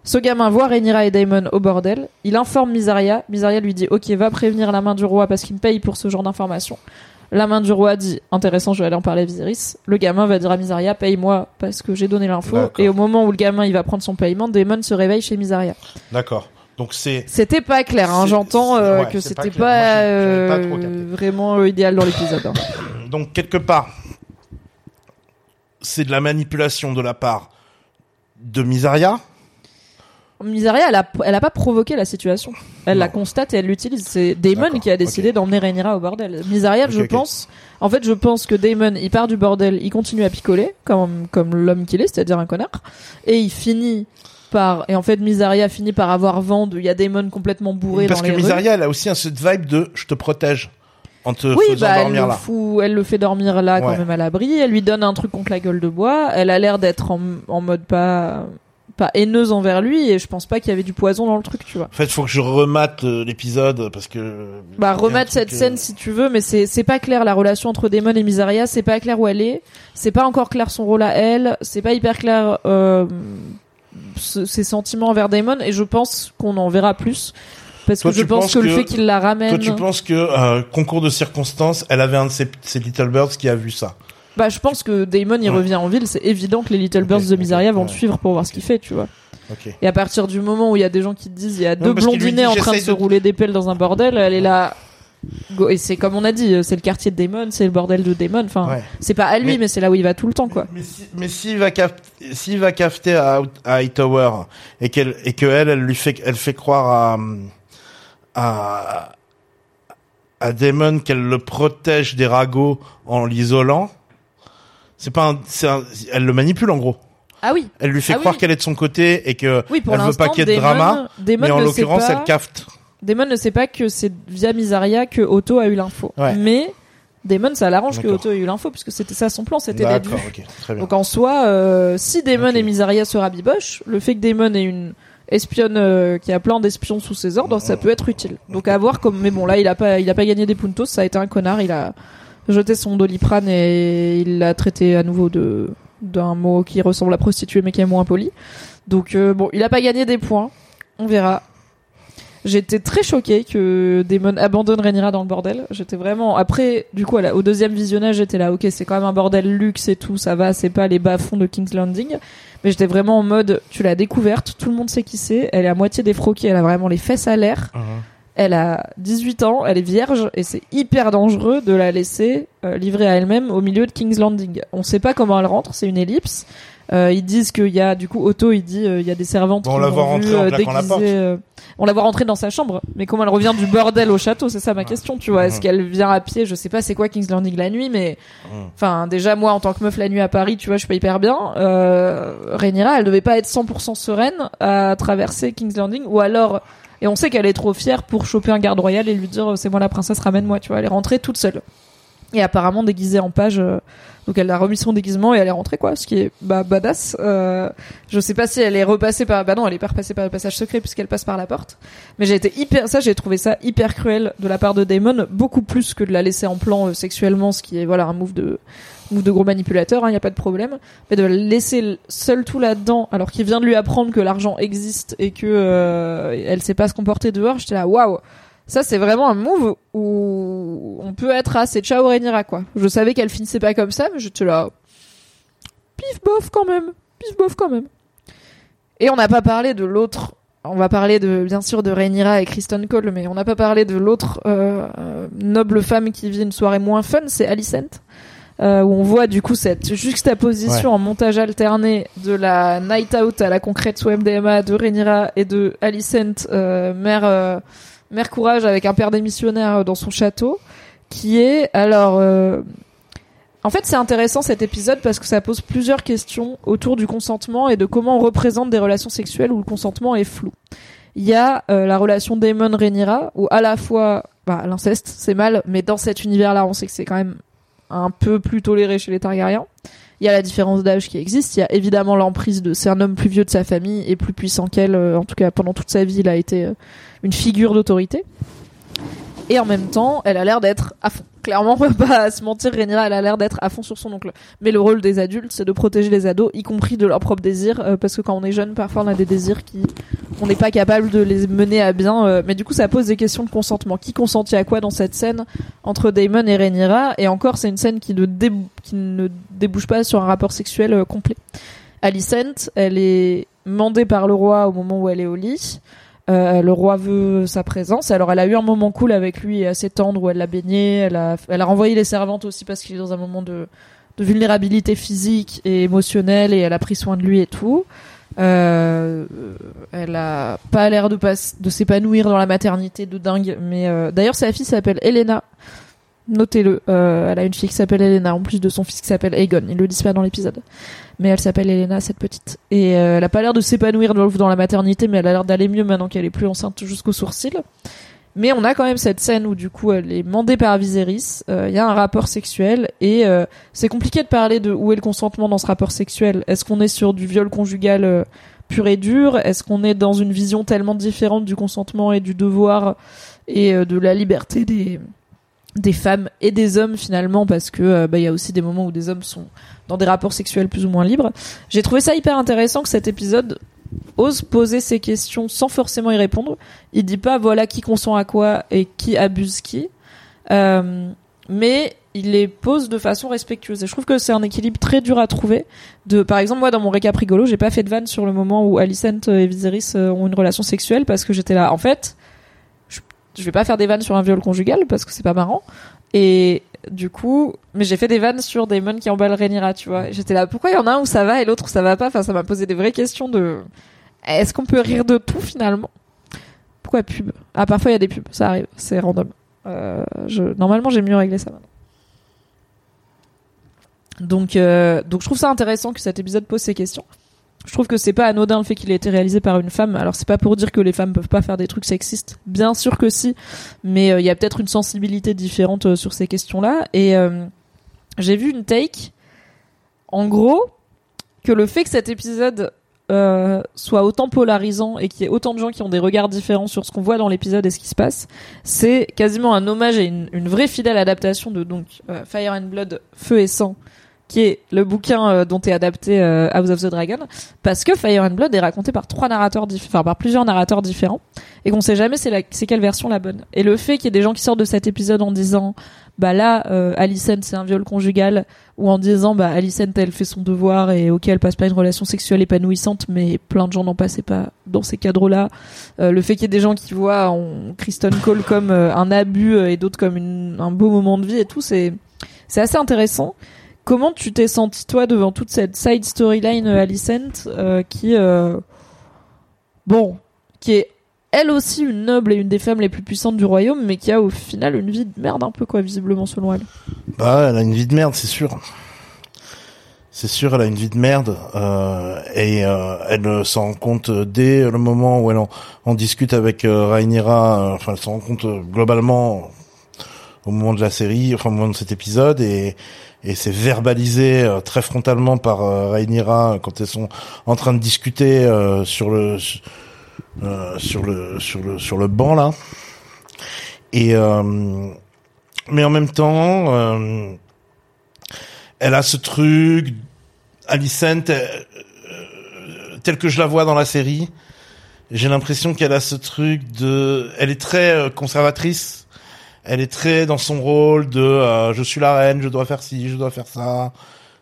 Ce gamin voit Rhaenyra et Daemon au bordel. Il informe Misaria. Misaria lui dit Ok, va prévenir la main du roi parce qu'il me paye pour ce genre d'informations. La main du roi dit Intéressant, je vais aller en parler à Viserys. Le gamin va dire à Misaria Paye-moi parce que j'ai donné l'info. D'accord. Et au moment où le gamin il va prendre son paiement, Daemon se réveille chez Misaria. D'accord. Donc c'est C'était pas clair, hein, C'est- j'entends euh, ouais, que c'est pas c'était clair. pas, Moi, j'ai- j'avais pas euh, trop capté. vraiment euh, idéal dans l'épisode. hein. *coughs* donc quelque part c'est de la manipulation de la part de Misaria. Misaria, elle a, elle a pas provoqué la situation. Elle la constate et elle l'utilise. C'est Damon qui a décidé d'emmener Rhaenyra au bordel. Misaria, Ok, je pense, en fait, je pense que Damon, il part du bordel, il continue à picoler, comme, comme l'homme qu'il est, c'est-à-dire un connard, et il finit par, et en fait, Misaria finit par avoir vent de, il y a Damon complètement bourré Parce dans que les rues. Misaria, elle a aussi un cette vibe de je te protège en te Oui, faisant bah, elle dormir le, là. fout, elle le fait dormir là, quand même à l'abri. Elle lui donne un truc contre la gueule de bois. Elle a l'air d'être en, en mode pas, pas haineuse envers lui, et je pense pas qu'il y avait du poison dans le truc, tu vois. En fait, faut que je remate euh, l'épisode parce que Bah, truc, cette euh, scène si tu veux, mais c'est, c'est pas clair la relation entre Damon et Misaria, c'est pas clair où elle est, c'est pas encore clair son rôle à elle, c'est pas hyper clair, euh, ses sentiments envers Damon, et je pense qu'on en verra plus. Parce Toi, que je pense penses que, le que- fait qu'il la ramène. Toi, tu penses que euh, concours de circonstances, elle avait un de ces, ces Little Birds qui a vu ça? Bah, je pense que Damon, il Ouais. revient en ville, c'est évident que les Little Birds de Misaria vont ouais. le suivre pour voir ce qu'il fait, tu vois. Et à partir du moment où il y a des gens qui te disent, il y a deux dit, en train de se rouler des pelles dans un bordel, elle est là. Go- Et c'est comme on a dit, c'est le quartier de Damon, c'est le bordel de Damon. Enfin, Ouais. c'est pas à lui, Mais- mais, c'est là où il va tout le temps, quoi. Mais si, mais s'il va cafeter, s'il va cafeter à, à Hightower et qu'elle et que elle, elle lui fait, elle fait croire à à à Damon qu'elle le protège des ragots en l'isolant, c'est pas, un, c'est un- elle le manipule en gros. Ah oui. Elle lui fait Ah oui, croire oui. qu'elle est de son côté et que Oui, pour elle veut l'instant, pas qu'il y ait de Damon- drama, Damon mais en ne sait l'occurrence, pas- elle cafte. Damon ne sait pas que c'est via Misaria que Otto a eu l'info. Ouais. Mais Damon, ça l'arrange que D'accord. Otto ait eu l'info, puisque c'était ça son plan, c'était d'être D'accord, vu. ok, très bien. Donc en soi, euh, si Damon Ok. et Misaria se rabibochent, le fait que Damon ait une espionne euh, qui a plein d'espions sous ses ordres, ça peut être utile. Donc à voir comme. Mais bon, là, il a pas, il a pas gagné des puntos, ça a été un connard. Il a jeté son doliprane et il l'a traité à nouveau de d'un mot qui ressemble à prostituée mais qui est moins poli. Donc euh, bon, il a pas gagné des points. On verra. J'étais très choquée que Damon abandonne Rhaenyra dans le bordel. J'étais vraiment après du coup au deuxième visionnage, j'étais là OK, c'est quand même un bordel luxe et tout, ça va, c'est pas les bas-fonds de King's Landing. Mais j'étais vraiment en mode tu l'as découverte, tout le monde sait qui c'est, elle est à moitié défroquée, elle a vraiment les fesses à l'air. Mhm. Elle a 18 ans, elle est vierge et c'est hyper dangereux de la laisser euh, livrer à elle-même au milieu de King's Landing. On sait pas comment elle rentre, c'est une ellipse. Euh, ils disent qu'il y a du coup Otto, il dit euh, il y a des servantes Bon, qui on l'ont rentrer en euh, euh, on la voit rentrer dans sa chambre, mais comment elle revient du bordel au château, c'est ça ma question, tu vois. Est-ce qu'elle vient à pied Je sais pas c'est quoi King's Landing la nuit, mais enfin déjà moi en tant que meuf la nuit à Paris, tu vois, je suis pas hyper bien. Euh, Rhaenyra, elle devait pas être 100% sereine à traverser King's Landing, ou alors et on sait qu'elle est trop fière pour choper un garde royal et lui dire euh, c'est moi la princesse, ramène-moi, tu vois. Elle est rentrée toute seule. Et apparemment déguisée en page. euh, donc elle a remis son déguisement et elle est rentrée quoi, ce qui est bah badass. Euh, je sais pas si elle est repassée par bah non, elle est pas repassée par le passage secret puisqu'elle passe par la porte. Mais j'ai été hyper ça j'ai trouvé ça hyper cruel de la part de Damon, beaucoup plus que de la laisser en plan euh, sexuellement, ce qui est voilà un move de move de gros manipulateur, il y a pas de problème. Mais de la laisser l- seule tout là-dedans alors qu'il vient de lui apprendre que l'argent existe et que euh, elle sait pas se comporter dehors, j'étais là waouh. Ça, c'est vraiment un move où on peut être assez ciao Rhaenyra, quoi. Je savais qu'elle finissait pas comme ça, mais j'étais là. Pif bof quand même. Pif bof quand même. Et on n'a pas parlé de l'autre. On va parler de, bien sûr, de Rhaenyra et Kristen Cole, mais on n'a pas parlé de l'autre euh, euh, noble femme qui vit une soirée moins fun, c'est Alicent. Euh, où on voit du coup cette juxtaposition en montage alterné de la night out à la concrète sous MDMA de Rhaenyra et de Alicent, euh, mère euh, mère courage avec un père démissionnaire dans son château, qui est alors. euh, En fait, c'est intéressant cet épisode parce que ça pose plusieurs questions autour du consentement et de comment on représente des relations sexuelles où le consentement est flou. Il y a euh, la relation Damon Rhaenyra où à la fois bah, l'inceste c'est mal, mais dans cet univers-là, on sait que c'est quand même un peu plus toléré chez les Targaryens. Il y a la différence d'âge qui existe. Il y a évidemment l'emprise de c'est un homme plus vieux de sa famille et plus puissant qu'elle. euh, En tout cas, pendant toute sa vie, il a été euh, une figure d'autorité. Et en même temps, elle a l'air d'être à fond. Clairement, *laughs* on peut pas se mentir, Rhaenyra, elle a l'air d'être à fond sur son oncle. Mais le rôle des adultes, c'est de protéger les ados, y compris de leurs propres désirs, euh, parce que quand on est jeune, parfois on a des désirs qui, on n'est pas capable de les mener à bien. euh, mais du coup, ça pose des questions de consentement. Qui consentit à quoi dans cette scène entre Damon et Rhaenyra? Et encore, c'est une scène qui ne, dé- qui ne débouche pas sur un rapport sexuel euh, complet. Alicent, elle est mandée par le roi au moment où elle est au lit. Euh, le roi veut sa présence. Alors, elle a eu un moment cool avec lui assez tendre où elle l'a baigné. Elle a, elle a renvoyé les servantes aussi parce qu'il est dans un moment de, de vulnérabilité physique et émotionnelle et elle a pris soin de lui et tout. Euh, elle a pas l'air de, pas- de s'épanouir dans la maternité de dingue, mais euh, d'ailleurs sa fille s'appelle Elena. Notez-le. Euh, elle a une fille qui s'appelle Elena en plus de son fils qui s'appelle Aegon. Ils le disent pas dans l'épisode, mais elle s'appelle Elena cette petite. Et euh, elle a pas l'air de s'épanouir dans, dans la maternité, mais elle a l'air d'aller mieux maintenant qu'elle est plus enceinte jusqu'aux sourcils. Mais on a quand même cette scène où du coup elle est mandée par Viserys. Euh, Il y a un rapport sexuel et euh, c'est compliqué de parler de où est le consentement dans ce rapport sexuel. Est-ce qu'on est sur du viol conjugal euh, pur et dur? Est-ce qu'on est dans une vision tellement différente du consentement et du devoir et euh, de la liberté des des femmes et des hommes finalement parce que euh, bah, il y a aussi des moments où des hommes sont dans des rapports sexuels plus ou moins libres. J'ai trouvé ça hyper intéressant que cet épisode ose poser ces questions sans forcément y répondre. Il dit pas voilà qui consent à quoi et qui abuse qui. Euh, mais il les pose de façon respectueuse. Et je trouve que c'est un équilibre très dur à trouver. De, par exemple, moi, dans mon récap rigolo, j'ai pas fait de vanne sur le moment où Alicent et Viserys euh, ont une relation sexuelle parce que j'étais là. En fait, je, vais pas faire des vannes sur un viol conjugal parce que c'est pas marrant. Et du coup, mais j'ai fait des vannes sur Damon qui emballe Rhaenyra, tu vois. J'étais là, pourquoi il y en a un où ça va et l'autre où ça va pas? Enfin, ça m'a posé des vraies questions de est-ce qu'on peut rire de tout finalement? Pourquoi pub? Ah, parfois il y a des pubs, ça arrive, c'est random. Euh, je... Normalement, j'ai mieux réglé ça maintenant. Donc, euh, donc je trouve ça intéressant que cet épisode pose ces questions. Je trouve que c'est pas anodin le fait qu'il ait été réalisé par une femme. Alors c'est pas pour dire que les femmes peuvent pas faire des trucs sexistes, bien sûr que si, mais euh, il y a peut-être une sensibilité différente euh, sur ces questions-là. Et euh, j'ai vu une take, en gros, que le fait que cet épisode euh, soit autant polarisant et qu'il y ait autant de gens qui ont des regards différents sur ce qu'on voit dans l'épisode et ce qui se passe, c'est quasiment un hommage à une, une vraie fidèle adaptation de donc Fire and Blood, Feu et Sang, qui est le bouquin euh, dont est adapté euh, House of the Dragon, parce que Fire and Blood est raconté par trois narrateurs, enfin par plusieurs narrateurs différents, et qu'on sait jamais c'est la- quelle version la bonne. Et le fait qu'il y ait des gens qui sortent de cet épisode en disant bah là euh, c'est un viol conjugal ou en disant bah Alicent elle fait son devoir et ok elle passe pas une relation sexuelle épanouissante mais plein de gens n'en passaient pas dans ces cadres là le fait qu'il y ait des gens qui voient en Kristen Cole comme euh, un abus euh, et d'autres comme une- un beau moment de vie et tout c'est c'est assez intéressant comment tu t'es senti toi devant toute cette side storyline euh, Alicent euh, qui euh, bon qui est elle aussi une noble et une des femmes les plus puissantes du royaume, mais qui a au final une vie de merde un peu quoi, visiblement selon elle? Bah, elle a une vie de merde, c'est sûr. C'est sûr, elle a une vie de merde euh, et euh, elle euh, s'en rend compte dès le moment où elle en, discute avec Rhaenyra. Enfin, elle s'en rend compte globalement au moment de la série, enfin au moment de cet épisode et et c'est verbalisé euh, très frontalement par euh, Rhaenyra quand elles sont en train de discuter euh, sur le euh, sur le sur le sur le banc là. Et euh, mais en même temps, euh, elle a ce truc, Alicent, euh, euh, tel que je la vois dans la série, j'ai l'impression qu'elle a ce truc de, elle est très euh, conservatrice, elle est très dans son rôle de, euh, je suis la reine, je dois faire ci, je dois faire ça,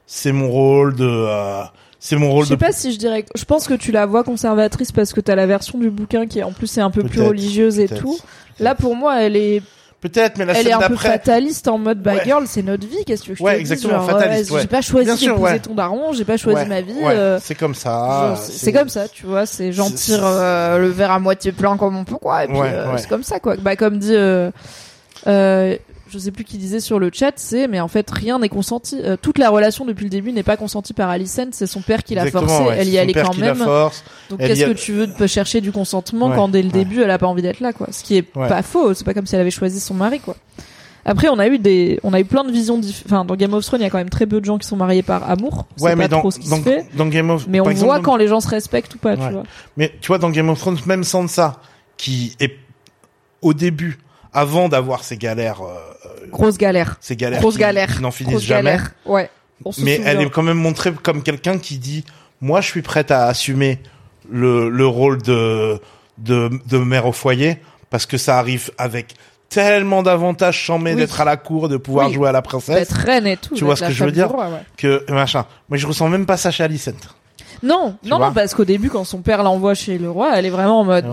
c'est mon rôle de, euh, c'est mon Je rôle sais de. pas si je dirais. Je pense que tu la vois conservatrice parce que t'as la version du bouquin qui est en plus est un peu plus religieuse et tout. Là pour moi elle est, peut-être, mais la elle est scène un peu fataliste en mode bah Ouais. girl c'est notre vie qu'est-ce que tu veux je Ouais, exactement, Genre, fataliste, ouais. J'ai pas choisi d'épouser ouais. ton daron, j'ai pas choisi ma vie. euh, c'est comme ça. je- c'est comme ça, tu vois, c'est j'en tire euh, le verre à moitié plein comme on peut quoi, et puis euh, c'est comme ça quoi. Bah comme dit, euh, je sais plus qui disait sur le chat, c'est mais en fait rien n'est consenti. Euh, toute la relation depuis le début n'est pas consentie par Alicent, c'est son père qui l'a Exactement, forcé, ouais, elle y allait quand même. force. Donc qu'est-ce a- que tu veux de chercher du consentement Ouais, quand dès le ouais. début elle a pas envie d'être là quoi. Ce qui est pas faux, c'est pas comme si elle avait choisi son mari quoi. Après, on a eu des, on a eu plein de visions. diff- Enfin, dans Game of Thrones, il y a quand même très peu de gens qui sont mariés par amour. Ouais, mais dans, trop ce qui dans, se fait. dans Game of Mais on exemple, voit dans- quand les gens se respectent ou pas, tu vois. Mais tu vois, dans Game of Thrones, même Sansa, qui est au début, avant d'avoir ces galères, euh, Grosse galère. ces galères Grosse qui, galère. qui n'en finissent Grosse jamais, galère. Ouais. On se mais souvient. elle est quand même montrée comme quelqu'un qui dit, moi, je suis prête à assumer le, le rôle de, de, de mère au foyer, parce que ça arrive avec tellement d'avantages chambés Oui. d'être à la cour, de pouvoir Oui. jouer à la princesse, D'être reine et tout. Tu vois ce que je veux dire du roi, ouais. que, machin. Moi, je ressens même pas ça chez Alicent. Non, Tu non, non, parce qu'au début, quand son père l'envoie chez le roi, elle est vraiment en mode.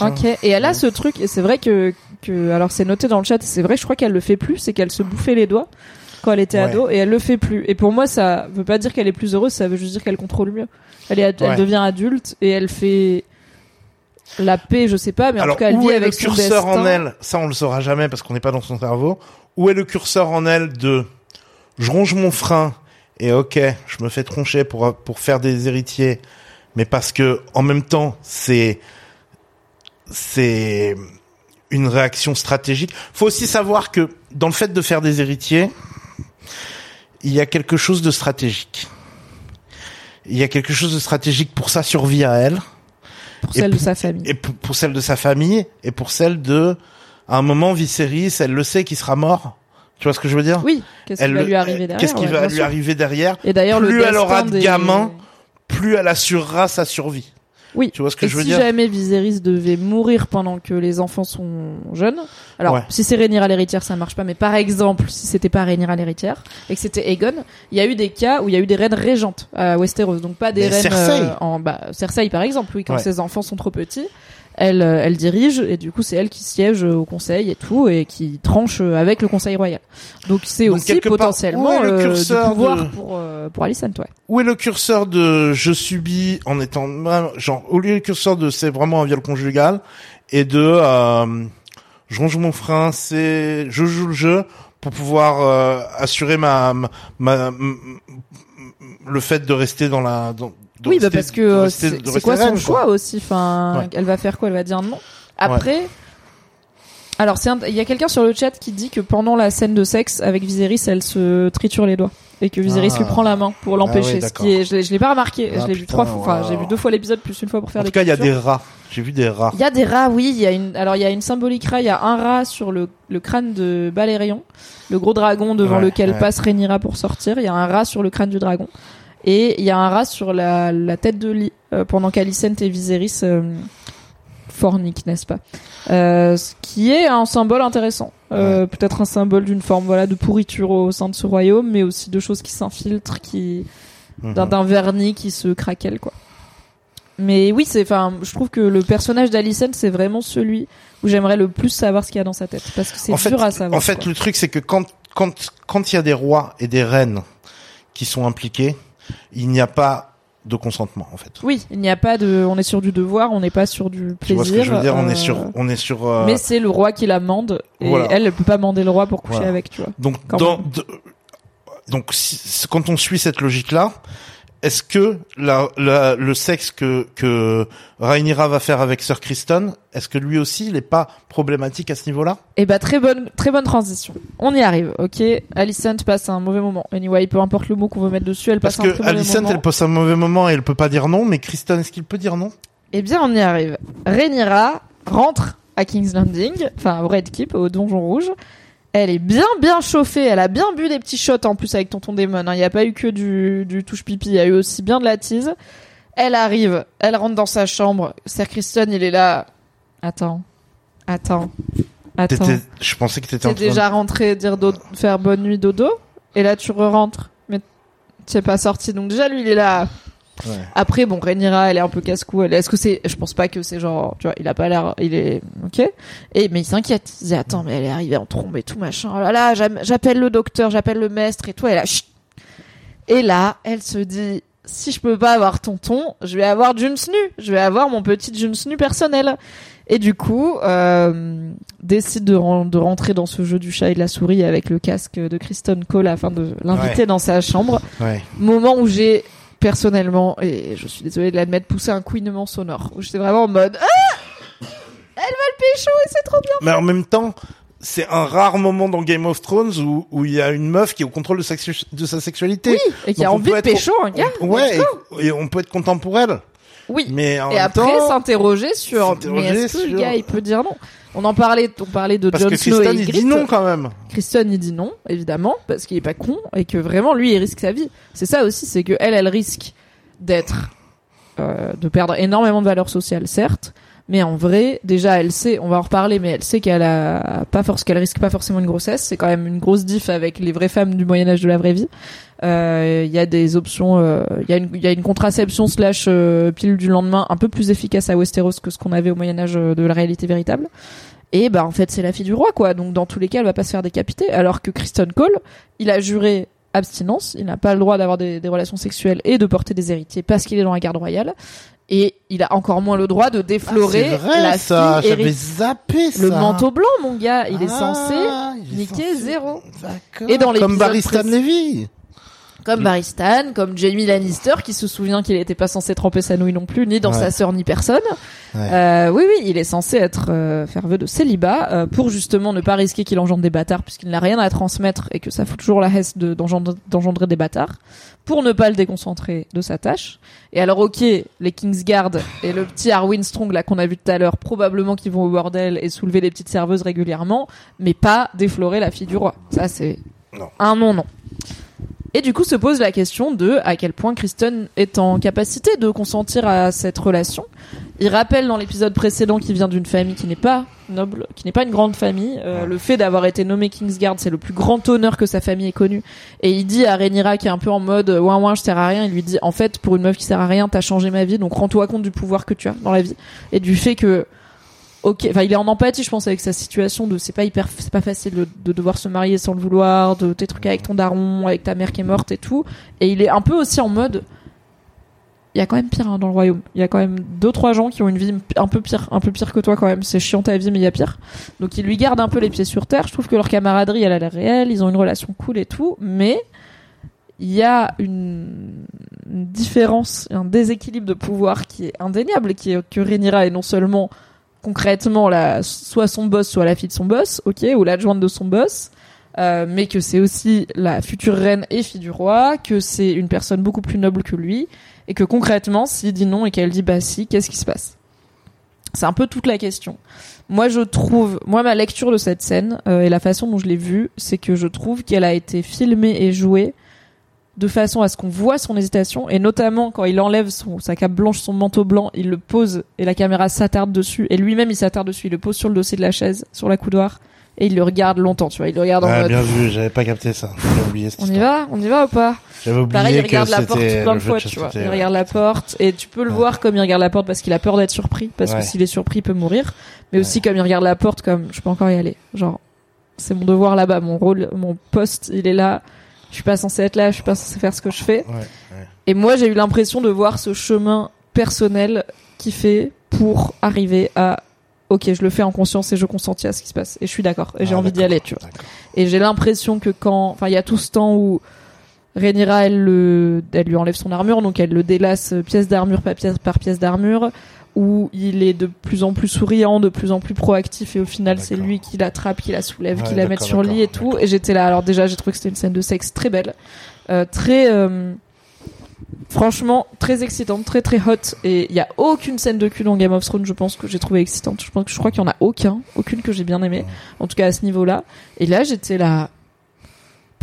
Ok. Et elle a ce truc, et c'est vrai que, que, alors c'est noté dans le chat, c'est vrai, je crois qu'elle le fait plus, c'est qu'elle se bouffait les doigts quand elle était Ouais. ado, et elle le fait plus. Et pour moi, ça veut pas dire qu'elle est plus heureuse, ça veut juste dire qu'elle contrôle mieux. Elle est, ad- Ouais. elle devient adulte, et elle fait la paix, je sais pas, mais en Alors, tout cas, elle où vit est avec le son curseur destin. en elle? Ça, on le saura jamais parce qu'on n'est pas dans son cerveau. Où est le curseur en elle de je ronge mon frein et ok, je me fais troncher pour pour faire des héritiers, mais parce que en même temps, c'est c'est une réaction stratégique. Faut aussi savoir que dans le fait de faire des héritiers, il y a quelque chose de stratégique. Il y a quelque chose de stratégique pour sa survie à elle Pour celle de sa famille. et pour, pour celle de sa famille et pour celle de à un moment Viserys elle le sait qu'il sera mort tu vois ce que je veux dire? Oui, qu'est-ce qui va lui arriver derrière qu'est-ce qui ouais, va lui sûr. arriver derrière? Et d'ailleurs, le Plus elle aura de des- gamins, plus elle assurera sa survie Oui. tu vois ce que et je veux si dire jamais Viserys devait mourir pendant que les enfants sont jeunes, alors Ouais. si c'est Rhaenyra l'héritière, ça marche pas. Mais par exemple, si c'était pas Rhaenyra l'héritière et que c'était Aegon, il y a eu des cas où il y a eu des reines régentes à Westeros, donc pas des Mais reines Cersei. euh, en bah Cersei par exemple, oui, quand Ouais. ses enfants sont trop petits. Elle, euh, elle dirige et du coup c'est elle qui siège au conseil et tout et qui tranche euh, avec le conseil royal. Donc c'est aussi part, potentiellement où est le euh, du curseur pouvoir de- pour euh, pour Alicent, ouais. où est le curseur de je subis en étant genre au lieu le curseur de c'est vraiment un viol conjugal et de euh, je range mon frein c'est je joue le jeu pour pouvoir euh, assurer ma, ma, le fait de rester dans la dans, de Oui, bah parce que euh, c'est quoi son choix aussi Enfin, Ouais. elle va faire quoi? Elle va dire non? Après, alors c'est il y a quelqu'un sur le chat qui dit que pendant la scène de sexe avec Viserys, elle se triture les doigts et que Viserys Ah. lui prend la main pour l'empêcher. oui, ce qui est, je l'ai- je l'ai pas remarqué. Ah, je l'ai vu trois fois. Enfin, wow. j'ai vu deux fois l'épisode plus une fois pour faire en tout cas il y a des rats j'ai vu des rats Il y a des rats, oui. Il y a une. Alors il y a une symbolique rat. Il y a un rat sur le, le crâne de Balérion, le gros dragon devant Ouais, lequel ouais. passe Rhaenyra pour sortir. Il y a un rat sur le crâne du dragon. Et il y a un rat sur la, la tête de lit euh, pendant qu'Alicent et Viserys euh, forniquent, n'est-ce pas? Euh, Ce qui est un symbole intéressant. Euh, Peut-être un symbole d'une forme voilà de pourriture au sein de ce royaume, mais aussi de choses qui s'infiltrent, qui Mhm. d'un vernis qui se craquelle quoi. Mais oui, c'est enfin je trouve que le personnage d'Alicent c'est vraiment celui où j'aimerais le plus savoir ce qu'il y a dans sa tête parce que c'est fait- dur à savoir. En fait, quoi. le truc, c'est que quand quand quand il y a des rois et des reines qui sont impliqués, il n'y a pas de consentement, en fait. Oui, il n'y a pas de on est sur du devoir, on n'est pas sur du Tu plaisir. vois ce que je veux dire On euh, est sur on est sur. euh, Mais c'est le roi qui la mande et Voilà. elle elle peut pas mander le roi pour coucher Voilà. avec, tu vois. donc quand dans de- donc si- quand on suit cette logique-là, est-ce que la, la- le sexe que que Rhaenyra va faire avec Sir Criston, est-ce que lui aussi, il est pas problématique à ce niveau-là? Et bah très bonne très bonne transition. On y arrive, ok? Alicent passe un mauvais moment. Anyway, peu importe le mot qu'on veut mettre dessus, elle Parce passe un que très mauvais Alicent, moment. elle passe un mauvais moment et elle peut pas dire non, mais Criston, est-ce qu'il peut dire non? Eh bien, on y arrive. Rhaenyra rentre à King's Landing, enfin au Red Keep, au Donjon Rouge. Elle est bien bien chauffée, elle a bien bu des petits shots en plus avec Tonton Démon. hein. Il n'y a pas eu que du, du touche pipi, il y a eu aussi bien de la tease. Elle arrive, elle rentre dans sa chambre. Sir Kristen, il est là. Attends, attends, attends. Je pensais que t'étais en T'es train déjà rentré dire do- faire bonne nuit dodo, et là tu re-rentres, mais tu es pas sorti. Donc déjà lui il est là. Ouais. Après, bon, Rhaenyra, elle est un peu casse-cou. Elle- Est-ce que c'est, je pense pas que c'est genre, tu vois, il a pas l'air, il est, ok. Et, mais il s'inquiète. Il dit, attends, mais elle est arrivée en trombe et tout, machin. Oh là là, j'appelle le docteur, j'appelle le maître et tout. Elle a, chut. Et là, elle se dit, si je peux pas avoir tonton, je vais avoir Jon Snow. Je vais avoir mon petit Jon Snow personnel. Et du coup, euh, décide de, ren- de rentrer dans ce jeu du chat et de la souris avec le casque de Kristen Cole afin de l'inviter Ouais. dans sa chambre Ouais. moment où j'ai personnellement et je suis désolée de l'admettre poussé un couinement sonore où j'étais vraiment en mode ah elle va le pécho et c'est trop bien Mais en même temps, c'est un rare moment dans Game of Thrones où où il y a une meuf qui est au contrôle de sa, de sa sexualité. Oui, et qui Donc a envie de pécho un gars. on- ouais, et on peut être content pour elle. Oui. Mais en Et même après, temps, s'interroger sur, mais est-ce que sur- le gars, il peut dire non? On en parlait, on parlait de parce Jon que Snow Kristen et il dit non quand même. Kristen, il dit non, évidemment, parce qu'il est pas con, et que vraiment, lui, il risque sa vie. C'est ça aussi, c'est que elle, elle risque d'être, euh, de perdre énormément de valeur sociale, certes, mais en vrai, déjà, elle sait, on va en reparler, mais elle sait qu'elle a pas force, qu'elle risque pas forcément une grossesse. C'est quand même une grosse diff avec les vraies femmes du Moyen Âge de la vraie vie. Euh, Il y a des options, euh, il y a une, y a une contraception slash euh, pilule du lendemain un peu plus efficace à Westeros que ce qu'on avait au Moyen Âge euh, de la réalité véritable. Et bah en fait c'est la fille du roi quoi. Donc dans tous les cas elle va pas se faire décapiter. Alors que Kristen Cole, il a juré abstinence, il n'a pas le droit d'avoir des, des relations sexuelles et de porter des héritiers parce qu'il est dans la garde royale. Et il a encore moins le droit de déflorer Ah, vrai, la ça. fille zappé ça. Le manteau blanc mon gars, il est Ah, censé il est niquer censé- zéro. Et dans comme Barry Stan précé- Levy. Comme Barry Stan, comme Jamie Lannister qui se souvient qu'il n'était pas censé tremper sa nouille non plus, ni dans Ouais. sa sœur ni personne. Ouais. Euh, oui, oui, il est censé être euh, faire vœu de célibat euh, pour justement ne pas risquer qu'il engendre des bâtards puisqu'il n'a rien à transmettre et que ça fout toujours la hesse de- d'engendre- d'engendrer des bâtards pour ne pas le déconcentrer de sa tâche. Et alors, ok, les Kingsguard et le petit Arwin Strong là qu'on a vu tout à l'heure, probablement qu'ils vont au bordel et soulever les petites serveuses régulièrement, mais pas déflorer la fille du roi. Ça, c'est un non non. Et du coup se pose la question de à quel point Kristen est en capacité de consentir à cette relation. Il rappelle dans l'épisode précédent qu'il vient d'une famille qui n'est pas noble, qui n'est pas une grande famille. Euh, Le fait d'avoir été nommé Kingsguard, c'est le plus grand honneur que sa famille ait connu. Et il dit à Rhaenyra qui est un peu en mode euh, ouin ouin, je sers à rien. Il lui dit en fait pour une meuf qui sert à rien, t'as changé ma vie, donc rends-toi compte du pouvoir que tu as dans la vie et du fait que ok, enfin il est en empathie, je pense, avec sa situation de c'est pas hyper, c'est pas facile de, de devoir se marier sans le vouloir, de tes trucs avec ton daron, avec ta mère qui est morte et tout. Et il est un peu aussi en mode, il y a quand même pire hein, dans le royaume. Il y a quand même deux trois gens qui ont une vie un peu pire, un peu pire que toi quand même. C'est chiant ta vie, mais il y a pire. Donc il lui garde un peu les pieds sur terre. Je trouve que leur camaraderie, elle a l'air réelle. Ils ont une relation cool et tout, mais il y a une, différence, un déséquilibre de pouvoir qui est indéniable, qui est que est non seulement concrètement soit son boss, soit la fille de son boss, ok, ou l'adjointe de son boss, euh, mais que c'est aussi la future reine et fille du roi, que c'est une personne beaucoup plus noble que lui, et que concrètement, s'il dit non et qu'elle dit bah si, qu'est-ce qui se passe? C'est un peu toute la question. Moi, je trouve, moi, ma lecture de cette scène euh, et la façon dont je l'ai vue, c'est que je trouve qu'elle a été filmée et jouée de façon à ce qu'on voit son hésitation et notamment quand il enlève son, sa cape blanche, son manteau blanc, il le pose et la caméra s'attarde dessus et lui-même il s'attarde dessus, il le pose sur le dossier de la chaise, sur la coudoir et il le regarde longtemps, tu vois, il le regarde en Ah, mode bien vu, j'avais pas capté ça. J'avais oublié cette on y va, on y va ou pas? J'avais oublié Pareil, il que regarde la porte plein le de fois, tu vois. Il ouais. regarde la porte et tu peux le voir comme il regarde la porte parce qu'il a peur d'être surpris parce Ouais. que s'il est surpris, il peut mourir, mais aussi comme il regarde la porte comme je peux encore y aller. Genre c'est mon devoir là-bas, mon rôle, mon poste, il est là. Je suis pas censé être là, je suis pas censé faire ce que je fais. Ouais, ouais. Et moi, j'ai eu l'impression de voir ce chemin personnel qui fait pour arriver à OK, je le fais en conscience et je consentis à ce qui se passe et je suis d'accord et j'ai Ah, envie d'y aller, tu vois. Et j'ai l'impression que quand, enfin, il y a tout ce temps où Rhaenyra, elle le, elle lui enlève son armure, donc elle le délace pièce d'armure par pièce, par pièce d'armure, où il est de plus en plus souriant, de plus en plus proactif, et au final, c'est lui qui l'attrape, qui la soulève, Ouais, qui la met sur le lit et tout. Et j'étais là, alors déjà, j'ai trouvé que c'était une scène de sexe très belle, euh, très, euh, franchement, très excitante, très très hot. Et il y a aucune scène de cul dans Game of Thrones, je pense que j'ai trouvé excitante. Je pense que je crois qu'il y en a aucun, aucune que j'ai bien aimé, en tout cas à ce niveau-là. Et là, j'étais là,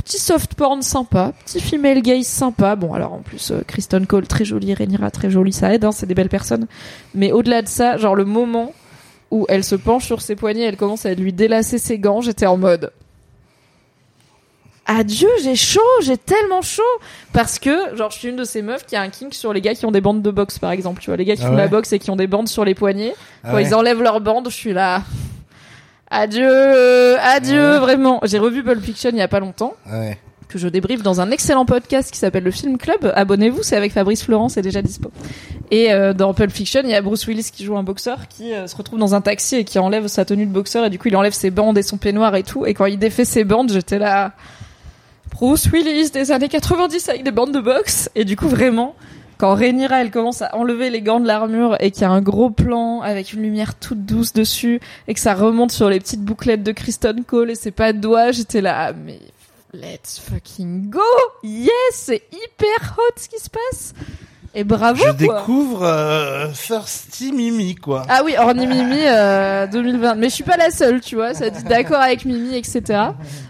petit soft porn sympa, petit female gaze sympa. Bon, alors en plus, euh, Kristen Cole très jolie, Rhaenyra très jolie, ça aide, hein, c'est des belles personnes. Mais au-delà de ça, genre le moment où elle se penche sur ses poignets, elle commence à lui délasser ses gants, j'étais en mode. Adieu, j'ai chaud, j'ai tellement chaud parce que genre je suis une de ces meufs qui a un kink sur les gars qui ont des bandes de boxe par exemple, tu vois, les gars qui Ah font la boxe et qui ont des bandes sur les poignets, Ah quand ouais. ils enlèvent leurs bandes, je suis là. Adieu, euh, adieu, Ouais. vraiment. J'ai revu Pulp Fiction il y a pas longtemps Ouais. que je débriefe dans un excellent podcast qui s'appelle le Film Club. Abonnez-vous, c'est avec Fabrice Florent, c'est déjà dispo. Et euh, dans Pulp Fiction, il y a Bruce Willis qui joue un boxeur qui euh, se retrouve dans un taxi et qui enlève sa tenue de boxeur et du coup il enlève ses bandes et son peignoir et tout. Et quand il défait ses bandes, j'étais là. Bruce Willis des années 90 avec des bandes de boxe. Et du coup vraiment, quand Rhaenyra elle commence à enlever les gants de l'armure et qu'il y a un gros plan avec une lumière toute douce dessus et que ça remonte sur les petites bouclettes de Kristen Cole et c'est pas de doigts, j'étais là ah, mais let's fucking go! Yes c'est hyper hot ce qui se passe et bravo Je quoi. découvre euh, Thirsty Mimi, quoi. Ah oui, Orny Mimi euh, 2020. Mais je suis pas la seule, tu vois. Ça dit *laughs* d'accord avec Mimi, etc.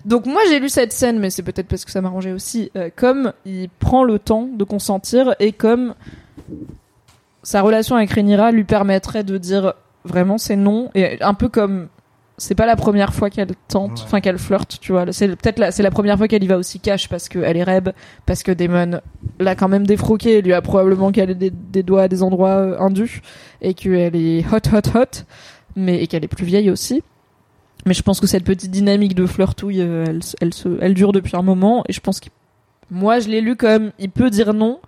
Donc moi j'ai lu cette scène, mais c'est peut-être parce que ça m'arrangeait aussi. euh, comme il prend le temps de consentir et comme sa relation avec Rhaenyra lui permettrait de dire vraiment c'est non et un peu comme c'est pas la première fois qu'elle tente, Ouais. enfin qu'elle flirte, tu vois. C'est peut-être la, c'est la première fois qu'elle y va aussi cash parce qu'elle est rêve, parce que Damon l'a quand même défroqué lui a probablement calé des, des doigts à des endroits euh, indus et qu'elle est hot, hot, hot, mais et qu'elle est plus vieille aussi. Mais je pense que cette petite dynamique de flirtouille, euh, elle, se- elle, se, elle dure depuis un moment et je pense que moi je l'ai lu comme il peut dire non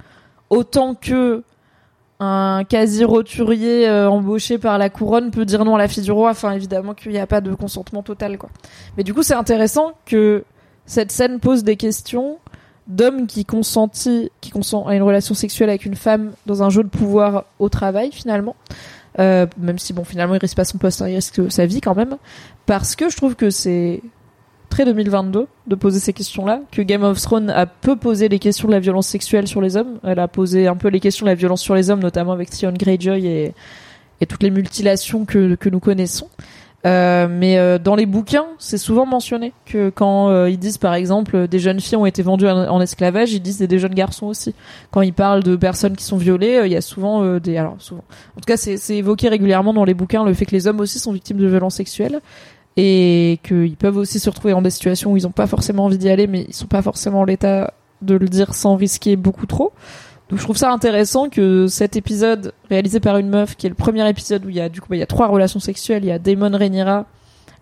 autant que un quasi roturier euh, embauché par la couronne peut dire non à la fille du roi. Enfin, évidemment qu'il n'y a pas de consentement total, quoi. Mais du coup, c'est intéressant que cette scène pose des questions d'hommes qui consentit, qui consent à une relation sexuelle avec une femme dans un jeu de pouvoir au travail, finalement. Euh, même si, bon, finalement, il risque pas son poste, hein, il risque sa vie quand même. Parce que je trouve que c'est très 2022 de poser ces questions-là, que Game of Thrones a peu posé les questions de la violence sexuelle sur les hommes. Elle a posé un peu les questions de la violence sur les hommes, notamment avec Theon Greyjoy et, toutes les mutilations que, nous connaissons. Euh, mais euh, dans les bouquins, c'est souvent mentionné que quand euh, ils disent par exemple des jeunes filles ont été vendues en, esclavage, ils disent des, des jeunes garçons aussi. Quand ils parlent de personnes qui sont violées, il y a souvent des alors souvent. En tout cas, c'est évoqué régulièrement dans les bouquins le fait que les hommes aussi sont victimes de violences sexuelles et qu'ils peuvent aussi se retrouver dans des situations où ils n'ont pas forcément envie d'y aller, mais ils sont pas forcément en l'état de le dire sans risquer beaucoup trop. Donc je trouve ça intéressant que cet épisode réalisé par une meuf, qui est le premier épisode où il y a du coup bah, il y a trois relations sexuelles, il y a Daemon Rhaenyra,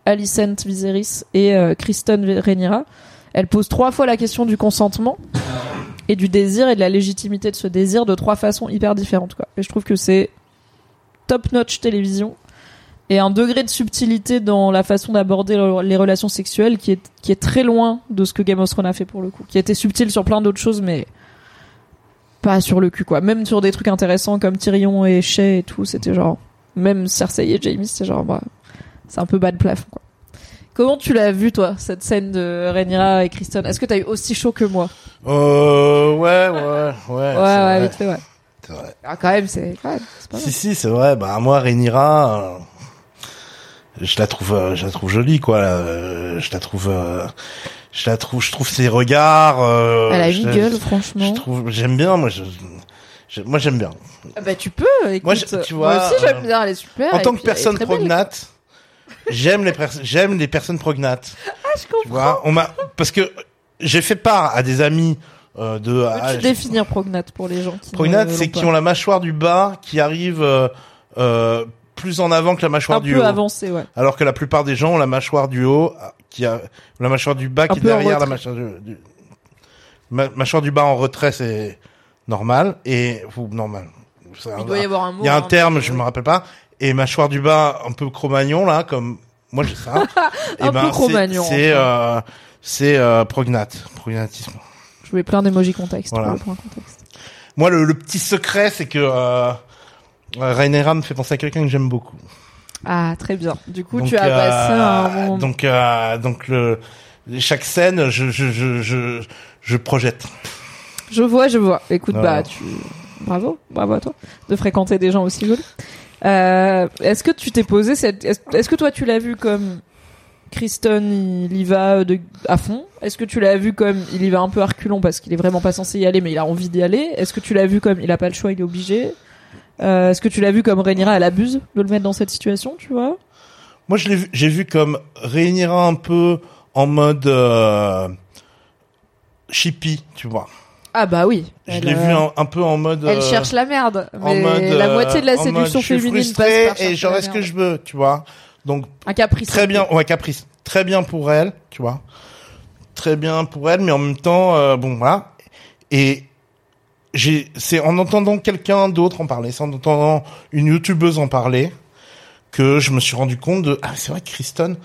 Alicent Viserys et euh, Kristen Rhaenyra. Elle pose trois fois la question du consentement et du désir et de la légitimité de ce désir de trois façons hyper différentes quoi. Et je trouve que c'est top notch télévision et un degré de subtilité dans la façon d'aborder le- les relations sexuelles qui est qui est très loin de ce que Game of Thrones a fait pour le coup, qui était subtil sur plein d'autres choses mais pas sur le cul quoi. Même sur des trucs intéressants comme Tyrion et Shay et tout, c'était genre même Cersei et Jaime, c'était genre bah, c'est un peu bas de plafond quoi. Comment tu l'as vu toi cette scène de Rhaenyra et Kristen Est-ce que t'as eu aussi chaud que moi? Euh, ouais, ouais, ouais. Ouais ouais, vite fait ouais. c'est vrai. Ah quand même c'est quand même pas. Si, si, c'est vrai. Bah, moi, Rhaenyra, euh, je la trouve, euh, je la trouve jolie, quoi. euh, je la trouve, euh, je la trouve, je trouve ses regards. euh, Elle a je une la- gueule Je franchement. trouve, j'aime bien, moi, je, je- moi, j'aime bien. Ah bah tu peux écoute. Moi, je- tu moi vois, aussi j'aime bien elle est super. En tant que personne prognate, j'aime les pers- j'aime les personnes prognates. Ah je comprends. Tu vois, on m'a, parce que j'ai fait part à des amis euh, de. ah, Peux-tu définir prognate pour les gens qui Prognate, c'est qui ont la mâchoire du bas qui arrive euh, euh, plus en avant que la mâchoire un du peu haut. avancé ouais. Alors que la plupart des gens ont la mâchoire du haut qui a la mâchoire du bas Un qui est peu derrière la retrait. mâchoire du, du- ma- mâchoire du bas en retrait c'est normal et ou normal. Un- Il doit y avoir un mot. il y a un hein, terme, je me rappelle pas. Et mâchoire du bas un peu cro-magnon là, comme moi j'ai ça. *laughs* Un peu c'est- Cro-Magnon, C'est euh, c'est euh, prognate, prognatisme. Je voulais plein d'émojis contexte. Voilà. pour le point contexte. Moi le, le petit secret c'est que euh, euh, Rhaenyra me fait penser à quelqu'un que j'aime beaucoup. Ah très bien. Du coup Donc, tu as passé euh, un moment. Donc, euh, donc le, chaque scène, je, je, je, je, je projette. Je vois, je vois. Écoute, bah, tu, bravo, bravo à toi de fréquenter des gens aussi jolis. Euh, est-ce que tu t'es posé cette, est-ce est-ce que toi tu l'as vu comme Kristen, il y va de, à fond? Est-ce que tu l'as vu comme il y va un peu à reculons parce qu'il est vraiment pas censé y aller, mais il a envie d'y aller? Est-ce que tu l'as vu comme il a pas le choix, il est obligé? Euh, Est-ce que tu l'as vu comme Rhaenyra, elle abuse de le mettre dans cette situation, tu vois? Moi, je l'ai vu, j'ai vu comme Rhaenyra un peu en mode euh, chippy, tu vois. Ah bah oui. Je l'ai euh, vu un, un peu en mode. Elle euh, cherche la merde. en Mais mode, la euh, moitié de la en mode, séduction je suis féminine passe frustré par et chercher j'aurai la ce que je veux, tu vois. Donc Un caprice. très bien, ouais, caprice, très bien pour elle, tu vois. Très bien pour elle, mais en même temps, euh, bon voilà. Et j'ai, c'est en entendant quelqu'un d'autre en parler, c'est en entendant une youtubeuse en parler, que je me suis rendu compte de ah c'est vrai Kristen,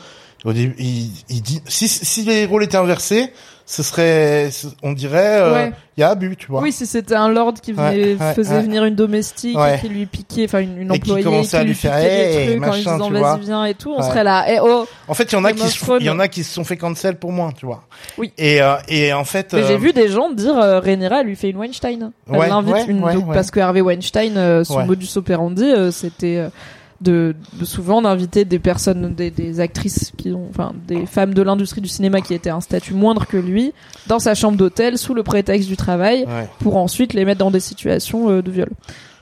il, il dit si si les rôles étaient inversés, ce serait, on dirait, euh, Ouais. il y a abus, tu vois. Oui, si c'était un lord qui venait, Ouais, ouais, faisait venir une domestique et qui lui piquait, enfin une, une Et qui employée commençait à qui lui lui faire, hey, trucs en machin, disant tu vois. vas-y viens et tout, on serait là. Eh oh En fait, il y en a qui il y en a qui se sont fait cancel pour moi, tu vois. Oui. Et euh, et en fait, euh, j'ai vu des gens dire euh, Rhaenyra elle lui fait une Weinstein. Elle Ouais, l'invite ouais, une parce que Harvey Weinstein euh, son modus operandi euh, c'était euh, de, de souvent d'inviter des personnes des, des actrices qui ont enfin des femmes de l'industrie du cinéma qui étaient à un statut moindre que lui dans sa chambre d'hôtel sous le prétexte du travail ouais. pour ensuite les mettre dans des situations euh, de viol.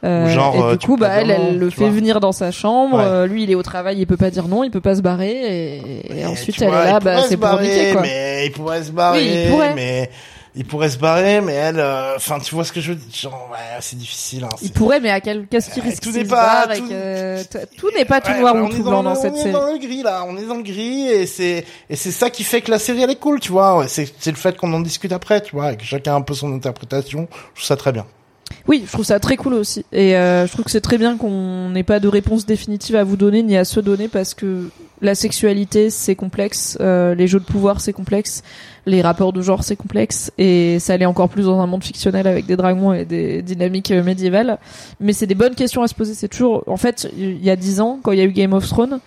Euh, genre, et euh, du tu coup, bah, elle, elle le fait vois. venir dans sa chambre. Ouais. euh, lui, il est au travail, il peut pas dire non, il peut pas se barrer. Et, et ensuite, elle vois, est là, bah, c'est pour niquer, quoi. Mais il pourrait se barrer. Oui, il pourrait. Mais il pourrait se barrer, mais elle, euh, enfin, tu vois ce que je veux dire. Genre, ouais, c'est difficile. Hein, Il pourrait, mais à quel qu'est-ce qu'il Euh, risque tout n'est pas- tout- t- *laughs* tout n'est pas tout Ouais, noir bah, ou tout est blanc dans le- cette on est série. dans le gris là, on est dans le gris et c'est et c'est ça qui fait que la série elle est cool, tu vois. Ouais, C'est c'est le fait qu'on en discute après, tu vois, et que chacun a un peu son interprétation. Je trouve ça très bien. Oui, je trouve ça très cool aussi. Et euh, je trouve que c'est très bien qu'on n'ait pas de réponse définitive à vous donner ni à se donner parce que la sexualité c'est complexe, euh, les jeux de pouvoir c'est complexe, les rapports de genre c'est complexe et ça l'est encore plus dans un monde fictionnel avec des dragons et des dynamiques euh, médiévales. Mais c'est des bonnes questions à se poser. C'est toujours, en fait, il y a dix ans quand il y a eu Game of Thrones.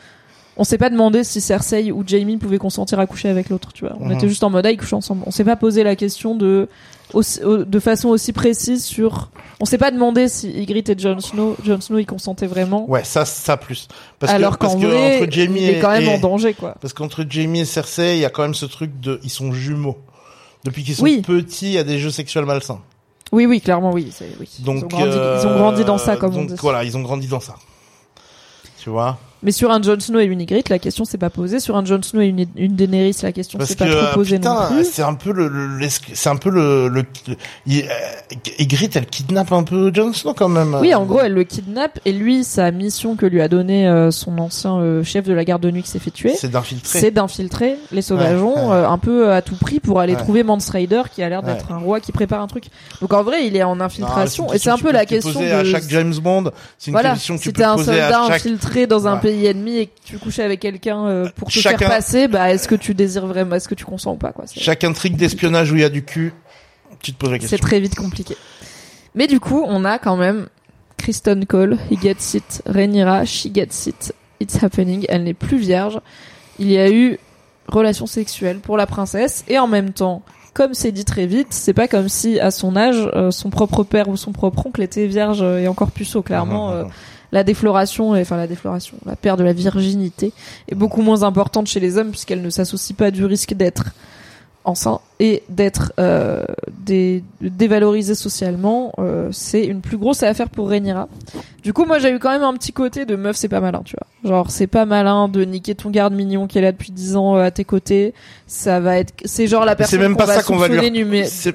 On s'est pas demandé si Cersei ou Jaime pouvaient consentir à coucher avec l'autre, tu vois. On était juste en mode, ah, ils couchent ensemble. On s'est pas posé la question de, aussi- de façon aussi précise sur, on s'est pas demandé si Ygritte et Jon Snow, Jon Snow, ils consentaient vraiment. Ouais, ça, ça plus. Parce alors qu'en vrai, entre Jamie il est et, quand même et- en danger, quoi. parce qu'entre Jamie et Cersei, il y a quand même ce truc de, ils sont jumeaux. Depuis qu'ils sont Oui. petits, il y a des jeux sexuels malsains. Oui, oui, clairement, oui. oui. Donc, ils, ont grandi, euh, ils ont grandi dans ça, comme on donc, dit. voilà, ils ont grandi dans ça. Tu vois? Mais sur un Jon Snow et une Ygritte, la question s'est pas posée. Sur un Jon Snow et une, une Daenerys, la question s'est pas trop euh, posée non putain, plus. c'est un peu le, le- c'est un peu le, le, le- euh, Ygritte, elle kidnappe un peu Jon Snow quand même. Oui, en gros, elle le kidnappe et lui, sa mission que lui a donnée euh, son ancien euh, chef de la garde de nuit qui s'est fait tuer, c'est d'infiltrer. c'est d'infiltrer les sauvageons Ouais, ouais. euh, un peu à tout prix pour aller Ouais. trouver Mance Rider qui a l'air d'être un roi qui prépare un truc. Donc en vrai, il est en Non, infiltration une et c'est un peu la question de à chaque James Bond. C'est une voilà, question que tu peux un poser soldat à chaque. infiltré dans un Ouais. Pays ennemi et que tu couches avec quelqu'un euh, pour te Chacun- faire passer, bah est-ce que tu désires vraiment, est-ce que tu consens ou pas quoi C'est- Chaque intrigue d'espionnage où il y a du cul, tu te poses la C'est question. très vite compliqué. Mais du coup, on a quand même Kristen Cole, he gets it, Rhaenyra, she gets it, it's happening, elle n'est plus vierge. Il y a eu relation sexuelle pour la princesse et en même temps, comme c'est dit très vite, c'est pas comme si à son âge, euh, son propre père ou son propre oncle était vierge euh, et encore puceau. Clairement, euh, la défloration, et- enfin la défloration, la perte de la virginité est beaucoup moins importante chez les hommes puisqu'elle ne s'associe pas du risque d'être enceinte et d'être euh, dé- dévalorisée socialement. euh, c'est une plus grosse affaire pour Rhaenyra. Du coup, moi j'ai eu quand même un petit côté de meuf, c'est pas malin, tu vois. Genre c'est pas malin de niquer ton garde mignon qui est là depuis 10 ans euh, à tes côtés. Ça va être, c'est genre la Mais c'est personne même pas va ça qu'on va lui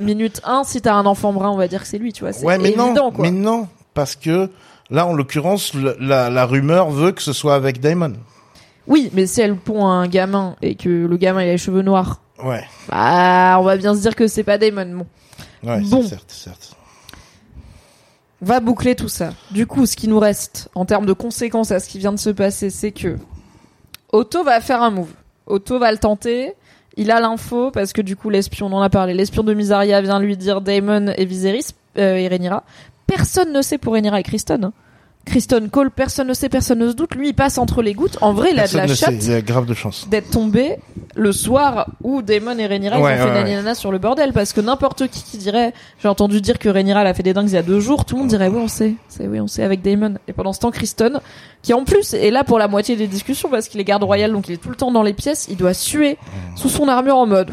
minute 1 si t'as un enfant brun, on va dire que c'est lui, tu vois. C'est Ouais, mais évident, non, quoi. mais non, parce que là, en l'occurrence, la, la rumeur veut que ce soit avec Damon. Oui, mais si elle pond un gamin et que le gamin il a les cheveux noirs, Ouais, bah on va bien se dire que c'est pas Damon. Bon, ouais, Bon. certes, certes. on va boucler tout ça. Du coup, ce qui nous reste en termes de conséquences à ce qui vient de se passer, c'est que Otto va faire un move. Otto va le tenter. Il a l'info parce que du coup l'espion, on en a parlé, l'espion de Misaria vient lui dire Damon et Viserys euh, et Rhaenyra. Personne ne sait pour Rhaenyra et Kristen. hein. Kristen Cole, personne ne sait, personne ne se doute. Lui, il passe entre les gouttes. En vrai, il a de la chatte il a grave de chance. d'être tombé le soir où Damon et Rhaenyra Ouais, ont fait ouais, sur le bordel parce que n'importe qui qui dirait j'ai entendu dire que Rhaenyra elle a fait des dingues il y a deux jours tout le monde dirait oui on sait c'est oui on sait avec Damon et pendant ce temps Kristen qui en plus est là pour la moitié des discussions parce qu'il est garde royal donc il est tout le temps dans les pièces il doit suer sous son armure en mode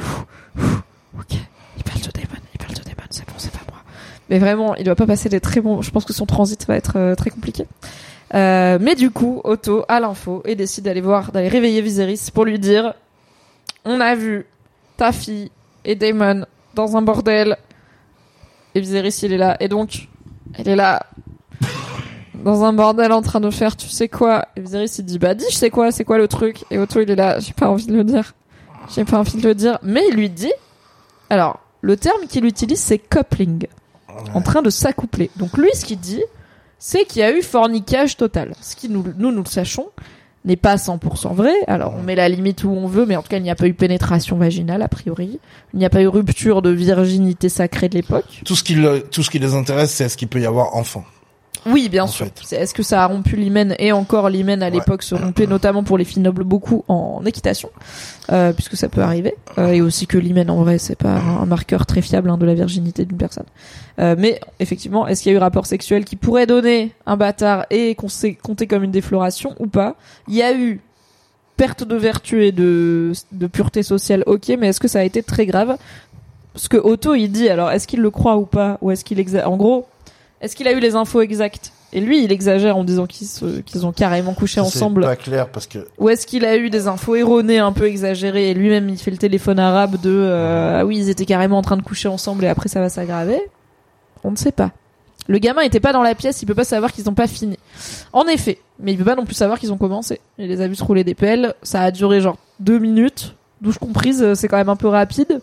ok il parle de Damon il parle de Damon c'est bon c'est pas moi mais vraiment il doit pas passer des très bons je pense que son transit va être euh, très compliqué euh, mais du coup, Otto a l'info et décide d'aller voir, d'aller réveiller Viserys pour lui dire On a vu ta fille et Daemon dans un bordel. Et Viserys, il est là. Et donc, elle est là, dans un bordel en train de faire tu sais quoi? Et Viserys, il dit Bah, dis, je sais quoi, c'est quoi le truc? Et Otto, il est là, j'ai pas envie de le dire. J'ai pas envie de le dire. Mais il lui dit Alors, le terme qu'il utilise, c'est coupling. En train de s'accoupler. Donc lui, ce qu'il dit, c'est qu'il y a eu fornicage total. Ce qui nous, nous, nous le sachons. n'est pas 100% vrai. Alors on met la limite où on veut, mais en tout cas il n'y a pas eu pénétration vaginale a priori. Il n'y a pas eu rupture de virginité sacrée de l'époque. Tout ce qui le- tout ce qui les intéresse, c'est est-ce qu'il peut y avoir enfant. Oui, bien En sûr. Est-ce que ça a rompu l'hymen et encore l'hymen à Ouais. l'époque se rompait notamment pour les filles nobles beaucoup en équitation, euh, puisque ça peut arriver, Euh, et aussi que l'hymen en vrai c'est pas un marqueur très fiable hein, de la virginité d'une personne. Euh, mais effectivement, est-ce qu'il y a eu rapport sexuel qui pourrait donner un bâtard et qu'on sait compter comme une défloration ou pas? Il y a eu perte de vertu et de, de pureté sociale, ok, mais est-ce que ça a été très grave? Ce que Otto il dit, alors est-ce qu'il le croit ou pas? Ou est-ce qu'il. En gros, est-ce qu'il a eu les infos exactes? Et lui, il exagère en disant qu'ils ont carrément couché ensemble. C'est pas clair parce que Ou est-ce qu'il a eu des infos erronées, un peu exagérées, et lui-même il fait le téléphone arabe de euh, ah oui ils étaient carrément en train de coucher ensemble et après ça va s'aggraver? On ne sait pas. Le gamin était pas dans la pièce, il peut pas savoir qu'ils ont pas fini. En effet, mais il peut pas non plus savoir qu'ils ont commencé. Il les a vus se rouler des pelles, ça a duré genre deux minutes, douche comprise, euh, c'est quand même un peu rapide.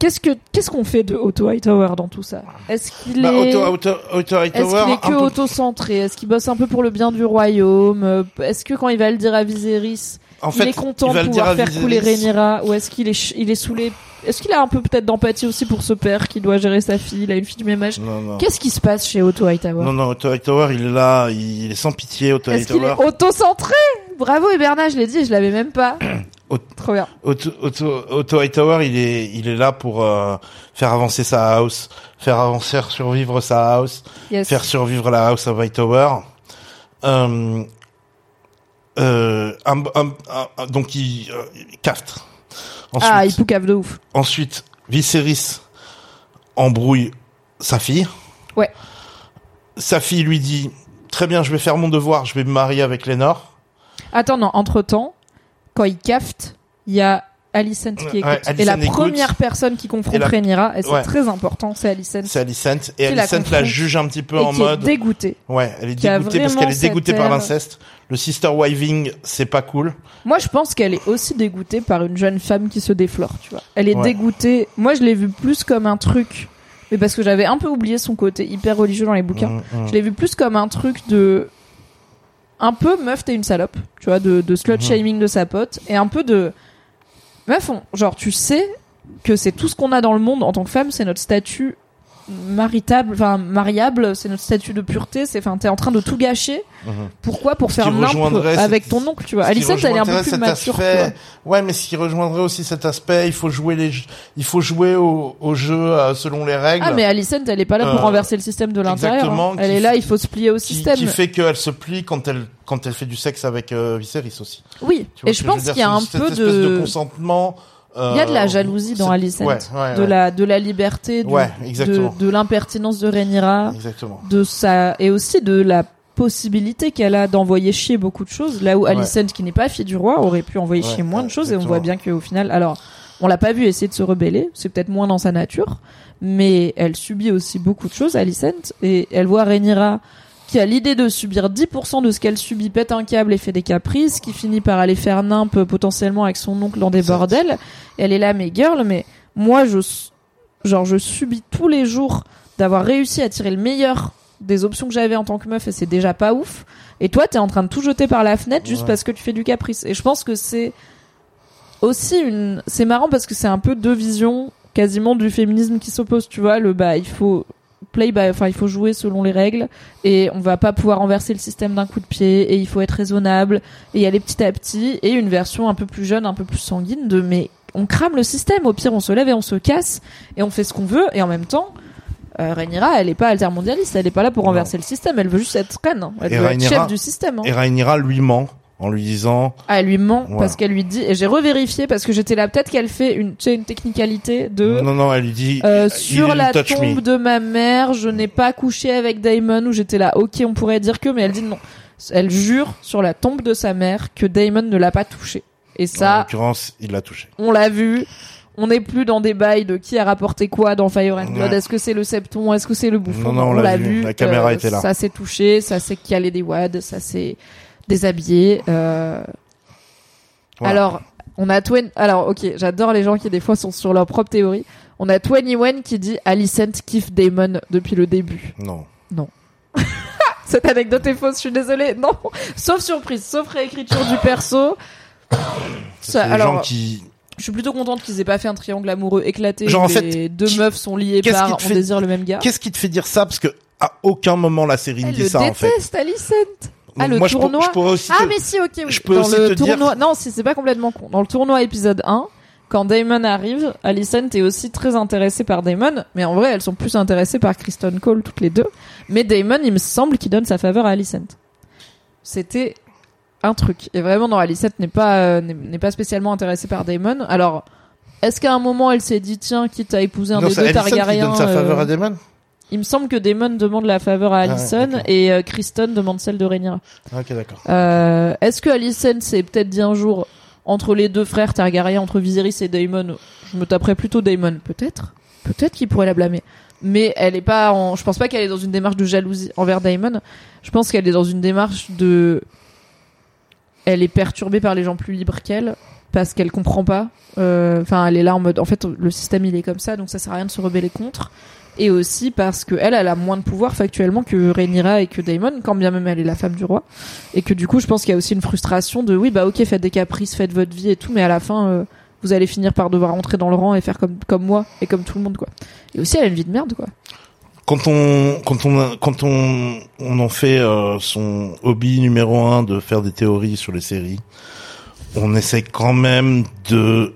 Qu'est-ce que qu'est-ce qu'on fait de Otto Hightower dans tout ça Est-ce qu'il bah, est Otto, Otto, Otto est-ce Hightower, qu'il est que peu- auto-centré Est-ce qu'il bosse un peu pour le bien du royaume Euh, Est-ce que quand il va le dire à Viserys, en il fait, est content de pouvoir faire couler. Rhaenyra Ou est-ce qu'il est, il est saoulé Est-ce qu'il a un peu peut-être d'empathie aussi pour ce père qui doit gérer sa fille Il a une fille du même âge. Qu'est-ce qui se passe chez Otto Hightower Non, non, Otto Hightower, il est là, il est sans pitié, Otto Est-ce qu'il Hightower. est auto-centré Bravo Bernard, je l'ai dit, je l'avais même pas. *coughs* Trop bien. Otto, Otto, Otto Hightower, il est, il est là pour euh, faire avancer sa house, faire avancer, faire survivre sa house, Yes. faire survivre la house of Hightower. Euh, euh, un- un- un- donc il, euh, il. Ensuite, Ah, il poucave de ouf. ensuite, Viserys embrouille sa fille. Ouais. Sa fille lui dit très bien, je vais faire mon devoir, je vais me marier avec Lénore. Attends, non, entre-temps, quand il cafte, il y a Alicent qui Ouais, écoute. Alicent et la écoute. première personne qui confronte Et la- Rhaenyra, et c'est Ouais. très important, c'est Alicent. C'est Alicent et la Alicent la juge un petit peu et en qui mode est dégoûtée. ouais, elle est dégoûtée parce qu'elle est dégoûtée par l'inceste. Le sister wiving, c'est pas cool. Moi, je pense qu'elle est aussi dégoûtée par une jeune femme qui se déflore, tu vois. Elle est Ouais. dégoûtée. Moi, je l'ai vu plus comme un truc, mais parce que j'avais un peu oublié son côté hyper religieux dans les bouquins. Mm, mm. Je l'ai vu plus comme un truc de un peu meuf t'es une salope, tu vois, de, de Mhm. slut shaming de sa pote et un peu de meuf, on- genre tu sais que c'est tout ce qu'on a dans le monde en tant que femme, c'est notre statut maritable, enfin mariable, c'est notre statut de pureté, c'est enfin t'es en train de tout gâcher. Mhm. Pourquoi pour faire rejoindrait avec ton oncle, tu vois? Alicent elle est un peu plus mature. tu aspect-. Ouais, mais ce qui rejoindrait aussi cet aspect, il faut jouer les, il faut jouer au, au jeu euh, selon les règles. Ah mais Alicent elle est pas là pour Euh, renverser le système de l'intérieur. exactement, hein. Elle est là, il faut se plier au qui, système. qui fait qu'elle se plie quand elle, quand elle fait du sexe avec euh, Viserys aussi. Oui. Tu vois Et je pense qu'il y a un peu espèce de, de consentement. Euh, Il y a de la jalousie dans Alicent, Ouais, ouais, de ouais. la de la liberté, du- de, l'impertinence de Rhaenyra, Exactement. de sa et aussi de la possibilité qu'elle a d'envoyer chier beaucoup de choses. Là où. Alicent, qui n'est pas fille du roi, aurait pu envoyer chier moins de choses. Et on voit bien qu'au final, alors on l'a pas vu essayer de se rebeller, c'est peut-être moins dans sa nature, mais elle subit aussi beaucoup de choses, Alicent, et elle voit Rhaenyra qui a l'idée de subir 10% de ce qu'elle subit, pète un câble et fait des caprices, qui finit par aller faire nimp euh, potentiellement avec son oncle dans des bordels. Et elle est là, mais girl, mais moi, je, genre, je subis tous les jours d'avoir réussi à tirer le meilleur des options que j'avais en tant que meuf et c'est déjà pas ouf. Et toi, t'es en train de tout jeter par la fenêtre juste Ouais. parce que tu fais du caprice. Et je pense que c'est aussi une, c'est marrant parce que c'est un peu deux visions quasiment du féminisme qui s'opposent, tu vois, le bah, il faut play by, enfin, il faut jouer selon les règles et on va pas pouvoir renverser le système d'un coup de pied et il faut être raisonnable et y aller petit à petit et une version un peu plus jeune, un peu plus sanguine de mais on crame le système, au pire on se lève et on se casse et on fait ce qu'on veut et en même temps euh, Rhaenyra, elle est pas altermondialiste, elle est pas là pour Non. renverser le système, elle veut juste être reine, hein. elle Et veut être chef du système. hein. Et Rhaenyra lui ment en lui disant Ah, elle lui ment Voilà. parce qu'elle lui dit et j'ai revérifié parce que j'étais là peut-être qu'elle fait une tu sais une technicalité de non non, elle lui dit euh, sur la tombe me. de ma mère, je n'ai pas couché avec Damon où j'étais là OK, on pourrait dire que mais elle dit non. Elle jure sur la tombe de sa mère que Damon ne l'a pas touché. Et En ça, l'occurrence, il l'a touché. on l'a vu. On n'est plus dans des bails de qui a rapporté quoi dans Fire and Blood. Ouais. Est-ce que c'est le septon? Est-ce que c'est le bouffon? Non, non, on l'a vu. La caméra était là. Ça s'est touché, ça s'est calé des wads, ça s'est déshabillé. Euh... Voilà. Alors, on a Twen. Alors, ok, j'adore les gens qui des fois sont sur leur propre théorie. On a One qui dit Alicent kiffe Damon depuis le début. Non. *laughs* Cette anecdote est fausse, je suis désolée. Non, sauf surprise, sauf réécriture du perso. Ça, alors, gens qui je suis plutôt contente qu'ils aient pas fait un triangle amoureux éclaté. Genre, où en fait, les deux qui- meufs sont liées par on fait- désire le même gars. Qu'est-ce qui te fait dire ça? Parce que à aucun moment la série ne dit le ça en fait. déteste, Alicent. Ah, le moi, je pour- tournoi. Je, pourrais aussi. Ah te- mais si, ok. Oui. je peux Dans aussi le te dire- tournoi, non, si c'est pas complètement con. Dans le tournoi épisode 1, quand Damon arrive, Alicent est aussi très intéressée par Damon, mais en vrai, elles sont plus intéressées par Kristen Cole toutes les deux. Mais Damon, il me semble qu'il donne sa faveur à Alicent. C'était un truc. Et vraiment, non, Alicent n'est pas euh, n'est pas spécialement intéressée par Damon. Alors, est-ce qu'à un moment, elle s'est dit tiens, quitte à épouser un Non, des deux Targaryens donne sa faveur euh, à Damon. Il me semble que Damon demande la faveur à Ah Alicent d'accord. et euh, Kristen demande celle de Rhaenyra. Ok, d'accord. Euh, Est-ce que Alicent s'est peut-être dit un jour entre les deux frères Targaryen, entre Viserys et Daemon, je me taperais plutôt Daemon, peut-être, peut-être qu'il pourrait la blâmer. Mais elle est pas, en... je pense pas qu'elle est dans une démarche de jalousie envers Daemon. Je pense qu'elle est dans une démarche de, elle est perturbée par les gens plus libres qu'elle parce qu'elle comprend pas. Euh, Enfin, elle est là en mode, en fait, le système il est comme ça, donc ça sert à rien de se rebeller contre. Et aussi parce que elle, elle a moins de pouvoir factuellement que Rhaenyra et que Daemon, quand bien même elle est la femme du roi. Et que du coup, je pense qu'il y a aussi une frustration de oui, bah ok, faites des caprices, faites votre vie et tout, mais à la fin, euh, vous allez finir par devoir rentrer dans le rang et faire comme comme moi et comme tout le monde quoi. Et aussi, elle a une vie de merde quoi. Quand on quand on quand on on en fait euh, son hobby numéro un de faire des théories sur les séries, on essaie quand même de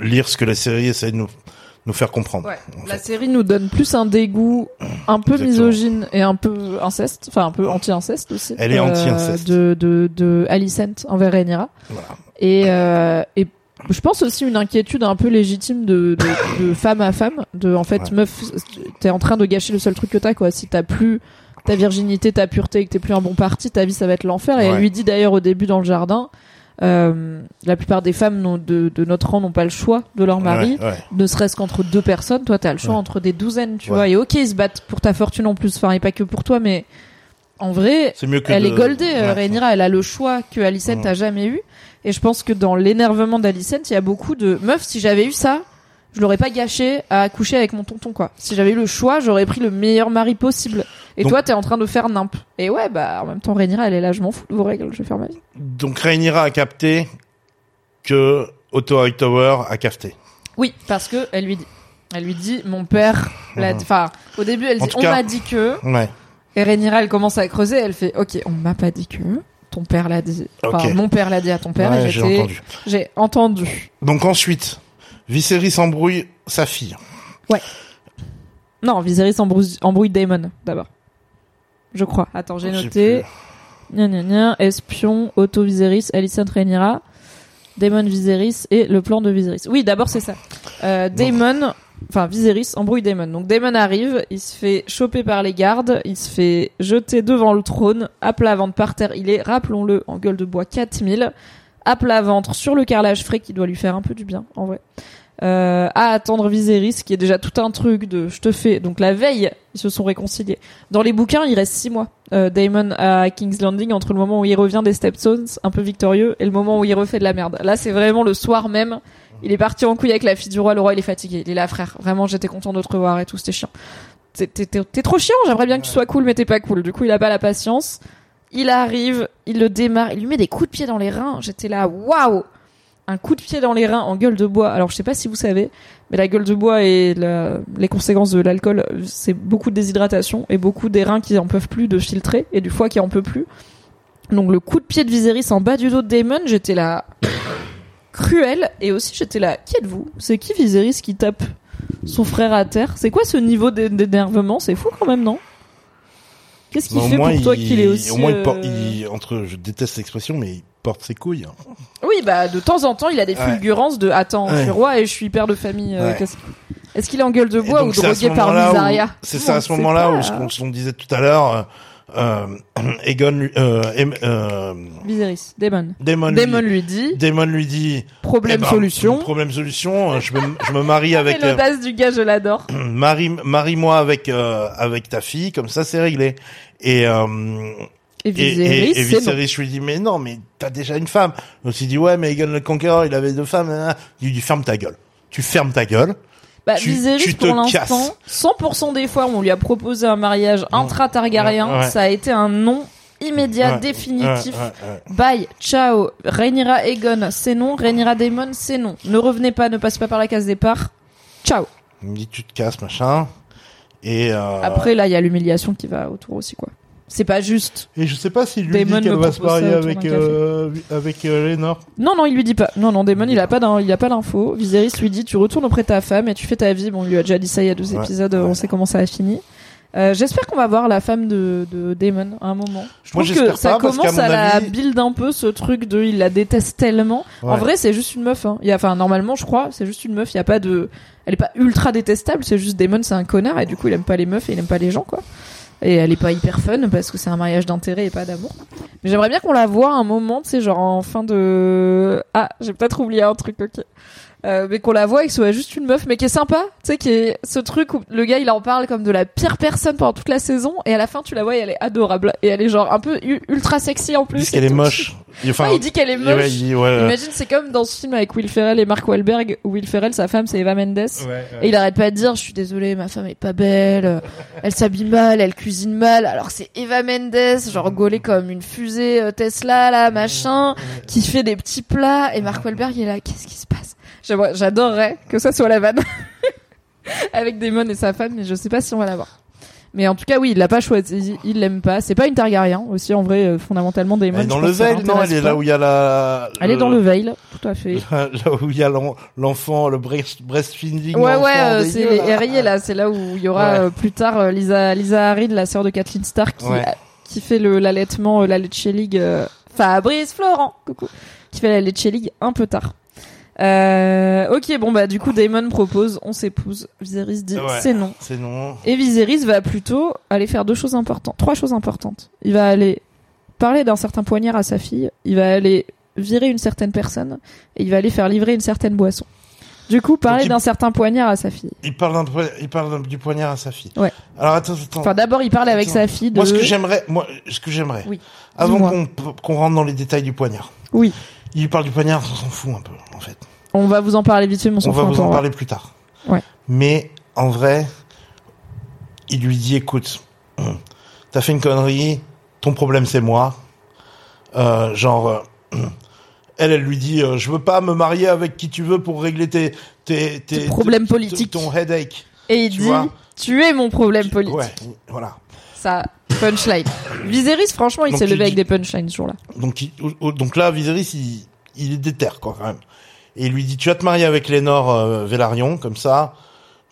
lire ce que la série essaie de nous nous faire comprendre. en La fait. série nous donne plus un dégoût un peu Exactement. misogyne et un peu inceste, enfin un peu anti-inceste aussi. Elle est euh, anti-inceste. de de de Alicent envers Rhaenyra. Voilà. Et, euh, et je pense aussi une inquiétude un peu légitime de, de, de femme à femme, de en fait Ouais. meuf, t'es en train de gâcher le seul truc que t'as quoi. Si t'as plus ta virginité, ta pureté, et que t'es plus un bon parti, ta vie ça va être l'enfer. Et Ouais. elle lui dit d'ailleurs au début dans le jardin, euh, la plupart des femmes de, de notre rang n'ont pas le choix de leur mari, Ouais, ouais. ne serait-ce qu'entre deux personnes. Toi t'as le choix Ouais. entre des douzaines, tu vois. Et ok ils se battent pour ta fortune en plus, enfin et pas que pour toi, mais en vrai mieux que elle de- est goldée, euh. Rhaenyra. Elle a le choix que Alicent Ouais. a jamais eu. Et je pense que dans l'énervement d'Alicent, il y a beaucoup de meufs. Si j'avais eu ça, je l'aurais pas gâché à coucher avec mon tonton, quoi. Si j'avais eu le choix, j'aurais pris le meilleur mari possible. Et Donc- toi, t'es en train de faire nimp. Et ouais, bah, en même temps, Rhaenyra, elle est là, je m'en fous de vos règles, je vais faire ma vie. Donc Rhaenyra a capté que Otto Hightower a capté. Oui, parce que elle lui dit. Elle lui dit, mon père l'a dit. Enfin, au début, elle dit, on m'a dit que. Ouais. Et Rhaenyra, elle commence à creuser. Elle fait, ok, on m'a pas dit que. Ton père l'a dit. Enfin, mon père l'a dit à ton père. Ouais, j'ai entendu. J'ai entendu. Donc ensuite, Viserys embrouille sa fille. Non, Viserys embrouille, embrouille Daemon d'abord. Je crois. Attends, j'ai J'ai noté. Gna gna gna, espion, Otto Viserys, Alicent Rhaenyra, Daemon Viserys et le plan de Viserys. Oui, d'abord c'est ça. Euh, Daemon, enfin Viserys embrouille Daemon. Donc Daemon arrive, il se fait choper par les gardes, il se fait jeter devant le trône, à plat ventre par terre. Il est, rappelons-le, en gueule de bois 4000, à plat ventre sur le carrelage frais qui doit lui faire un peu du bien, en vrai. Euh, à attendre Viserys, qui est déjà tout un truc de je te fais. Donc la veille, ils se sont réconciliés. Dans les bouquins, il reste six mois. Euh, Daemon à King's Landing entre le moment où il revient des Stepstones, un peu victorieux, et le moment où il refait de la merde. Là, c'est vraiment le soir même. Il est parti en couille avec la fille du roi. Le roi, il est fatigué. Il est là, frère. Vraiment, j'étais content de te revoir et tout. C'était chiant. T'es- T'es t'es- t'es trop chiant. J'aimerais bien que tu sois cool, mais t'es pas cool. Du coup, il a pas la patience. Il arrive, il le démarre, il lui met des coups de pied dans les reins. J'étais là, waouh! Un coup de pied dans les reins en gueule de bois. Alors, je sais pas si vous savez, mais la gueule de bois et les conséquences de l'alcool, c'est beaucoup de déshydratation et beaucoup des reins qui en peuvent plus de filtrer et du foie qui en peut plus. Donc, le coup de pied de Viserys en bas du dos de Daemon, j'étais là, *coughs* cruel. Et aussi, j'étais là, qui êtes-vous? C'est qui Viserys qui tape son frère à terre? C'est quoi ce niveau d'é- d'énervement? C'est fou quand même, non? Qu'est-ce qu'il au fait pour toi il- qu'il est aussi. Au moins, il euh, porte, il- entre, je déteste l'expression, mais il porte ses couilles. hein. Oui, bah de temps en temps, il a des fulgurances de attends, je suis roi et je suis père de famille. euh, Ouais. qu'est-ce- Est-ce qu'il est en gueule de bois ou drogué par Misaria C'est ça, à ce moment-là où, ce qu'on ce qu'on disait tout à l'heure, euh, euh, *clears throat* Aegon, lui- euh, Em- euh, Viserys, Daemon. Damon, Daemon lui, lui dit Damon lui dit, problème eh ben, solution. Problème solution. euh, Je me, je me marie *laughs* avec, euh, l'audace du gars, je l'adore. *clears throat* marie, marie-moi avec, euh, avec ta fille, comme ça c'est réglé. Et, euh, Et Viserys, et. Viserys lui dit, mais non, mais t'as déjà une femme. Donc il dit, ouais, mais Aegon le Conqueror, il avait deux femmes. hein. Il lui dit, ferme ta gueule. Tu fermes ta gueule. Bah, Tu- Viserys, tu pour l'instant, casses. 100% des fois où on lui a proposé un mariage intra-Targaryen, Ouais, ouais. ça a été un non immédiat, Ouais, définitif. Bye, ciao. Rhaenyra Aegon, c'est non. Rhaenyra Daemon, c'est non. Ne revenez pas, ne passez pas par la case départ. Ciao. Il me dit tu te casses, machin. Et euh, Après, là, il y a l'humiliation qui va autour aussi, quoi. C'est pas juste. et je sais pas s'il lui Daemon dit qu'elle va se marier avec euh, avec euh, Lénore. Non, non, il lui dit pas. Non, non, Daemon, il a pas il a pas l'info. Viserys lui dit, tu retournes auprès de ta femme et tu fais ta vie. Bon, on lui a déjà dit ça il y a deux Ouais, épisodes, ouais. on sait comment ça a fini. Euh, J'espère qu'on va voir la femme de, de Daemon à un moment. Je Moi, trouve j'espère que ça pas, commence à la avis- build un peu ce truc de il la déteste tellement. En vrai, c'est juste une meuf. Hein. Il y a, enfin, normalement, je crois, c'est juste une meuf. Il y a pas de, elle est pas ultra détestable. C'est juste Daemon, c'est un connard et du coup, il aime pas les meufs et il aime pas les gens, quoi. Et elle est pas hyper fun parce que c'est un mariage d'intérêt et pas d'amour. Mais j'aimerais bien qu'on la voie un moment, tu sais, genre en fin de. Ah, j'ai peut-être oublié un truc, ok. Euh, mais qu'on la voit et que ce soit juste une meuf, mais qui est sympa, tu sais, qui est ce truc où le gars il en parle comme de la pire personne pendant toute la saison, et à la fin tu la vois et elle est adorable, et elle est genre un peu ultra sexy en plus. disent qu'elle est moche. Enfin, Ouais, il dit qu'elle est moche. ouais, il ouais. Imagine, c'est comme dans ce film avec Will Ferrell et Mark Wahlberg, où Will Ferrell, sa femme, c'est Eva Mendes. Ouais, ouais. Et il arrête pas de dire, je suis désolé, ma femme est pas belle, euh, elle s'habille mal, elle cuisine mal, alors c'est Eva Mendes, genre gaulée comme une fusée euh, Tesla, là, machin, qui fait des petits plats, et Mark Wahlberg, il est là, qu'est-ce qui se passe? J'adorerais que ça soit la vanne. *laughs* Avec Damon et sa femme, mais je sais pas si on va l'avoir. Mais en tout cas, oui, il l'a pas choisi, il l'aime pas. C'est pas une Targaryen, aussi, en vrai, euh, fondamentalement, Damon. Elle est dans le Veil, non Elle est là où il y a la. Elle est dans le Veil, tout à fait. *laughs* Là où il y a l'en- l'enfant, le breast- breastfeeding. Ouais, ouais, euh, c'est les là. C'est là où il y aura Ouais. euh, plus tard euh, Lisa, Lisa Harrid, la sœur de Kathleen Stark, qui, Ouais. qui fait l'allaitement, la Lecce League. Fabrice Florent, coucou, qui fait la Lecce League un peu tard. Euh, ok, bon bah du coup Damon propose, on s'épouse. Viserys dit Ouais. c'est non. C'est non. Et Viserys va plutôt aller faire deux choses importantes, trois choses importantes. Il va aller parler d'un certain poignard à sa fille, il va aller virer une certaine personne, et il va aller faire livrer une certaine boisson. Du coup, parler d'un certain poignard à sa fille. Il parle, il du poignard à sa fille. Ouais. Alors attends, attends. Enfin, d'abord, il parle avec Attends. sa fille de. Moi, ce que j'aimerais, moi, ce que j'aimerais, Oui. avant qu'on rentre dans les détails du poignard, Oui. Il lui parle du poignard, on s'en fout un peu, en fait. On va vous en parler vite fait, mais on s'en On va vous en ouais. parler plus tard. Ouais. Mais en vrai, il lui dit, écoute, hum, t'as fait une connerie, ton problème c'est moi. Euh, genre, euh, elle, elle lui dit, euh, je veux pas me marier avec qui tu veux pour régler tes tes tes, problèmes politiques. ton headache. Et il Tu dit vois. Tu es mon problème politique. Ouais, voilà. Ça, punchline. Viserys, franchement, il s'est levé avec des punchlines ce jour-là. Donc, il- là, Viserys, il, il est déter, quoi, quand même. Et il lui dit, tu vas te marier avec Lénore euh, Velaryon, comme ça.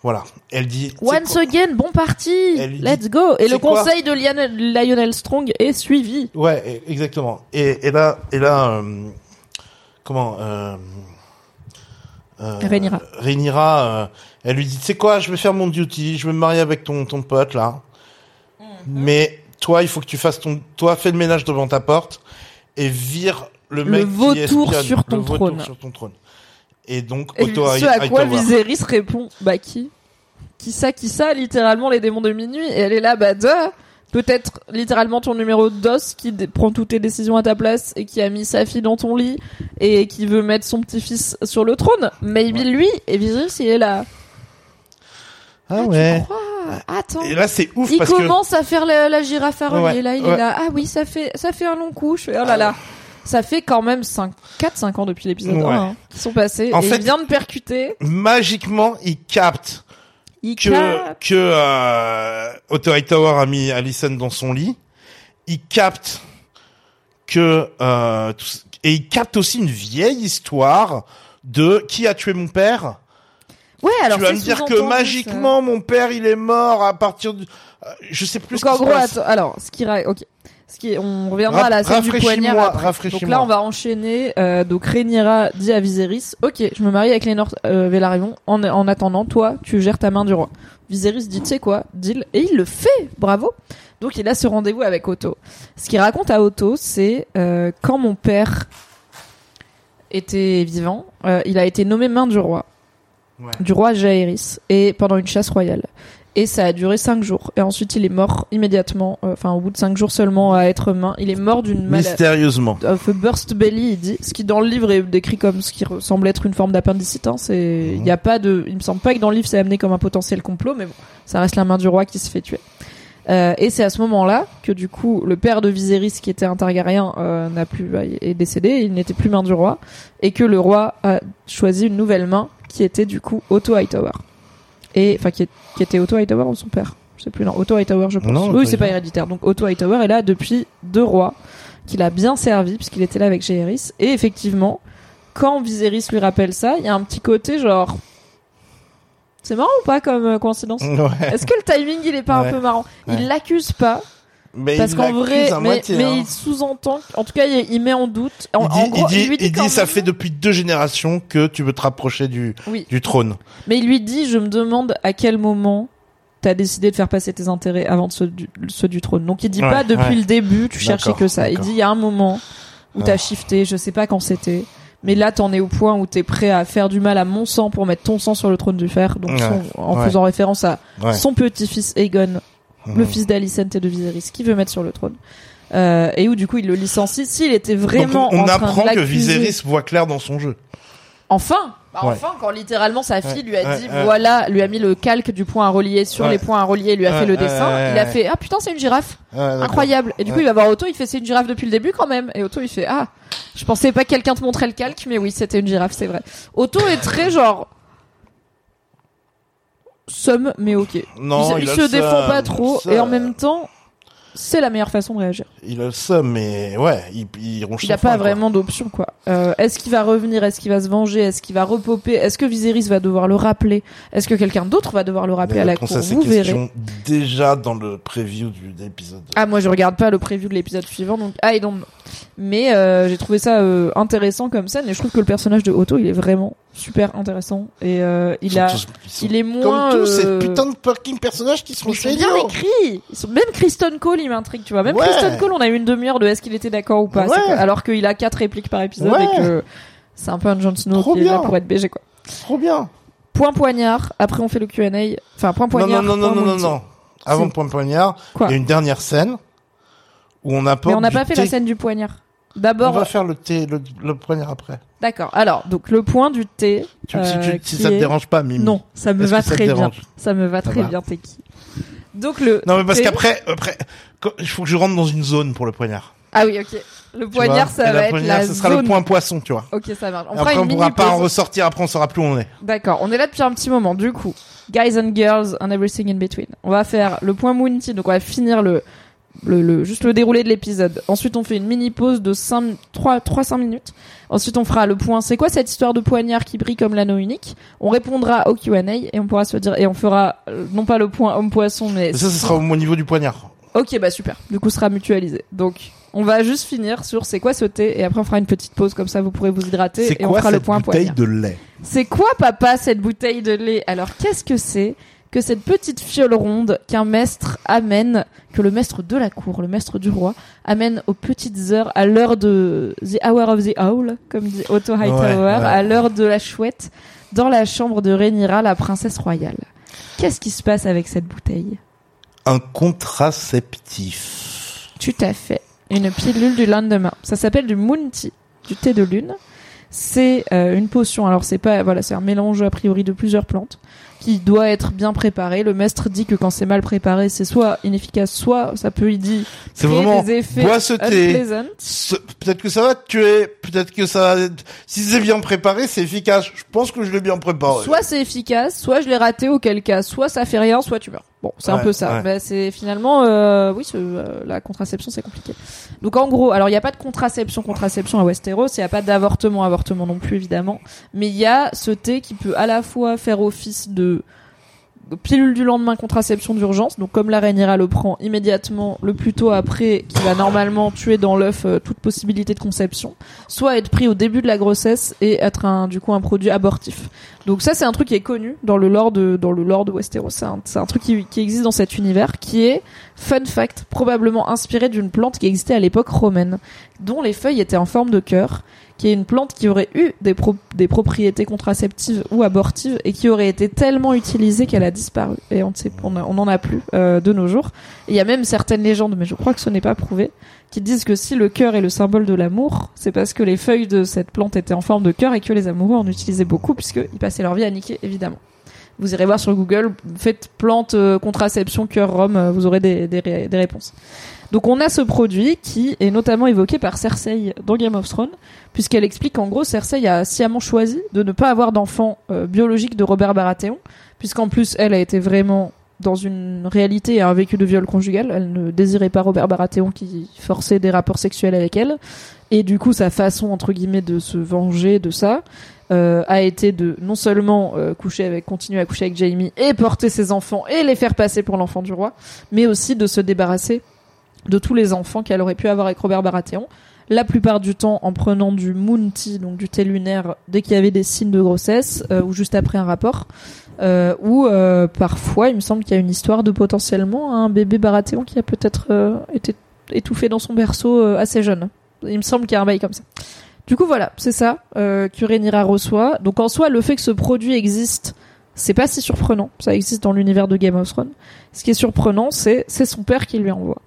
Voilà. Elle dit, Once again, bon parti dit, Let's go Et le conseil de Lionel, Lionel Strong est suivi. Ouais, e- exactement. Et, et là, et là, euh, comment euh, euh, Rhaenyra. Rhaenyra, euh, elle lui dit, tu sais quoi, je vais faire mon duty, je vais me marier avec ton ton pote là. Mhm. Mais toi, il faut que tu fasses ton, toi, fais le ménage devant ta porte et vire le Le mec qui vautour espionne, sur ton le vautour trône. sur ton trône. Et donc, Et Otto ce à quoi. Viserys répond Bah qui? Qui ça, qui ça Littéralement les démons de minuit? Et elle est là, bah duh Peut-être littéralement ton numéro d'os qui prend toutes tes décisions à ta place et qui a mis sa fille dans ton lit et qui veut mettre son petit-fils sur le trône. Maybe lui et Viserys il est là. Ah ouais. Tu crois? Attends. Et là, c'est ouf Il parce commence à faire la, la girafe à relier. Ouais, là, il ouais. est là. Ah oui, ça fait, ça fait un long coup. Je fais, oh là là. Ça fait quand même 5, 4-5 ans depuis l'épisode Ouais. 1 hein, qui sont passés. En et fait- il vient de percuter. que magiquement, il capte Il que capte. que euh, Otto Hightower a mis Alison dans son lit, il capte que euh, tout et il capte aussi une vieille histoire de qui a tué mon père? Ouais, alors tu vas me dire que magiquement mon père il est mort à partir du euh, je sais plus Donc en ce se gros, passe. alors, ce qui, ra- ok. Ce qui est, on reviendra Ra- à la scène du poignard après. Donc là, on va enchaîner. Euh, donc Rhaenyra dit à Viserys, ok, je me marie avec Lénore euh, Velaryon. En, en attendant, toi, tu gères ta main du roi. Viserys dit, tu sais quoi, deal, et il le fait, bravo. Donc il a ce rendez-vous avec Otto. Ce qu'il raconte à Otto, c'est euh, quand mon père était vivant, euh, il a été nommé main du roi Ouais. du roi Jaehaerys et pendant une chasse royale. Et ça a duré cinq jours. Et ensuite, il est mort immédiatement, euh, enfin au bout de cinq jours seulement à être humain. Il est mort d'une maladie. Mystérieusement. Of a burst belly, il dit, ce qui dans le livre est décrit comme ce qui ressemble être une forme d'appendicite. Hein, c'est, il y a pas de, il me semble pas que dans le livre c'est amené comme un potentiel complot, mais bon, ça reste la main du roi qui se fait tuer. Euh, et c'est à ce moment-là que du coup le père de Viserys qui était un Targaryen euh, n'a plus bah, est décédé, il n'était plus main du roi et que le roi a choisi une nouvelle main qui était du coup Otto Hightower. Et enfin qui, était Otto Hightower ou son père, je sais plus non, Otto Hightower je pense. Non, oui, c'est pas héréditaire. Donc Otto Hightower est là depuis deux rois qu'il a bien servi puisqu'il était là avec Jaehaerys et effectivement quand Viserys lui rappelle ça, il y a un petit côté genre c'est marrant ou pas comme euh, coïncidence? *laughs* Ouais. est-ce que le timing il est pas Ouais. un peu marrant? Ouais. Il l'accuse pas Mais parce qu'en vrai, mais, moitié, mais hein. il sous-entend, en tout cas il, il met en doute. En, Il dit, en gros, il dit, lui dit, il dit, quand ça fait depuis deux générations que tu veux te rapprocher du, Oui, du trône. mais il lui dit, je me demande à quel moment t'as décidé de faire passer tes intérêts avant ceux du, ceux du trône. Donc il dit Ouais, pas depuis ouais. le début, tu cherchais que ça. Il dit il y a un moment où t'as Ouais. shifté, je sais pas quand c'était. Mais là, t'en es au point où t'es prêt à faire du mal à mon sang pour mettre ton sang sur le trône du fer. Donc, son- en faisant référence à son petit-fils Aegon, le Mhm. fils d'Alicent et de Viserys, qui veut mettre sur le trône. Euh, et où du coup il le licencie. S'il était vraiment Donc, on en train de apprend que Viserys voit clair dans son jeu. Enfin, bah, Ouais. enfin, quand littéralement sa fille Ouais, lui a ouais, dit ouais. voilà, lui a mis le calque du point à relier sur Ouais. les points à relier, lui a Ouais, fait le dessin, ouais, il a fait ah putain c'est une girafe, incroyable. Et du coup Ouais. il va voir Otto, il fait c'est une girafe depuis le début quand même. Et Otto il fait ah, je pensais pas que quelqu'un te montrait le calque, mais oui c'était une girafe, c'est vrai. Otto est très genre somme mais ok. Non, il, il se seum, pas trop et en même temps c'est la meilleure façon de réagir. Il a le seum, mais ouais, il, il ronge Il son a pas quoi. vraiment d'option quoi. Euh, est-ce qu'il va revenir? Est-ce qu'il va se venger? Est-ce qu'il va repoper? Est-ce que Viserys va devoir le rappeler? Est-ce que quelqu'un d'autre va devoir le rappeler à la cour? à ces Vous verrez. déjà dans le preview du, de l'épisode. Ah moi je regarde pas le preview de l'épisode suivant donc I don't know. Mais euh, j'ai trouvé ça euh, intéressant comme scène et je trouve que le personnage de Otto il est vraiment super intéressant et euh, il a tous- sont il est comme moins tous ces euh, putains de fucking personnages qui sont ils sont bien écrits. Ils sont... Même Kristen Cole, il m'intrigue, tu vois. Même Ouais. Kristen Cole, on a eu une demi-heure de est-ce qu'il était d'accord ou pas. Ouais. C'est que- Alors qu'il a quatre répliques par épisode Ouais. et que c'est un peu un Jon Snow Trop qui est là pour être BG, quoi. Trop bien. Point poignard. Après, on fait le Q&A. Enfin, point Non, poignard. non, non, non, point non, non, multi. non. Avant point poignard, il y a une dernière scène où on apporte Mais on n'a pas fait la scène du poignard. On D'abord, va faire le thé, le, le poignard après. d'accord. Alors, donc le point du thé. Tu, si, euh, tu- si qui ça te est- dérange pas, Mimi. Non, ça me va te très bien. Ça me va très va. bien, t'es qui? Donc le. Non, mais parce qu'après, après, il faut que je rentre dans une zone pour le poignard. Ah oui, ok. Le poignard, vois? ça va être poignard, la ce sera zone. le point poisson, tu vois. Ok, ça marche. On fera après, une on pourra pas en ressortir, après on saura plus où on est. D'accord, on est là depuis un petit moment. Du coup, guys and girls and everything in between. On va faire le point Mounty, donc on va finir le, le, le- juste le déroulé de l'épisode. Ensuite, on fait une mini pause de 5, 3, 3, 5 minutes. Ensuite, on fera le point. C'est quoi cette histoire de poignard qui brille comme l'anneau unique? On répondra au Q&A et on pourra se dire, et on fera, euh, non pas le point homme-poisson, mais... Mais ça, ce sera au niveau du poignard. Ok, bah super. Du coup, ce sera mutualisé. Donc, on va juste finir sur c'est quoi ce thé et après on fera une petite pause comme ça vous pourrez vous hydrater et on fera le cette point bouteille poignard. de lait? C'est quoi, papa, cette bouteille de lait? Alors, qu'est-ce que c'est? Que cette petite fiole ronde qu'un maître amène, que le maître de la cour, le maître du roi, amène aux petites heures, à l'heure de the hour of the owl, comme dit Otto Hightower, Ouais, ouais. à l'heure de la chouette, dans la chambre de Rhaenyra, la princesse royale. Qu'est-ce qui se passe avec cette bouteille? Un contraceptif. Tout à fait. Une pilule du lendemain. Ça s'appelle du moon tea, du thé de lune. C'est euh, une potion. Alors c'est pas voilà, c'est un mélange a priori de plusieurs plantes qui doit être bien préparé. Le maître dit que quand c'est mal préparé, c'est soit inefficace, soit ça peut il dit C'est vraiment, des effets bois Peut-être que ça va te tuer, peut-être que ça va... Si c'est bien préparé, c'est efficace. Je pense que je l'ai bien préparé. Soit c'est efficace, soit je l'ai raté, auquel cas, soit ça fait rien, soit tu meurs. Bon, c'est un peu ça. ouais. Mais c'est finalement, euh, oui, c'est, euh, la contraception, c'est compliqué. Donc en gros, alors il n'y a pas de contraception, contraception à Westeros, il n'y a pas d'avortement, avortement non plus évidemment, mais il y a ce thé qui peut à la fois faire office de pilule du lendemain contraception d'urgence, donc comme la Rhaenyra le prend immédiatement le plus tôt après, qui va normalement tuer dans l'œuf euh, toute possibilité de conception, soit être pris au début de la grossesse et être un du coup un produit abortif. Donc ça c'est un truc qui est connu dans le lore de dans le lore de Westeros, c'est un, c'est un truc qui, qui existe dans cet univers qui est fun fact probablement inspiré d'une plante qui existait à l'époque romaine, dont les feuilles étaient en forme de cœur, qui est une plante qui aurait eu des, pro- des propriétés contraceptives ou abortives et qui aurait été tellement utilisée qu'elle a disparu. Et on ne sait, on, a- plus euh, de nos jours. Il y a même certaines légendes, mais je crois que ce n'est pas prouvé, qui disent que si le cœur est le symbole de l'amour, c'est parce que les feuilles de cette plante étaient en forme de cœur et que les amoureux en utilisaient beaucoup puisqu'ils passaient leur vie à niquer, évidemment. Vous irez voir sur Google, faites plante euh, contraception cœur rhum, euh, vous aurez des, des, des réponses. Donc on a ce produit qui est notamment évoqué par Cersei dans Game of Thrones, puisqu'elle explique qu'en gros Cersei a sciemment choisi de ne pas avoir d'enfant euh, biologique de Robert Baratheon, puisqu'en plus elle a été vraiment dans une réalité et un vécu de viol conjugal. Elle ne désirait pas Robert Baratheon qui forçait des rapports sexuels avec elle. Et du coup, sa façon, entre guillemets, de se venger de ça, euh, a été de non seulement euh, coucher avec, continuer à coucher avec Jamie et porter ses enfants et les faire passer pour l'enfant du roi, mais aussi de se débarrasser de tous les enfants qu'elle aurait pu avoir avec Robert Baratheon. La plupart du temps en prenant du moon tea, donc du thé lunaire, dès qu'il y avait des signes de grossesse euh, ou juste après un rapport. Euh, ou euh, parfois, il me semble qu'il y a une histoire de potentiellement un bébé Baratheon qui a peut-être euh, été étouffé dans son berceau euh, assez jeune. Il me semble qu'il y a un bail comme ça. Du coup, voilà, c'est ça euh, que Rhaenyra reçoit. Donc en soi, le fait que ce produit existe, c'est pas si surprenant. Ça existe dans l'univers de Game of Thrones. Ce qui est surprenant, c'est c'est son père qui lui envoie.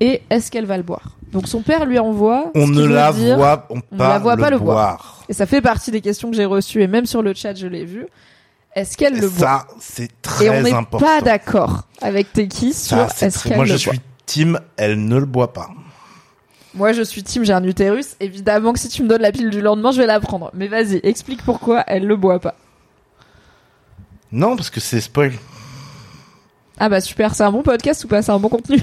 Et est-ce qu'elle va le boire? Donc son père lui envoie. On ne la dire- voit, on la voit le pas le boire. Et ça fait partie des questions que j'ai reçues et même sur le chat je l'ai vu. Est-ce qu'elle le boit? Ça, c'est très Et on n'est important. pas d'accord avec Teki sur est-ce qu'elle Moi, le je boit. suis team, elle ne le boit pas. Moi, je suis team, j'ai un utérus. Évidemment que si tu me donnes la pile du lendemain, je vais la prendre. Mais vas-y, explique pourquoi elle le boit pas. Non, parce que c'est spoil. Ah bah super, c'est un bon podcast ou pas C'est un bon contenu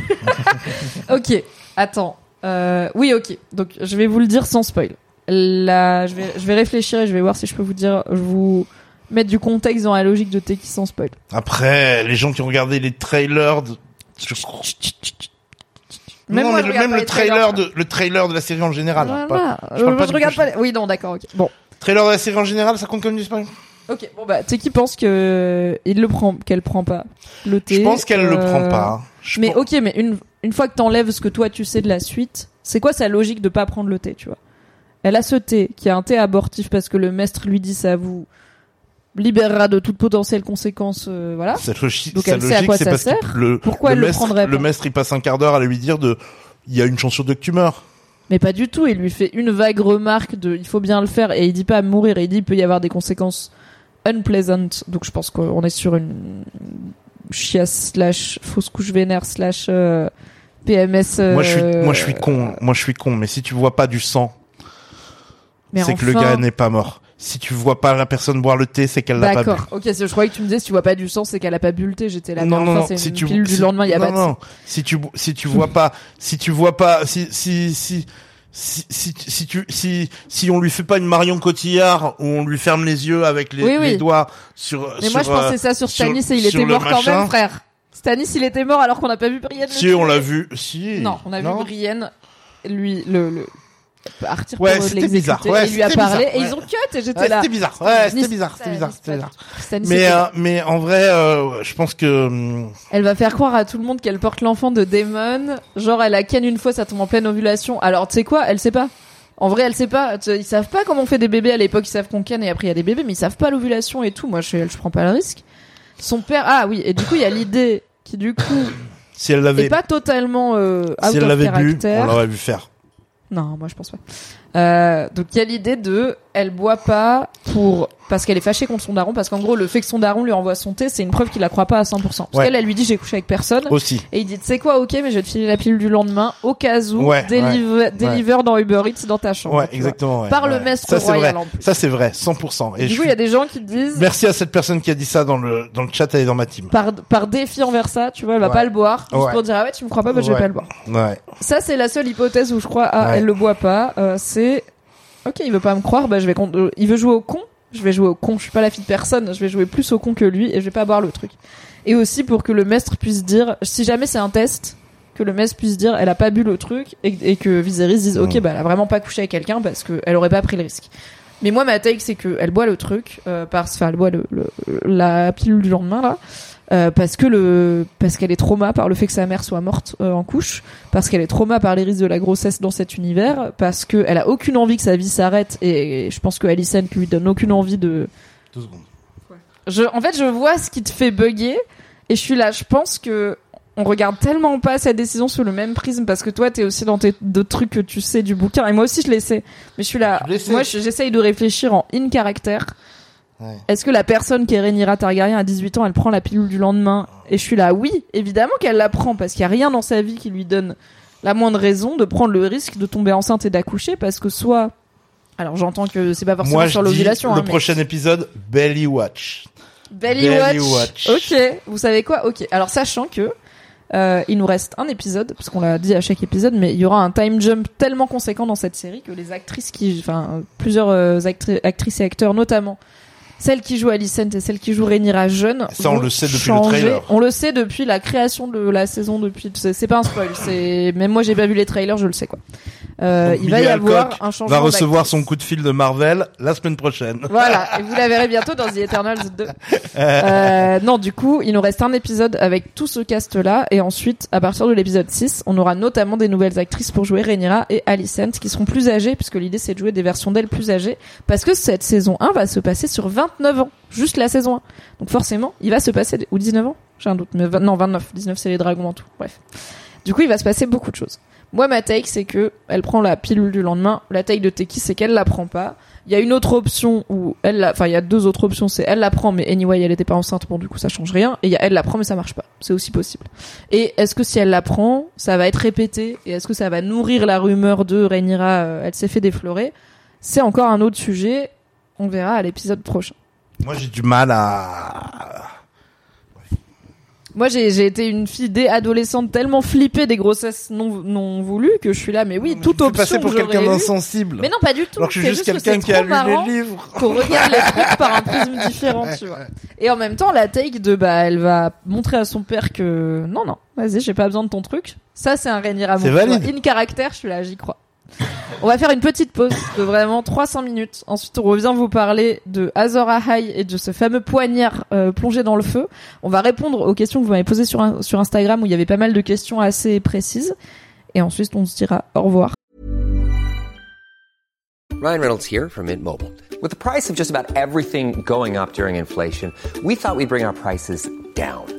*laughs* Ok, attends. Euh, oui, ok. Donc je vais vous le dire sans spoil. Là, je vais, je vais réfléchir et je vais voir si je peux vous dire, je vous mettre du contexte dans la logique de Teki sans spoil. Après, les gens qui ont regardé les trailers de... je- Même non, moi, je même le trailer de le trailer de la série en général. hein, Voilà. pas- Euh, je parle pas je du regarde pas. les- Oui, non, d'accord. ok. Bon, Trailer de la série en général, ça compte comme du spoil? Ok. Bon bah, Teki pense que il le prend, qu'elle prend pas le thé. Je pense qu'elle le euh, prend pas. Je Mais pense- ok, mais une, une fois que t'enlèves ce que toi tu sais de la suite, c'est quoi sa logique de pas prendre le thé, tu vois? Elle a ce thé, qui est un thé abortif parce que le maître lui dit ça vous libérera de toute potentielle conséquence, euh, voilà. Sa logique, Donc sa à quoi ça parce sert. le, Pourquoi le elle le prendrait pas? le maître, il passe un quart d'heure à lui dire de, il y a une chance sur deux que tu meurs. Mais pas du tout, il lui fait une vague remarque de il faut bien le faire et il dit pas mourir, il dit il peut y avoir des conséquences unpleasant. Donc je pense qu'on est sur une chiasse slash fausse couche vénère slash euh, PMS. Moi, je suis, euh, moi, je suis con. Moi, je suis con. Mais si tu vois pas du sang, c'est que le gars n'est pas mort. Si tu vois pas la personne boire le thé, c'est qu'elle l'a pas bu. D'accord. Ok, je croyais que tu me disais si tu vois pas du sang, c'est qu'elle a pas bu le thé. J'étais là. non, non, enfin, non. Si une tu, pilule si- du lendemain, il y a non, pas de non. Si tu, si tu vois pas, si tu vois pas, si, si, si, si, si, si tu, si, si on lui fait pas une Marion Cotillard où on lui ferme les yeux avec les, Oui, oui. les doigts sur, Mais sur, moi, je pensais euh, ça sur sur- Stanis et il était mort quand même, frère. Stanis, il était mort alors qu'on n'a pas vu Brienne. si on l'a vu, si. Non, on a Non vu Brienne, lui, le, le partir Ouais, pour c'était l'exécuter. bizarre. Ouais, et il lui a parlé bizarre, et ouais. ils ont cut et j'étais Ouais, là. c'était bizarre. Ouais, c'était bizarre, c'était bizarre, Mais, euh, mais en vrai, euh, je pense que, hum, Elle va faire croire à tout le monde qu'elle porte l'enfant de Damon. Genre, elle a ken une fois, ça tombe en pleine ovulation. Alors, tu sais quoi? Elle sait pas. En vrai, elle sait pas. Ils savent pas comment on fait des bébés à l'époque. Ils savent qu'on ken et après il y a des bébés, mais ils savent pas l'ovulation et tout. Moi, je, je prends pas le risque. Son père. Ah oui. Et du coup, il y a l'idée qui du coup *coughs* si elle l'avait, pas totalement euh, out si elle l'avait bu, on l'aurait vu faire. Non, moi je pense pas. Euh, donc il y a l'idée de, elle boit pas pour parce qu'elle est fâchée contre son daron, parce qu'en gros le fait que son daron lui envoie son thé, c'est une preuve qu'il la croit pas à 100%. Parce Ouais. qu'elle, elle lui dit j'ai couché avec personne, Aussi. et il dit tu sais quoi, ok, mais je vais te filer la pilule du lendemain au cas où, Ouais, deliver, deliver dans Uber Eats dans ta chambre. Ouais, exactement. Par le maître Ça, c'est royal vrai. en plus. Ça, c'est vrai, 100%. Et Et du coup, il suis- y a des gens qui disent Merci à cette personne qui a dit ça dans le, dans le chat, elle est dans ma team. par, par défi envers ça, tu vois, elle va pas le boire, juste pour dire ah ouais, tu me crois pas, bah, je vais pas le boire. Ouais. Ça, c'est la seule hypothèse où je crois, ah, elle le boit pas. Euh, c'est, ok, il veut pas me croire, bah, je vais, con- euh, il veut jouer au con, je vais jouer au con. Je suis pas la fille de personne, je vais jouer plus au con que lui et je vais pas boire le truc. Et aussi pour que le maître puisse dire, si jamais c'est un test, que le maître puisse dire, elle a pas bu le truc et, et que Viserys dise, ok, bah, elle a vraiment pas couché avec quelqu'un parce que elle aurait pas pris le risque. Mais moi, ma take, c'est que elle boit le truc, euh, parce, enfin, elle boit le, le- la pilule du lendemain là, euh, parce que le, parce qu'elle est trauma par le fait que sa mère soit morte euh, en couche, parce qu'elle est trauma par les risques de la grossesse dans cet univers, parce que elle a aucune envie que sa vie s'arrête, et, je pense que Alicent lui donne aucune envie de. Deux secondes. Je, en fait, je vois ce qui te fait bugger, et je suis là. Je pense que on regarde tellement pas cette décision sous le même prisme parce que toi t'es aussi dans tes de trucs que tu sais du bouquin et moi aussi je l'essaie mais je suis là Je moi je- j'essaye de réfléchir en in caractère Ouais. est-ce que la personne qui est Rhaenyra Targaryen à 18 ans elle prend la pilule du lendemain et je suis là oui évidemment qu'elle la prend parce qu'il y a rien dans sa vie qui lui donne la moindre raison de prendre le risque de tomber enceinte et d'accoucher parce que soit alors j'entends que c'est pas forcément Moi, sur l'ovulation le hein, mais- prochain épisode, Belly Watch. Belly, Belly Watch. Watch. Ok, vous savez quoi? Ok, alors sachant que euh, il nous reste un épisode, parce qu'on l'a dit à chaque épisode, mais il y aura un time jump tellement conséquent dans cette série que les actrices qui, enfin plusieurs euh, actri- actrices et acteurs, notamment celle qui joue Alicent et celle qui joue Rhaenyra jeune, Ça, on le sait depuis le trailer. On le sait depuis la création de la saison, depuis. C'est c'est pas un spoil, c'est même moi j'ai pas vu les trailers, je le sais quoi. Euh, il va y Millie avoir Alcock un changement. Va recevoir son coup de fil de Marvel la semaine prochaine. Voilà, et vous la verrez *laughs* bientôt dans The Eternals 2. Euh, non, du coup, il nous reste un épisode avec tout ce cast-là, et ensuite, à partir de l'épisode 6, on aura notamment des nouvelles actrices pour jouer Rhaenyra et Alicent, qui seront plus âgées, puisque l'idée c'est de jouer des versions d'elles plus âgées, parce que cette saison 1 va se passer sur 29 ans, juste la saison 1. Donc forcément, il va se passer, ou 19 ans J'ai un doute, mais non, 29, 19 c'est les dragons en tout, bref. Du coup, il va se passer beaucoup de choses. Moi, ma take, c'est que elle prend la pilule du lendemain. La take de Teki, c'est qu'elle la prend pas. Il y a une autre option où elle la, enfin, il y a deux autres options. C'est elle la prend, mais anyway, elle était pas enceinte. Bon, du coup, ça change rien. Et y a elle la prend, mais ça marche pas. C'est aussi possible. Et est-ce que si elle la prend, ça va être répété? Et est-ce que ça va nourrir la rumeur de Rhaenyra, euh, elle s'est fait déflorer? C'est encore un autre sujet. On verra à l'épisode prochain. Moi, j'ai du mal à. Moi, j'ai j'ai été une fille dès adolescente tellement flippée des grossesses non, non voulues que je suis là, mais oui, Tu toute option passer pour quelqu'un d'insensible. Mais non, pas du tout. Alors que je suis juste que quelqu'un qui a lu les livres. qu'on regarde les *laughs* trucs par un prisme différent, tu vois. Et en même temps, la take de bah, elle va montrer à son père que non, non, vas-y, j'ai pas besoin de ton truc. Ça, c'est un tu vois. valide. In caractère, je suis là, j'y crois. On va faire une petite pause de vraiment 300 minutes. Ensuite, on revient vous parler de Azor Ahai et de ce fameux poignard euh, plongé dans le feu. On va répondre aux questions que vous m'avez posées sur, Instagram où il y avait pas mal de questions assez précises. Et ensuite, on se dira au revoir. Ryan Reynolds here from Mint Mobile. With the price of just about everything going up during inflation, we thought we'd bring our prices down.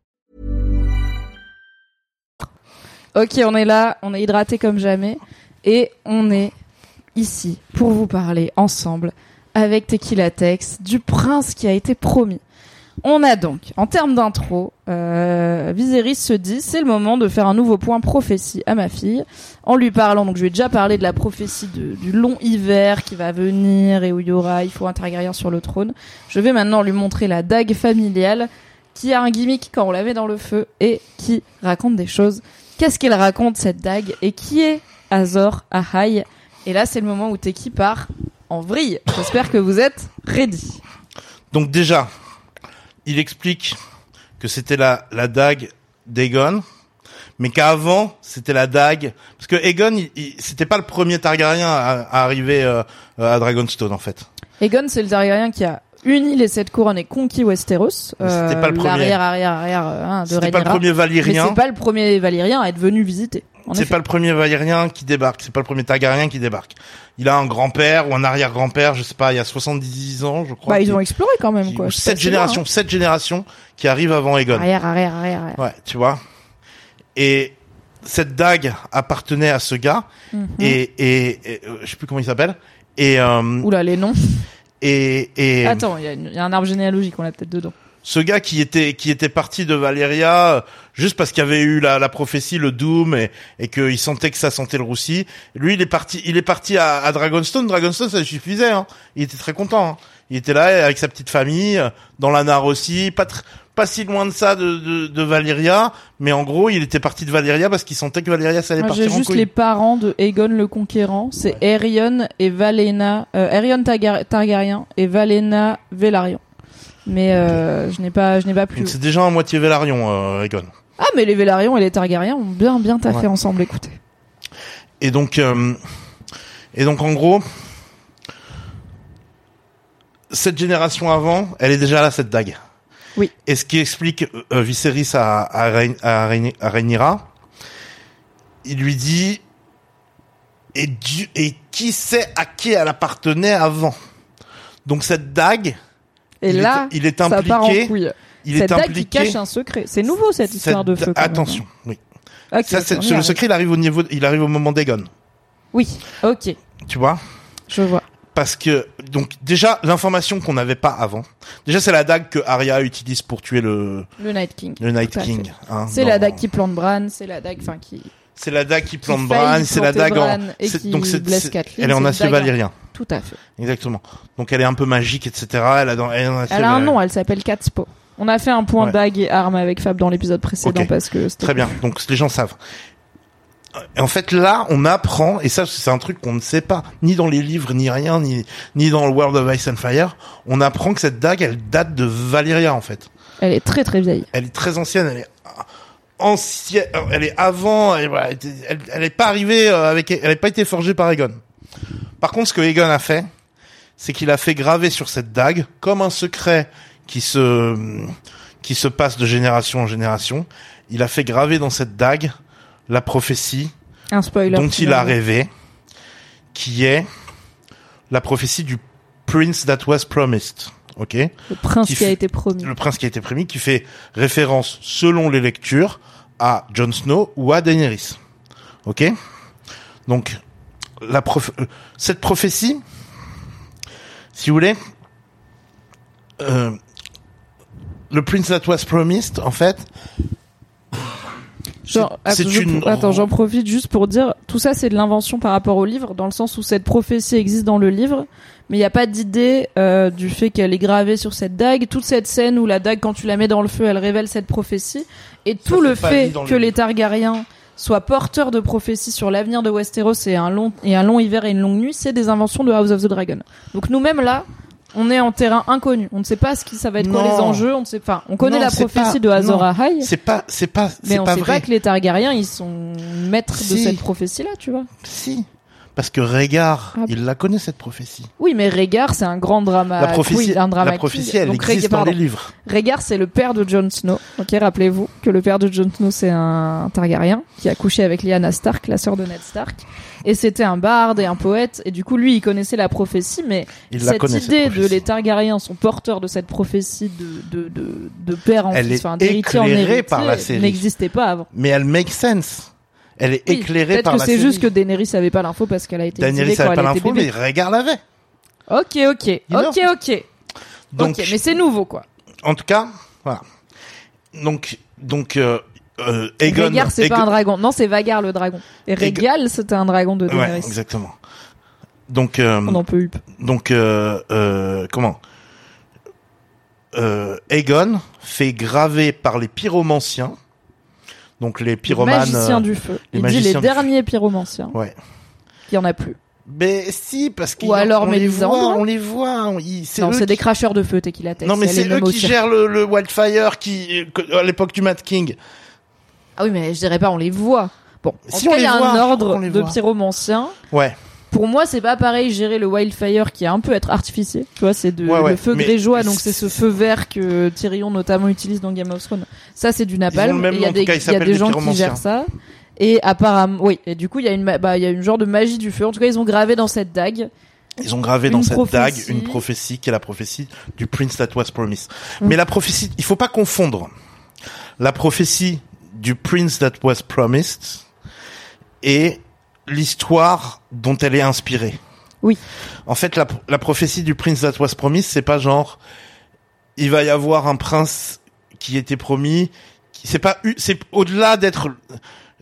Ok, on est là, on est hydraté comme jamais, et on est ici pour vous parler ensemble avec Tequila Tex du prince qui a été promis. On a donc, en termes d'intro, euh, Viserys se dit, c'est le moment de faire un nouveau point prophétie à ma fille, en lui parlant, donc je lui ai déjà parlé de la prophétie du long hiver qui va venir et où il y aura, il faut un sur le trône. Je vais maintenant lui montrer la dague familiale qui a un gimmick quand on la met dans le feu et qui raconte des choses Qu'est-ce qu'elle raconte cette dague et qui est Azor Ahai Et là, c'est le moment où Teki part en vrille. J'espère que vous êtes ready. Donc déjà, il explique que c'était la, la dague d'Aegon, mais qu'avant, c'était la dague... Parce que il, il- c'était pas le premier Targaryen à, à arriver euh, à Dragonstone, en fait. Aegon, c'est le Targaryen qui a uni les sept couronnes et conquis Westeros. C'était pas le premier. L'arrière, arrière, arrière euh, hein, de C'était pas le premier Valyrien. c'est pas le premier Valyrien à être venu visiter. C'est pas le premier Valyrien qui débarque, c'est pas le premier Targaryen qui débarque. Il a un grand-père ou un arrière-grand-père, je sais pas, il y a 70 ans, je crois. Bah, ils ont exploré quand même, qui- quoi. sept générations, sept générations qui arrivent avant hein. Aegon. Arrière, arrière, arrière, arrière. Ouais, tu vois. Et cette dague appartenait à ce gars Mhm. et, et, et, euh, je sais plus comment il s'appelle. Et, euh, Oula, les noms. Et, et Attends, il y, y a un arbre généalogique, on l'a peut-être dedans. ce gars qui était qui était parti de Valéria euh, juste parce qu'il avait eu la, la prophétie, le Doom et, et qu'il sentait que ça sentait le roussi. Lui, il est parti, il est parti à, à Dragonstone. Dragonstone, ça lui suffisait. Hein. Il était très content. hein. Il était là avec sa petite famille dans la Nare aussi, pas tr- pas si loin de ça de, de, de Valyria, mais en gros, il était parti de Valyria parce qu'il sentait que Valyria ça allait Moi, J'ai partir en juste les parents de Aegon le Conquérant. C'est Aerion et Valena, euh, Aerion Targar- Targaryen et Valena Velaryon. Mais euh, je n'ai pas, je n'ai pas plus. Donc c'est déjà à moitié Velaryon, euh, Aegon. Ah, mais les Velaryon et les Targaryens ont bien, bien taffé Ouais. ensemble. Écoutez. Et donc, euh, et donc en gros, cette génération avant, elle est déjà là cette dague. Oui. Et ce qui explique euh, Viserys à à, Rhaen- à, Rhaen- à Rhaenyra, il lui dit et, Dieu- et qui sait à qui elle appartenait avant? Donc cette dague, Et il là, est, il est ça part en impliqué. couille. Il cette est dague impliqué. qui cache un secret. C'est nouveau cette histoire de feu. Attention, oui. Ça, c'est- le secret, il arrive au niveau, il arrive au moment d'Egon. Oui, ok, Tu vois? je vois. Parce que donc déjà l'information qu'on n'avait pas avant. Déjà c'est la dague que Arya utilise pour tuer le Le Night King. le Night King. hein, C'est dans- la dague qui plante Bran, c'est la dague, enfin qui, C'est la dague qui plante Bran, c'est la dague en et qui donc c'est elle est en acier valyrien. tout à fait. Exactement. Donc elle est un peu magique etc. Elle a dans elle est en acier Elle a un nom, elle s'appelle Catspo. On a fait un point Ouais. dague et arme avec Fab dans l'épisode précédent parce que c'était Très bien. Donc les gens savent. En fait là, on apprend et ça c'est un truc qu'on ne sait pas ni dans les livres ni rien ni ni dans le World of Ice and Fire, on apprend que cette dague elle date de Valyria en fait. Elle est très très vieille. elle est très ancienne, elle est ancienne, elle est avant, elle, elle est pas arrivée euh, avec, elle n'a pas été forgée par Egon. Par contre, ce que Egon a fait, c'est qu'il a fait graver sur cette dague, comme un secret qui se, qui se passe de génération en génération, il a fait graver dans cette dague la prophétie Un spoiler. dont il a rêvé, qui est la prophétie du Prince that was promised. Ok? Le prince qui qui, a fait- été promis. le prince qui a été promis, qui fait référence, selon les lectures, à Jon Snow ou à Daenerys. Ok Donc, la prof- cette prophétie, si vous voulez, euh, le Prince That Was Promised, en fait, Genre, attends, une- attends, j'en profite juste pour dire, tout ça c'est de l'invention par rapport au livre, dans le sens où cette prophétie existe dans le livre, mais il n'y a pas d'idée euh, du fait qu'elle est gravée sur cette dague. Toute cette scène où la dague, quand tu la mets dans le feu, elle révèle cette prophétie. Et tout le fait le que les. Targaryens soient porteurs de prophéties sur l'avenir de Westeros et un long et un long hiver et une longue nuit, c'est des inventions de House of the Dragon. Donc nous-mêmes là, on est en terrain inconnu. On ne sait pas ce qui ça va être quoi Non. les enjeux. On ne sait pas. On connaît Non, la prophétie pas- de Azor. Ahai. c'est pas, c'est pas, Mais c'est on pas sait vrai. pas que les Targaryens, ils sont maîtres de cette prophétie-là, tu vois. Si. Parce que Rhaegar, Ah. il la connaît cette prophétie. Oui, mais Rhaegar, c'est un grand drama. la prophétie, oui, un drama la prophétie, elle Donc, existe dans les livres. Rhaegar, c'est le père de Jon Snow. Ok, rappelez-vous que le père de Jon Snow, c'est un Targaryen qui a couché avec Lyanna Stark, la sœur de Ned Stark. Et c'était un barde et un poète. Et du coup, lui, il connaissait la prophétie, mais Il cette connaît, cette idée de les Targaryens sont porteurs de cette prophétie de, de, de, de père en Elle fils, enfin, d'héritier en héritier, n'existait pas avant. Mais elle make sense. Elle est Oui, éclairée Peut-être par que la c'est série. juste que Daenerys savait pas l'info parce qu'elle a été Daenerys savait pas l'info, mais Rhaegar l'avait. Ok, ok, ok, ok. Donc, ok, mais c'est nouveau quoi. en tout cas, voilà. Donc, donc, euh, euh, Aegon. Rhaegar, c'est pas Aegon- un dragon. Non, c'est Vagar le dragon. Et Rhaegal, c'était un dragon de Ouais, Daenerys. exactement. Donc, euh, On en peut donc, euh, euh, comment? Aegon fait graver par les pyromanciens, donc les pyromanes. Magicien euh, du feu. les Il dit magiciens les derniers pyromanciens. Ouais. Il y en a plus. Mais si, parce qu'ils Ou alors on les voit, on les voit. on- ils- c'est Non, c'est qui- des cracheurs de feu, t'es qu'il Non, mais c'est eux qui gèrent le, le Wildfire qui, à l'époque du Mad King. Ah oui, mais je dirais pas, on les voit. Bon, en Si, tout on il y les a voit, un ordre les de pyromanciens. Ouais. Pour moi, c'est pas pareil gérer le wildfire qui est un peu être artificier. Tu vois, c'est de Ouais, ouais, le feu grégeois, donc c'est ce feu vert que Tyrion notamment utilise dans Game of Thrones. Ça, c'est du napalm. Il y a des, cas, y a des gens qui gèrent ça. Et apparemment, oui. Et du coup, il y a une, bah, il y a une genre de magie du feu. En tout cas, ils ont gravé dans cette dague. Ils ont gravé dans cette prophétie. dague une prophétie qui est la prophétie du Prince That Was Promised. Mm. Mais la prophétie, il faut pas confondre la prophétie du Prince That Was Promised et l'histoire dont elle est inspirée. Oui. En fait, la, la prophétie du Prince That Was Promised, c'est pas genre il va y avoir un prince qui était promis. C'est pas, c'est au-delà d'être,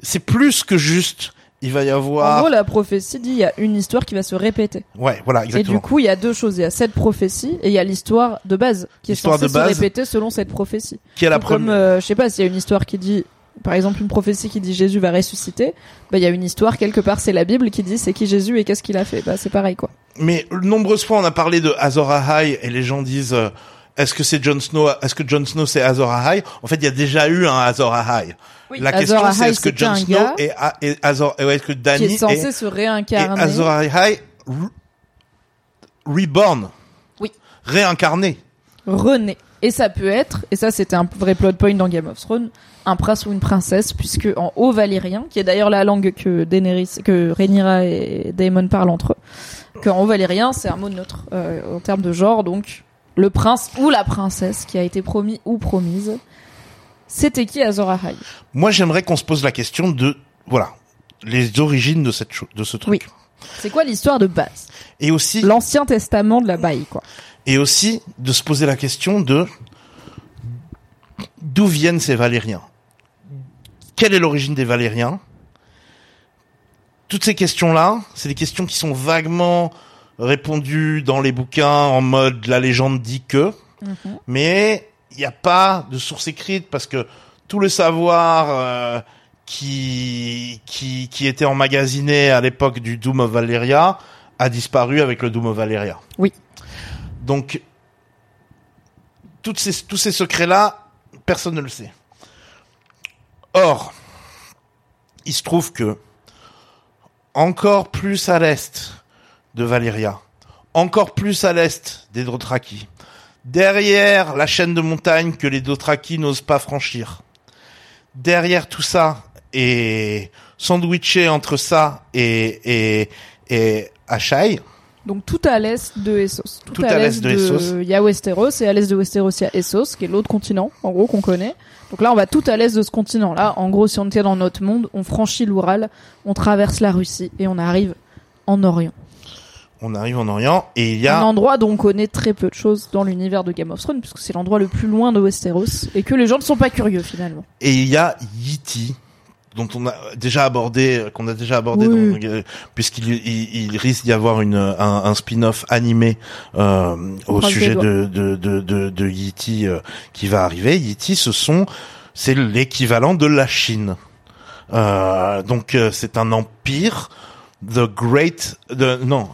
c'est plus que juste. Il va y En avoir, gros, la prophétie dit il y a une histoire qui va se répéter. ouais, voilà, Et exactement. du coup, il y a deux choses. Il y a cette prophétie et il y a l'histoire de base qui est censée de base. se répéter selon cette prophétie. qui est la Tout comme, première. euh, je sais pas, s'il y a une histoire qui dit, par exemple, une prophétie qui dit Jésus va ressusciter, bah il y a une histoire quelque part, c'est la Bible qui dit c'est qui Jésus et qu'est-ce qu'il a fait. Bah c'est pareil quoi. Mais nombreuses fois, on a parlé de Azor Ahai et les gens disent euh, est-ce que c'est Jon Snow Est-ce que Jon Snow c'est Azor Ahai? En fait, il y a déjà eu un Azor Ahai. la Azor question c'est est-ce que Jon Snow et, A- et Azor et est-ce que Qui Dany est censé est, se et réincarner. Azor Ahai re- reborn? Oui. réincarné René. Et ça peut être, et ça c'était un vrai plot point dans Game of Thrones, un prince ou une princesse, puisque en haut valyrien, qui est d'ailleurs la langue que Daenerys, que Rhaenyra et Daemon parlent entre eux, qu'en haut valyrien c'est un mot neutre euh, en termes de genre, donc le prince ou la princesse qui a été promis ou promise, c'était qui Azor Ahai? Moi, j'aimerais qu'on se pose la question de voilà les origines de cette de ce truc. Oui. C'est quoi l'histoire de base? Et aussi L'Ancien Testament de la Baï, quoi. et aussi de se poser la question de d'où viennent ces Valériens? Quelle est l'origine des Valériens? Toutes ces questions-là, c'est des questions qui sont vaguement répondues dans les bouquins en mode la légende dit que, mais il n'y a pas de source écrite parce que tout le savoir euh, qui, qui qui était emmagasiné à l'époque du Doom of Valyria a disparu avec le Doom of Valyria. Oui. Donc, toutes ces, tous ces secrets-là, personne ne le sait. Or, il se trouve que, encore plus à l'est de Valyria, encore plus à l'est des Dothraki, derrière la chaîne de montagnes que les Dothraki n'osent pas franchir, derrière tout ça, et sandwiché entre ça et, et, et Achai, Donc tout à l'est de Essos. Tout, Tout à l'est de Essos. Il y a Westeros et à l'est de Westeros il y a Essos, qui est l'autre continent, en gros qu'on connaît. Donc là on va tout à l'est de ce continent-là. En gros si on était dans notre monde, on franchit l'Oural, on traverse la Russie et on arrive en Orient. on arrive en Orient, et il y Un a... endroit dont on connaît très peu de choses dans l'univers de Game of Thrones, puisque c'est l'endroit le plus loin de Westeros et que les gens ne sont pas curieux finalement. Et il y a Yiti, dont on a déjà abordé, qu'on a déjà abordé, Oui. euh, puisqu'il il, il risque d'y avoir une, un, un spin-off animé euh, au sujet de, de, de, de, de Yiti euh, qui va arriver. Yiti, ce sont, c'est l'équivalent de la Chine. Euh, donc euh, c'est un empire, the Great, the, non,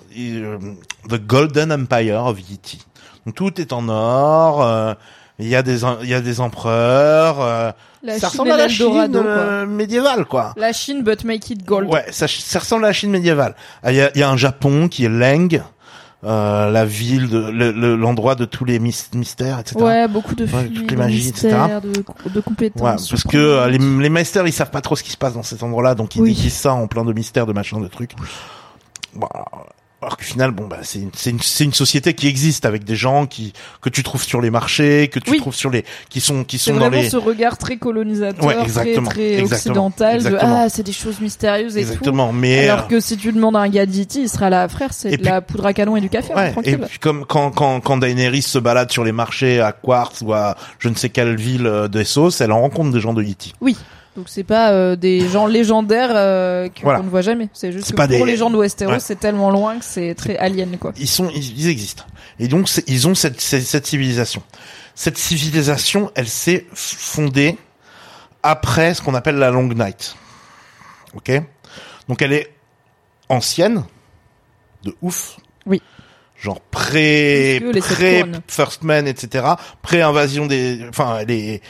the Golden Empire of Yiti. Donc tout est en or. Il y a des il y a des empereurs. euh, ça Chine ressemble à la Chine euh, médiévale, quoi. La Chine, but make it gold. Ouais, ça, ça ressemble à la Chine médiévale. Ah, Il y a, il y a un Japon qui est Leng, euh, la ville, de, le- le- l'endroit de tous les mys- mystères, etc. Ouais, beaucoup de Ouais, toutes les magies, etc. mystères, de, de compétences. Ouais, parce que euh, les, les masters ils savent pas trop ce qui se passe dans cet endroit-là, donc ils Oui. déguisent ça en plein de mystères, de machins, de trucs. Bon, alors, qu'au final, bon bah c'est une, c'est une, c'est une société qui existe avec des gens qui que tu trouves sur les marchés, que tu Oui. trouves sur les qui sont qui sont dans les ce regard très colonisateur, Ouais, très, exactement, très exactement, occidental exactement. de ah c'est des choses mystérieuses et exactement. tout. Mais Alors euh, que si tu demandes à un gars d'Iti, il sera là, frère, c'est Et de puis- la poudre à canon et du café, hein, Ouais, et puis comme quand quand quand Daenerys se balade sur les marchés à Quartz ou à je ne sais quelle ville euh, d'Essos, elle en rencontre des gens de Yiti. Oui. Donc c'est pas euh, des gens légendaires euh, qu'on Voilà. ne voit jamais. C'est juste que pas pour des- les gens de Westeros, Ouais. c'est tellement loin que c'est très alien quoi. Ils sont ils, ils existent. Et donc ils ont cette, cette cette civilisation. Cette civilisation, elle s'est fondée après ce qu'on appelle la Long Night. OK? Donc elle est ancienne de ouf. Oui. Genre pré pré. First Man etc. Pré invasion des enfin elle est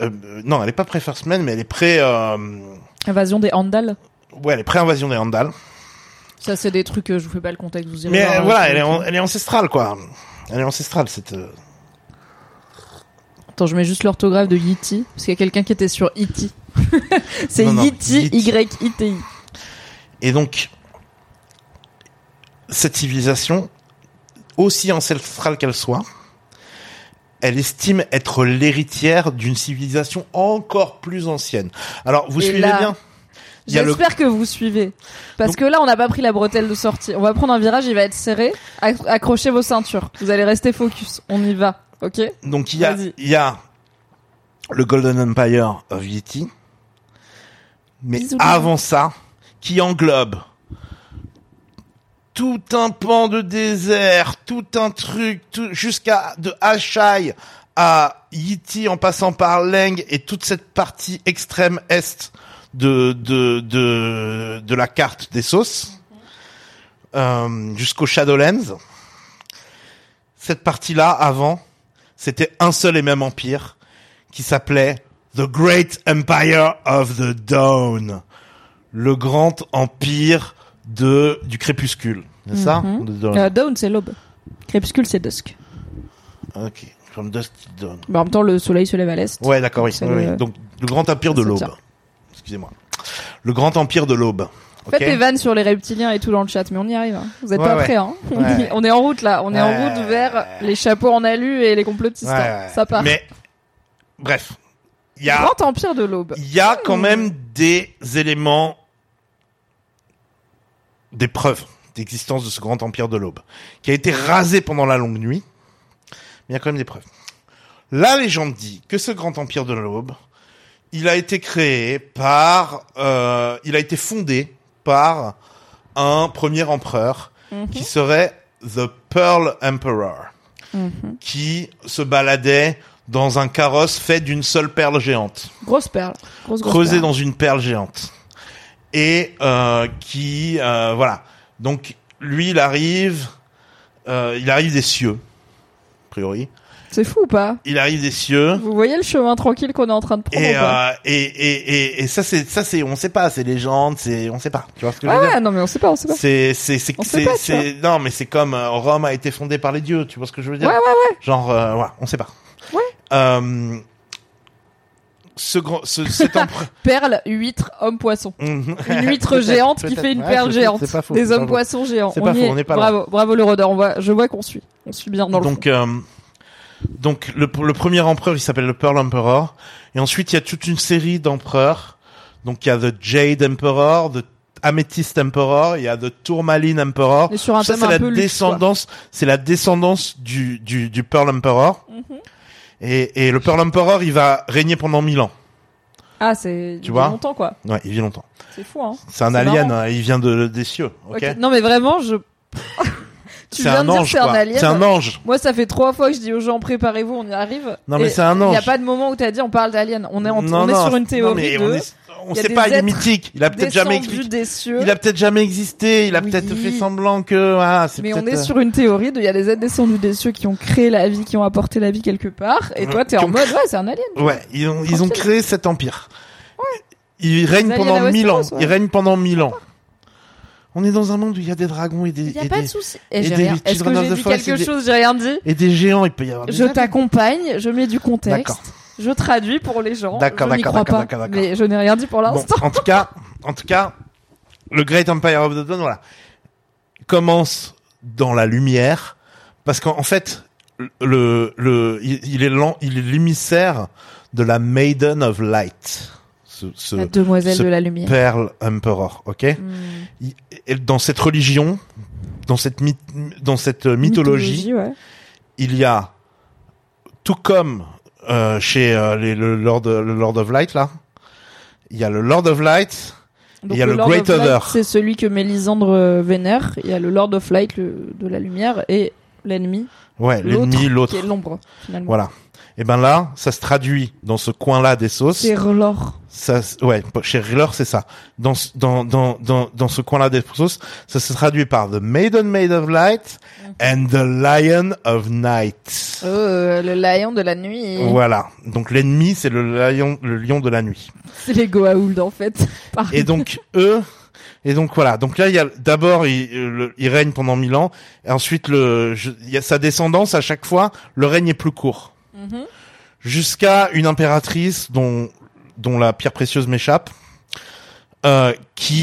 euh, non, elle est pas pré First Man mais elle est pré euh, Invasion des Andal. ouais, elle est pré invasion des Andal. Ça c'est des trucs que je vous fais pas le contexte, vous irez Mais voir, euh, hein, voilà, elle est, elle ancestrale quoi. Elle est ancestrale cette euh, Attends, je mets juste l'orthographe de Yiti parce qu'il y a quelqu'un qui était sur Iti. *laughs* c'est Yiti Yiti. Et donc, cette civilisation, aussi ancestrale qu'elle soit, elle estime être l'héritière d'une civilisation encore plus ancienne. Alors, vous Et suivez là, bien? Le- J'espère que vous suivez. Parce Donc- que là, on n'a pas pris la bretelle de sortie. On va prendre un virage, il va être serré. Acc- Accrochez vos ceintures. Vous allez rester focus. On y va. Ok? Donc il y a, Vas-y. il y a le Golden Empire of Yeti, mais Bisous, avant ça, qui englobe tout un pan de désert, tout un truc, jusqu'à de Ashai à Yeti en passant par Leng et toute cette partie extrême est de de de, de la carte des sauces euh, jusqu'au Shadowlands. Cette partie-là, avant, c'était un seul et même empire qui s'appelait The Great Empire of the Dawn, le grand empire de du crépuscule, c'est ça. De Dawn. Euh, Dawn, c'est l'aube. Crépuscule, c'est dusk. Ok, from dusk to dawn. Bah, en même temps, le soleil se lève à l'est. Ouais, d'accord, oui. C'est oui, le-. Donc le grand empire de l'aube. Excusez-moi. Le grand empire de l'aube. Faites Ok des vannes sur les reptiliens et tout dans le chat, mais on y arrive. hein. Vous êtes Ouais, pas ouais. prêts, hein *laughs* on, Ouais. y- on est en route là. On est en route vers les chapeaux en alu et les complotistes. Ouais, hein. Ça part. Mais bref, il y a Grand empire de l'aube. il y a quand même des éléments, des preuves d'existence de ce grand empire de l'aube, qui a été rasé pendant la longue nuit. Mais il y a quand même des preuves. La légende dit que ce grand empire de l'aube, il a été créé par, euh, il a été fondé par un premier empereur qui serait The Pearl Emperor, qui se baladait dans un carrosse fait d'une seule perle géante Grosse perle. Grosse, grosse creusé perle. dans une perle géante et euh, qui euh, voilà donc lui il arrive euh, il arrive des cieux a priori C'est fou ou pas il arrive des cieux Vous voyez le chemin tranquille qu'on est en train de prendre et, euh, et, et, et, et ça c'est ça c'est on sait pas c'est légende c'est on sait pas tu vois ce que je Ouais, veux dire ouais, non mais on sait pas, on sait pas. c'est c'est c'est c'est non mais c'est comme euh, Rome a été fondée par les dieux tu vois ce que je veux dire Ouais, ouais, ouais. genre euh, voilà on sait pas Ouais. Ce grand ce, cet empereur *laughs* Perle, huître, homme poisson. Mhm. Une huître géante qui fait une Ouais, perle géante. c'est pas faux, Des hommes poissons géants. C'est pas y faux, est. on n'est pas bravo, bravo le rôdeur. On voit, je vois qu'on suit. On suit bien dans le donc euh, donc le, le premier empereur il s'appelle le Pearl Emperor et ensuite il y a toute une série d'empereurs donc il y a the Jade Emperor the Amethyst Emperor il y a the Tourmaline Emperor Et sur un ça thème c'est un la descendance c'est la descendance du du, du Pearl Emperor Mhm. Et, et le Pearl Emperor il va régner pendant mille ans quoi. Ah, c'est Tu il longtemps quoi. ouais il vit longtemps C'est fou hein. c'est un alien hein, il vient de des cieux ok. Non mais vraiment, je. *laughs* tu c'est viens un ange c'est un alien. c'est un ange Moi, ça fait trois fois que je dis aux gens préparez-vous, on y arrive. Non, mais c'est un Il n'y a ange. pas de moment où t'as dit on parle d'alien. On est, en- Non, on est sur une non, théorie mais de on, est- on sait pas, il est mythique. Il a peut-être jamais expliqué. Il a peut-être jamais existé. Il a Oui. peut-être fait semblant que. Ah, c'est Mais on est euh, sur une théorie de il y a des êtres descendus des cieux qui ont créé la vie, qui ont apporté la vie quelque part. Et toi, t'es en mode ouais, c'est un alien. Ouais, ils ont, ils ont créé cet empire. Il règne aliens pendant mille ans. Westeros, ouais. Il règne pendant mille ans. On est dans un monde où il y a des dragons et des, Il y a et pas des, de souci. et Et j'ai des rien. Est-ce que of j'ai dit quelque et des- chose? J'ai rien dit. et des géants. Il peut y avoir des Je t'accompagne, je mets du contexte. D'accord. Je traduis pour les gens. D'accord, je n'y d'accord, crois d'accord, pas. d'accord, d'accord. Mais je n'ai rien dit pour Bon, l'instant. en tout cas, en tout cas, le Great Empire of the Dawn, voilà, commence dans la lumière, parce qu'en en fait, le, le, il, est il est l'émissaire de la Maiden of Light, ce, ce La demoiselle ce de la lumière. Pearl Emperor, ok? Hmm. Il- dans cette religion, dans cette myth- dans cette mythologie, ouais. il y a tout comme euh, chez euh, les, le Lord le Lord of Light là, il y a le Lord of Light, Donc il y a le Lord Great Other. C'est celui que Mélisandre euh, vénère. Il y a le Lord of Light le, de la lumière et l'ennemi. ouais, l'ennemi, l'autre. Qui est l'ombre, finalement. Voilà. Et ben là, ça se traduit dans ce coin-là des sauces. C'est Relor. Ça, ouais, chez Riller, c'est ça. Dans, ce- dans, dans, dans, dans ce coin-là des sauces, ça se traduit par The Maiden Made of Light and the Lion of Night. Oh, euh, le lion de la nuit. Voilà. Donc l'ennemi, c'est le lion, le lion de la nuit. C'est les Goa'uld, en fait. *laughs* Et donc eux, et donc voilà. Donc là, il y a d'abord, il, le- il règne pendant mille ans, et ensuite le, je- il y a sa descendance à chaque fois. Le règne est plus court, Mhm. jusqu'à une impératrice dont dont la pierre précieuse m'échappe, euh, qui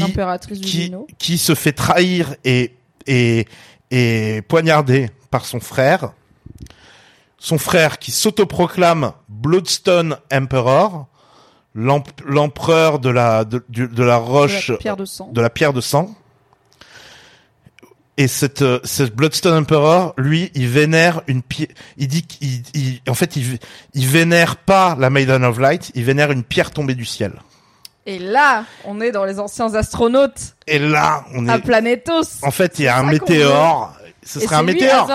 qui se fait trahir et et et poignarder par son frère. son frère qui s'autoproclame Bloodstone Emperor, l'emp- l'empereur de la de, de la roche De la pierre de sang. de la pierre de sang. Et cette, euh, ce Bloodstone Emperor, lui, il vénère une pierre. Il dit qu'il, il- en fait, il, il vénère pas la Maiden of Light, il vénère une pierre tombée du ciel. Et là, on est dans les anciens astronautes Et là, on à est. Planetos. En fait, il y a un météore. Ce serait un météore.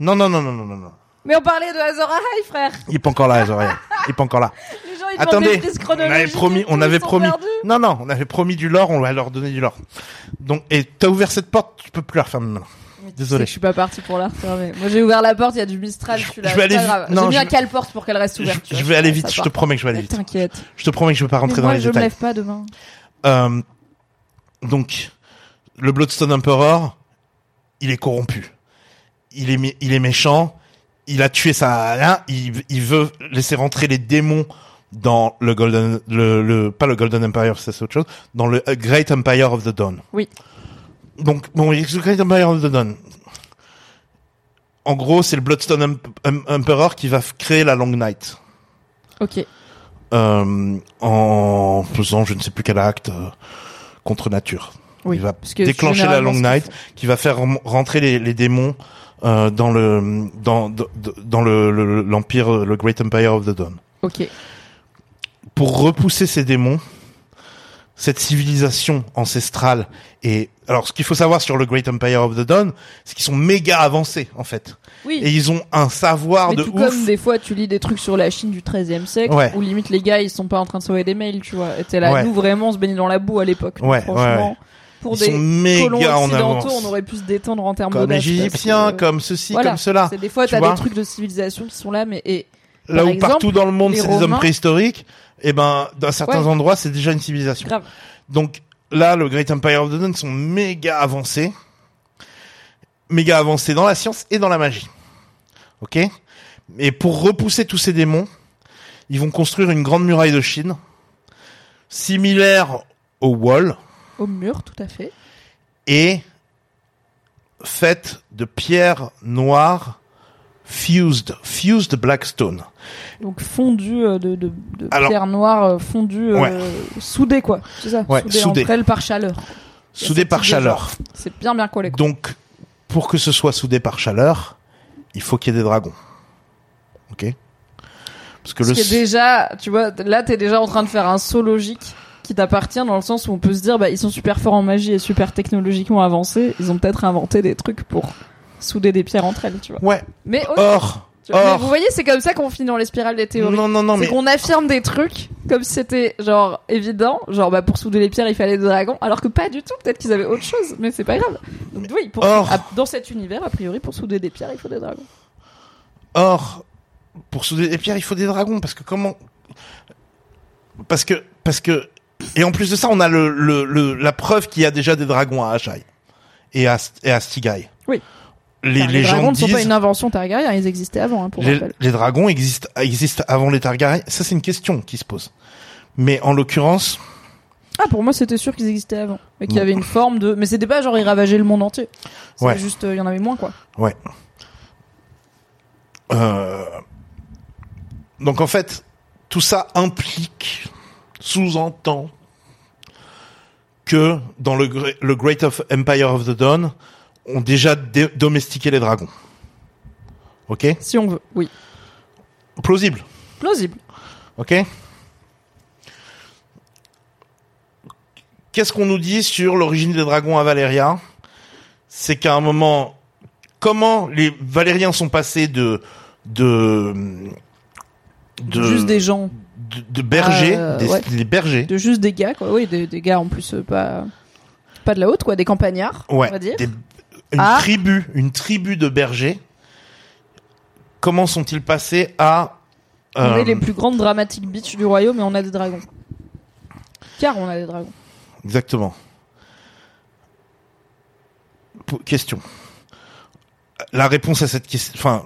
Non, non, non, non, non, non. Mais on parlait de Azor Ahai, frère. Il est pas encore là, oreilles. Il est pas encore là. *laughs* Les gens, ils Attendez, on avait promis, on avait promis. perdus. Non, non, on avait promis du lore, on va leur donner du lore. Donc, et t'as ouvert cette porte, tu peux plus la refermer maintenant. Mais tu Désolé. sais Je suis pas parti pour la refermer. Moi, j'ai ouvert la porte, il y a du Mistral, Je- je suis là. je vais aller vite. grave. Non, J'ai mis je- un porte pour qu'elle reste Je, ouverte. je vais aller vite, je te promets que je vais aller vite. T'inquiète. Je te promets que je vais pas rentrer Mais dans moi, les je me détails. lève pas demain. Euh, donc, le Bloodstone Emperor, il est corrompu. Il est, il est méchant. Il a tué sa, hein, il, il veut laisser rentrer les démons dans le Golden, le, le, pas le Golden Empire, ça c'est autre chose, dans le Great Empire of the Dawn. Oui. Donc, bon, le Great Empire of the Dawn. En gros, c'est le Bloodstone Em- Em- Emperor qui va créer la Long Night. Ok. Euh, en faisant je ne sais plus quel acte euh, contre nature. Oui. Il va déclencher la Long Night, qui va faire rentrer les, les démons euh, dans le dans dans, dans le le- l'empire le Great Empire of the Dawn. Ok. Pour repousser ces démons, cette civilisation ancestrale et alors ce qu'il faut savoir sur le Great Empire of the Dawn, c'est qu'ils sont méga avancés en fait Oui. et ils ont un savoir Mais de tout ouf. comme des fois tu lis des trucs sur la Chine du 13e siècle Ouais. où limite les gars ils sont pas en train de sauver des mails tu vois et t'es là Ouais. nous vraiment on se baignait dans la boue à l'époque Ouais, franchement ouais, pour Ils des sont méga colons en occidentaux avance. on aurait pu se détendre en termes comme les Égyptiens, que- comme ceci, Voilà. comme cela. des fois tu t'as vois. des trucs de civilisation qui sont là mais et Là Par où exemple, partout dans le monde c'est des hommes préhistoriques, et ben dans certains Ouais. endroits c'est déjà une civilisation. grave Donc là, le Great Empire of the Dawn sont méga avancés, méga avancés dans la science et dans la magie. Ok? Et pour repousser tous ces démons, ils vont construire une grande muraille de Chine, similaire au Wall, au mur tout à fait et faite de pierres noires fused, fused blackstone. donc fondu euh, de, de, de Alors- pierre noire euh, fondu euh, quoi c'est ça Ouais, soudé, soudé. entre elles par chaleur Il y a Soudé cette par chaleur. c'est bien bien collé quoi. Donc, pour que ce soit soudé par chaleur, il faut qu'il y ait des dragons. Ok? Parce que Parce le que déjà, tu vois, là, t'es déjà en train de faire un saut logique qui t'appartient dans le sens où on peut se dire, bah, ils sont super forts en magie et super technologiquement avancés. Ils ont peut-être inventé des trucs pour souder des pierres entre elles, tu vois. ouais. Mais, ok, Or, mais vous voyez, c'est comme ça qu'on finit dans les spirales des théories. non, non, non, c'est mais qu'on affirme des trucs comme si c'était genre évident, genre bah pour souder les pierres il fallait des dragons, alors que pas du tout. Peut-être qu'ils avaient autre chose, mais c'est pas grave. Donc oui, pour, Or. à- dans cet univers, a priori, pour souder des pierres, il faut des dragons. or, pour souder des pierres, il faut des dragons parce que comment Parce que parce que et en plus de ça, on a le, le, le- la preuve qu'il y a déjà des dragons à Ajay et à et à Stigai. Oui. Les, Enfin, les, dragons ne sont pas une invention Targaryen, ils existaient avant, hein, pour les, les dragons existent existent avant les Targaryens. Ça, c'est une question qui se pose. Mais en l'occurrence, Ah, pour moi, c'était sûr qu'ils existaient avant. Et qu'il y avait une forme de. Mais c'était pas genre ils ravageaient le monde entier. C'était Ouais. juste, euh, il y en avait moins, quoi. Ouais. Euh, Donc en fait, tout ça implique, sous-entend que dans le, Gre- le Great of Empire of the Dawn, ont déjà dé- domestiqué les dragons. Ok? Si on veut, oui. Plausible. Plausible. Ok? Qu'est-ce qu'on nous dit sur l'origine des dragons à Valéria? C'est qu'à un moment, comment les Valériens sont passés de de de Juste des gens. De, de bergers, Euh, des, ouais. des bergers, De juste des gars, quoi. Oui, des, des gars en plus, euh, pas. Pas de la haute, quoi. Des campagnards, ouais, on va dire. des- une Ah. tribu, une tribu de bergers. Comment sont-ils passés à On euh, est les plus grandes dramatiques bitches du royaume et on a des dragons. Car on a des dragons. Exactement. P- Question. La réponse à cette question, enfin,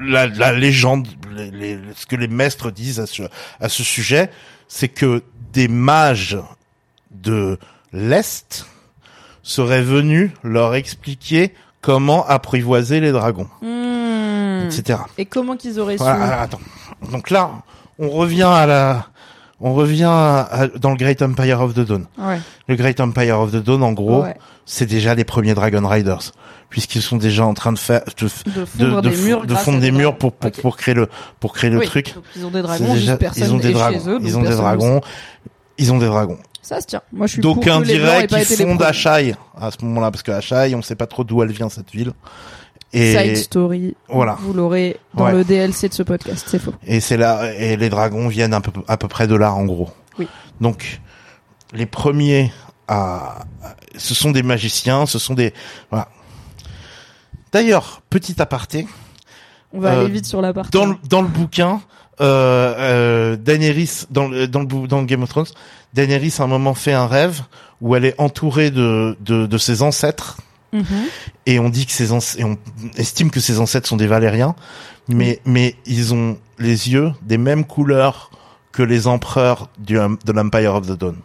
la, la légende, les- les- ce que les maîtres disent à ce, à ce sujet, c'est que des mages de l'Est seraient venus leur expliquer comment apprivoiser les dragons. Hmm. etc. Et comment qu'ils auraient su Voilà, alors, attends. Donc là, on revient à la, on revient à- à- dans le Great Empire of the Dawn. Ouais. Le Great Empire of the Dawn, en gros, Ouais. c'est déjà les premiers Dragon Riders, puisqu'ils sont déjà en train de faire, de, De de, fondre de, des murs. de fondre des murs pour, pour, pour créer le, pour créer le Oui, truc. donc ils ont des dragons, déjà- ils ont des dragons. eux. ils donc ont des dragons. Ils ont des dragons. sait. Ça se tient. Moi, je suis pour aient pas qu'ils été les fondent. Ashai à ce moment-là, parce que Ashai, on sait pas trop d'où elle vient cette ville. Et, Side story. Voilà. Vous l'aurez dans Ouais. le DLC de ce podcast. C'est faux. et c'est là, et les dragons viennent à peu, à peu près de là, en gros. Oui. Donc, les premiers à, ce sont des magiciens, ce sont des, voilà. D'ailleurs, petit aparté, On va Euh, aller vite sur la partie. dans le, dans le bouquin, euh, euh, Daenerys, dans le, dans le, dans Game of Thrones, Daenerys à un moment fait un rêve où elle est entourée de, de, de ses ancêtres Et on dit que ses et on estime que ses ancêtres sont des Valériens, mais mais ils ont les yeux des mêmes couleurs que les empereurs du, de l'Empire of the Dawn.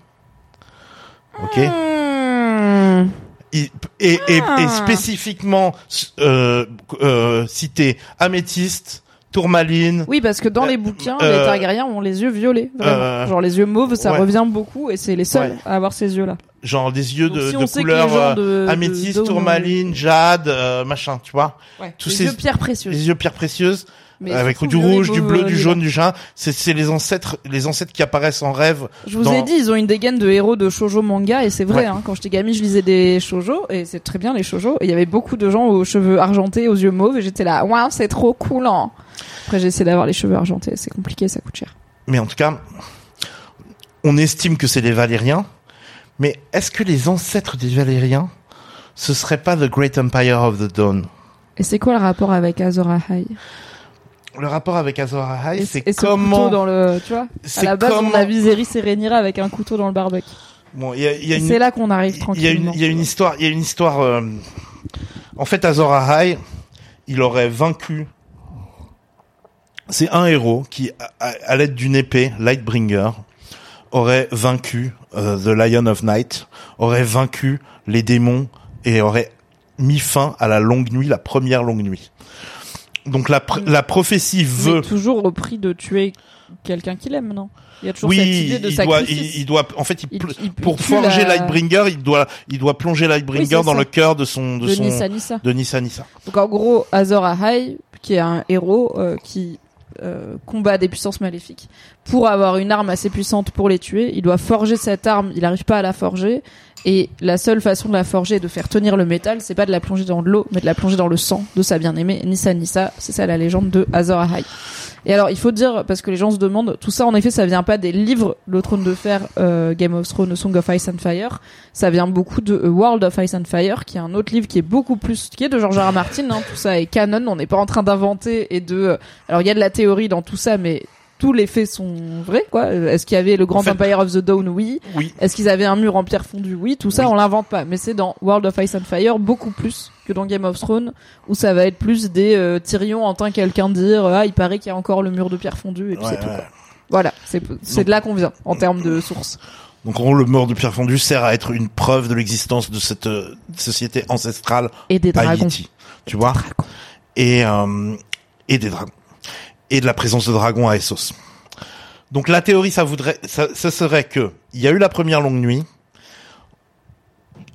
Ok? Hmm. Et, et, Ah. et spécifiquement euh, euh, cité améthyste, tourmaline. Oui, parce que dans Euh, les bouquins, euh, les Targaryens ont les yeux violets. Vraiment. euh, Genre les yeux mauves, ça ouais. revient beaucoup et c'est les seuls Ouais. à avoir ces yeux-là. genre des yeux Donc, de, si de couleur euh, améthyste, tourmaline, jade, machin, tu vois. Ouais. Tous les ces- yeux pierres précieuses. Les yeux pierres précieuses, Mais avec du rouge, du bleu, du jaune, du jaune. C'est les ancêtres, les ancêtres qui apparaissent en rêve. Je vous dans- ai dit, ils ont une dégaine de héros de shoujo manga et c'est vrai. Ouais. Hein, quand j'étais gamine, je lisais des shoujo et c'est très bien les shoujo. Et il y avait beaucoup de gens aux cheveux argentés, aux yeux mauves et j'étais là, waouh, c'est trop cool. Hein. Après, j'ai essayé d'avoir les cheveux argentés, c'est compliqué, ça coûte cher. Mais en tout cas, on estime que c'est les Valériens. Mais est-ce que les ancêtres des Valériens, ce serait pas the Great Empire of the Dawn? Et c'est quoi le rapport avec Azor Ahai? Le rapport avec Azor Ahai, c'est comment couteau dans le, tu vois? À la base, comment- on a Viserys et Rhaenyra avec un couteau dans le barbecue. Bon, il y a, il y a Et une, C'est là qu'on arrive il y a tranquillement. il y a une histoire, il y a une histoire. euh, En fait, Azor Ahai, il aurait vaincu. C'est un héros qui, à, l'aide d'une épée, Lightbringer, aurait vaincu euh, The Lion of Night, aurait vaincu les démons et aurait mis fin à la longue nuit, la première longue nuit. Donc la, pr- la prophétie Mais veut. toujours au prix de tuer quelqu'un qu'il aime, non? Il y a toujours Oui, cette idée de il doit, il, il doit, en fait, il, pour forger la- Lightbringer, il doit, il doit plonger Lightbringer Oui, dans ça. le cœur de son, de, de son, Nissa Nissa. de Nissa Nissa. Donc en gros, Azor Ahai, qui est un héros euh, qui euh, combat des puissances maléfiques, pour avoir une arme assez puissante pour les tuer, il doit forger cette arme. Il n'arrive pas à la forger. Et la seule façon de la forger et de faire tenir le métal, c'est pas de la plonger dans de l'eau, mais de la plonger dans le sang de sa bien-aimée Nissa Nissa. C'est ça la légende de Azor Ahai. Et alors, il faut dire, parce que les gens se demandent, tout ça, en effet, ça vient pas des livres Le Trône de Fer, euh, Game of Thrones, Song of Ice and Fire. Ça vient beaucoup de A World of Ice and Fire, qui est un autre livre qui est beaucoup plus, qui est de George R. R. Martin. Hein, tout ça est canon. On n'est pas en train d'inventer et de. euh, Alors, il y a de la théorie dans tout ça, mais tous les faits sont vrais, quoi. Euh, Est-ce qu'il y avait le Grand En fait- Empire of the Dawn? Oui. Oui. Est-ce qu'ils avaient un mur en pierre fondue Oui. Tout ça, Oui. on l'invente pas. Mais c'est dans World of Ice and Fire beaucoup plus que dans Game of Thrones, où ça va être plus des euh, Tyrion entend quelqu'un dire ah il paraît qu'il y a encore le mur de pierre fondue et puis Ouais, c'est tout. ouais. Quoi. Voilà, c'est c'est de là qu'on vient en termes de sources. Donc en gros, le mort de pierre fondue sert à être une preuve de l'existence de cette euh, société ancestrale Et des dragons. Haïti. Tu vois? Dragons. et euh, et des dragons et de la présence de dragons à Essos. Donc la théorie, ça voudrait, ça, ça serait que il y a eu la première longue nuit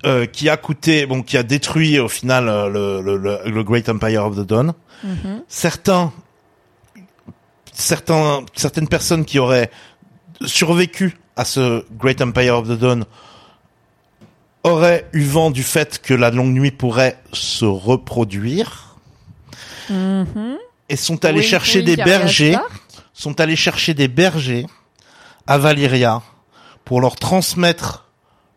euh, qui a coûté, bon, qui a détruit au final euh, le, le, le, le Great Empire of the Dawn. Mhm. Certains, certains, certaines personnes qui auraient survécu à ce Great Empire of the Dawn auraient eu vent du fait que la longue nuit pourrait se reproduire Mhm. Et sont allés chercher des bergers, sont allés chercher des bergers à Valyria pour leur transmettre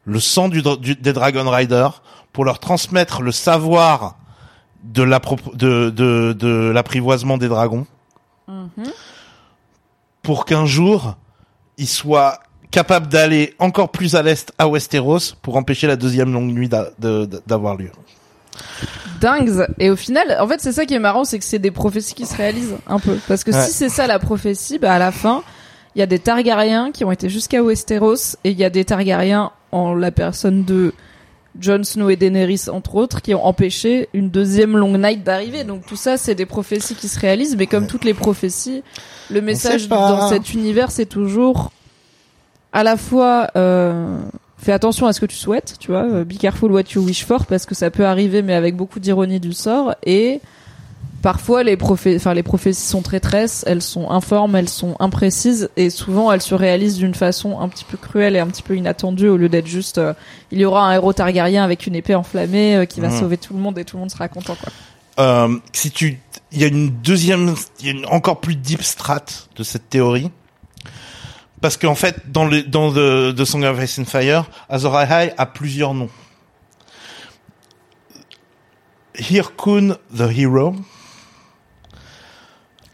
le sang du, dra- du- des Dragon Riders, pour leur transmettre le savoir de l'appro- de, de, de l'apprivoisement des dragons, Mhm. pour qu'un jour ils soient capables d'aller encore plus à l'est à Westeros pour empêcher la deuxième longue nuit d'avoir lieu. Dingues. Et au final, en fait, c'est ça qui est marrant, c'est que c'est des prophéties qui se réalisent un peu. Parce que Ouais. si c'est ça la prophétie, bah à la fin, il y a des Targaryens qui ont été jusqu'à Westeros et il y a des Targaryens en la personne de Jon Snow et Daenerys entre autres qui ont empêché une deuxième Long Night d'arriver. Donc tout ça c'est des prophéties qui se réalisent, mais comme toutes les prophéties, le message dans cet univers c'est toujours à la fois euh, fais attention à ce que tu souhaites, tu vois, euh, be careful what you wish for parce que ça peut arriver mais avec beaucoup d'ironie du sort et parfois les prophé enfin les prophéties sont traîtresses, elles sont informes, elles sont imprécises et souvent elles se réalisent d'une façon un petit peu cruelle et un petit peu inattendue au lieu d'être juste euh, il y aura un héros Targaryen avec une épée enflammée euh, qui va Mhm. sauver tout le monde et tout le monde sera content quoi. Euh, si tu, il y a une deuxième, il y a une encore plus deep strat de cette théorie. Parce qu'en fait, dans le, dans the, the Song of Ice and Fire, Azor Ahai a plusieurs noms. Hirkun the Hero,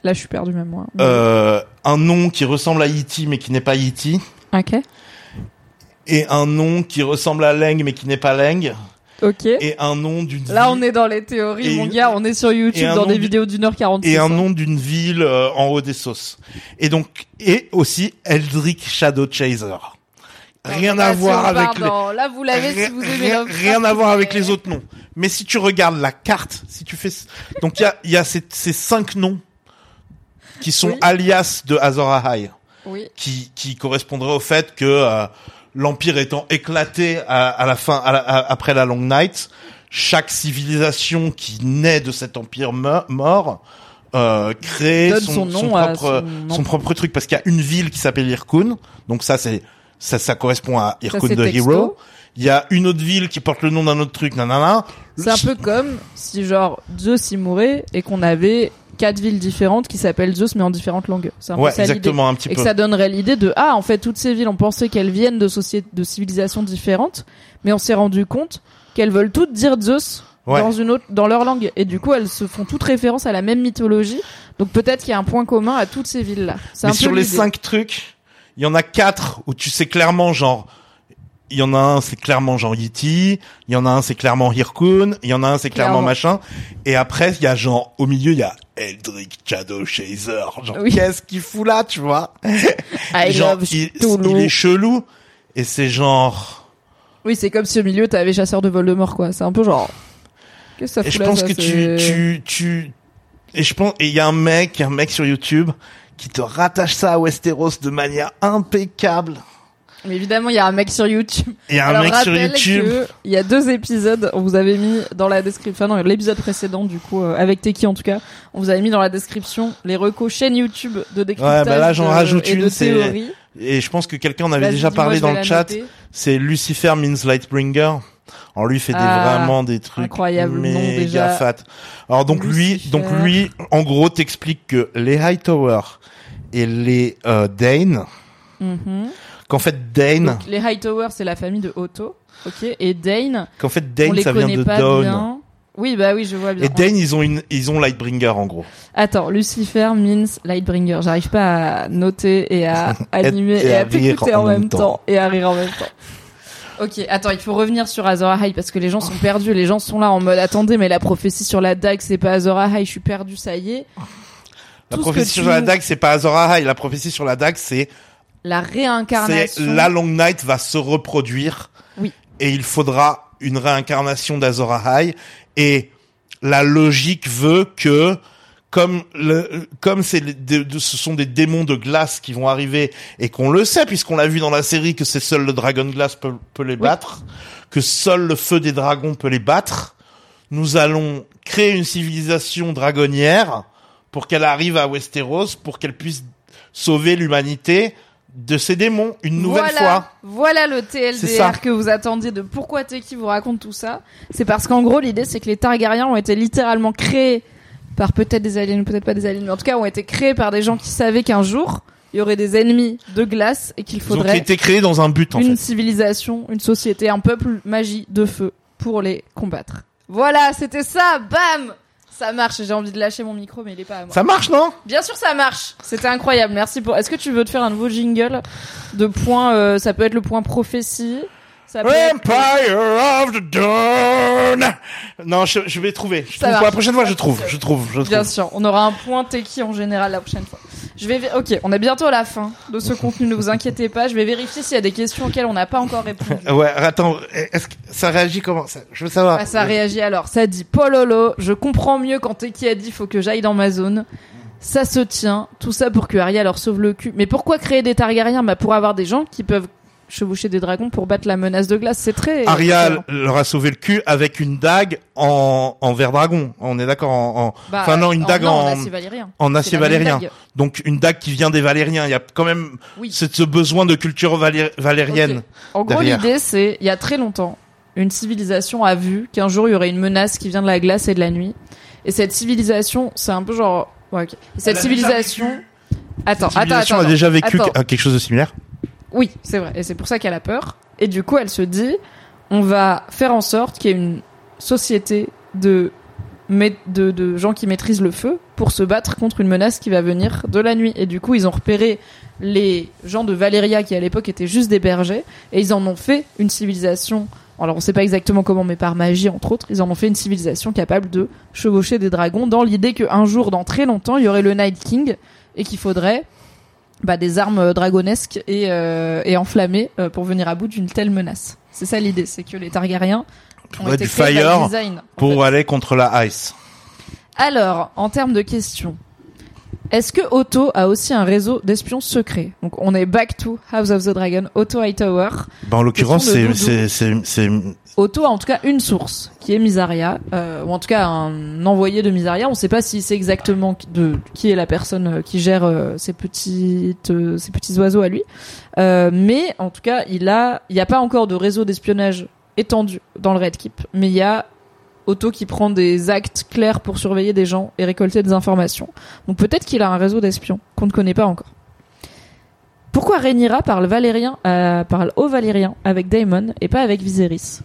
Là je suis perdu même moi. euh, un nom qui ressemble à Yiti mais qui n'est pas Yiti, OK. et un nom qui ressemble à Leng mais qui n'est pas Leng, OK. et un nom d'une Là, on est dans les théories, mon gars. On est sur YouTube dans des vidéos d'une heure quarante-six. et un hein. nom d'une ville euh, en haut des sauces. Et donc et aussi Eldrick Shadow Chaser. Rien à voir avec les Pardon, Là, vous l'avez si vous aimez rien, rien à voir avec les autres noms. Mais si tu regardes la carte, si tu fais donc il y a il y a ces, ces cinq noms qui sont Oui. alias de Azor Ahai Oui. qui qui correspondraient au fait que euh, l'empire étant éclaté à, à la fin à la- à- après la Long Night, chaque civilisation qui naît de cet empire mort euh, crée son, son nom son à propre son son propre truc parce qu'il y a une ville qui s'appelle Irkun. Donc ça c'est ça ça correspond à Irkun c'est the texto. Hero. Il y a une autre ville qui porte le nom d'un autre truc, nanana. C'est un peu comme si genre Zeus y mourait et qu'on avait quatre villes différentes qui s'appellent Zeus mais en différentes langues. C'est un Ouais, peu ça exactement, un petit Et que peu. ça donnerait l'idée de ah en fait toutes ces villes on pensait qu'elles viennent de sociétés de civilisations différentes mais on s'est rendu compte qu'elles veulent toutes dire Zeus Ouais. dans une autre dans leur langue et du coup elles se font toutes référence à la même mythologie donc peut-être qu'il y a un point commun à toutes ces villes là. Un Mais peu sur les cinq trucs, il y en a quatre où tu sais clairement genre il y en a un c'est clairement genre Yeti, il y en a un c'est clairement Hirkun, il y en a un c'est clairement, Clairement. machin et après il y a genre au milieu il y a Eldrick Shadow Chaser. Genre Oui. qu'est-ce qu'il fout là, tu vois? *laughs* I Genre love il, est chelou et c'est genre Oui, c'est comme si au milieu t'avais chasseur de Voldemort quoi. C'est un peu genre qu'est-ce que ça et fout je là, pense ça, que tu tu tu et je pense et il y a un mec, un mec sur YouTube qui te rattache ça à Westeros de manière impeccable. Mais évidemment, il y a un mec sur YouTube. Il y a un Alors, mec sur YouTube. il y a deux épisodes, on vous avait mis dans la description, enfin non, l'épisode précédent du coup, euh, avec Teki en tout cas, on vous avait mis dans la description les recos chaîne YouTube de décryptage Ouais, bah là, j'en de- rajoute et une, de c'est-. Et je pense que quelqu'un en avait déjà parlé dans le chat. C'est Lucifer means Lightbringer. Alors lui il fait des, Ah, vraiment des trucs incroyable méga déjà. fat. Alors donc lui, donc lui, en gros, t'explique que les Hightower et les euh, Dane, Mhm. Qu'en fait Dane, Donc, les Hightower, c'est la famille de Otto, ok, et Dane, qu'en fait on Dane les ça vient de pas Dawn. bien. Oui, bah oui, je vois bien. Et Dane ils ont une, ils ont Lightbringer en gros. Attends, Lucifer means Lightbringer. J'arrive pas à noter et à *laughs* animer Et et, à t'écouter en en même temps. temps et à rire en même temps. Ok, attends, il faut revenir sur Azor Ahai parce que les gens sont *laughs* perdus. Les gens sont là en mode attendez, mais la prophétie sur la dague, c'est pas Azor Ahai. Je suis perdu, ça y est. La Tout prophétie sur la dague c'est pas Azor Ahai. La prophétie sur la dague c'est La réincarnation. la Long Night va se reproduire. Oui. Et il faudra une réincarnation d'Azor Ahai. Et la logique veut que, comme le, comme c'est ce sont des démons de glace qui vont arriver et qu'on le sait puisqu'on l'a vu dans la série que c'est seul le dragon glace peut, peut les battre, que seul le feu des dragons peut les battre, nous allons créer une civilisation dragonnière pour qu'elle arrive à Westeros, pour qu'elle puisse sauver l'humanité de ces démons une nouvelle voilà, fois. Voilà le. TLDR que vous attendiez de pourquoi Teki vous raconte tout ça. C'est parce qu'en gros, l'idée, c'est que les Targaryens ont été littéralement créés par peut-être des aliens ou peut-être pas des aliens, mais en tout cas, ont été créés par des gens qui savaient qu'un jour, il y aurait des ennemis de glace et qu'il Ils ont faudrait été créés dans un but en une fait. civilisation, une société, un peuple magie de feu pour les combattre. Voilà, c'était ça, bam Ça marche, j'ai envie de lâcher mon micro, mais il est pas à moi. Ça marche non? Bien sûr, ça marche. C'était incroyable. Merci pour. Est-ce que tu veux te faire un nouveau jingle de points euh, Ça peut être le point prophétie. Ça peut être- Empire of the Dawn. Non, je, je vais trouver. Je Ça trouve marche. pour la prochaine fois, je trouve, je trouve, je trouve. Bien sûr, on aura un point Teki en général la prochaine fois. Je vais, ok, on est bientôt à la fin de ce *laughs* contenu, ne vous inquiétez pas. Je vais vérifier s'il y a des questions auxquelles on n'a pas encore répondu. Ouais, attends, est-ce que ça réagit comment ça, Je veux savoir. Ah, ça réagit alors. Ça dit Pololo, je comprends mieux quand Teki a dit faut que j'aille dans ma zone. Ça se tient. Tout ça pour que Arya leur sauve le cul. Mais pourquoi créer des Targaryens? Bah pour avoir des gens qui peuvent chevaucher des dragons pour battre la menace de glace. C'est très. Ariel leur a sauvé le cul avec une dague en, en verre dragon. On est d'accord en, en- Bah, enfin non, une dague non, en, acier valyrien. en acier valérien. dague. Donc une dague qui vient des Valériens. Il y a quand même Oui. ce, besoin de culture valér- valérienne. En gros, l'idée, c'est, il y a très longtemps, une civilisation a vu qu'un jour, il y aurait une menace qui vient de la glace et de la nuit. Et cette civilisation, c'est un peu genre... Ouais, ok. Cette civilisation... Attends, attends, Civilisation attends. a déjà vécu attends. que- quelque chose de similaire. Oui, c'est vrai. Et c'est pour ça qu'elle a peur. Et du coup, elle se dit, on va faire en sorte qu'il y ait une société de, de, de gens qui maîtrisent le feu pour se battre contre une menace qui va venir de la nuit. Et du coup, ils ont repéré les gens de Valéria qui à l'époque étaient juste des bergers et ils en ont fait une civilisation. Alors on sait pas exactement comment, mais par magie entre autres, ils en ont fait une civilisation capable de chevaucher des dragons dans l'idée qu'un jour, dans très longtemps, il y aurait le Night King et qu'il faudrait bah, des armes euh, dragonesques et, euh, et enflammées euh, pour venir à bout d'une telle menace. C'est ça l'idée, c'est que les Targaryens ont été du fire design, pour fait. aller contre la ice. Alors, en termes de questions, est-ce que Otto a aussi un réseau d'espions secrets Donc, on est back to House of the Dragon, Otto Hightower. Ben, en l'occurrence, c'est c'est c'est c'est Otto a en tout cas une source, qui est Misaria, euh, ou en tout cas un envoyé de Misaria. On ne sait pas si c'est exactement de qui est la personne euh, qui gère euh, ces petites, euh, ces petits oiseaux à lui. Euh, mais en tout cas, il a, il n'y a pas encore de réseau d'espionnage étendu dans le Red Keep, mais il y a Otto qui prend des actes clairs pour surveiller des gens et récolter des informations. Donc peut-être qu'il a un réseau d'espions qu'on ne connaît pas encore. Pourquoi Rhaenyra parle valérien, euh, parle haut valérien avec Daemon et pas avec Viserys?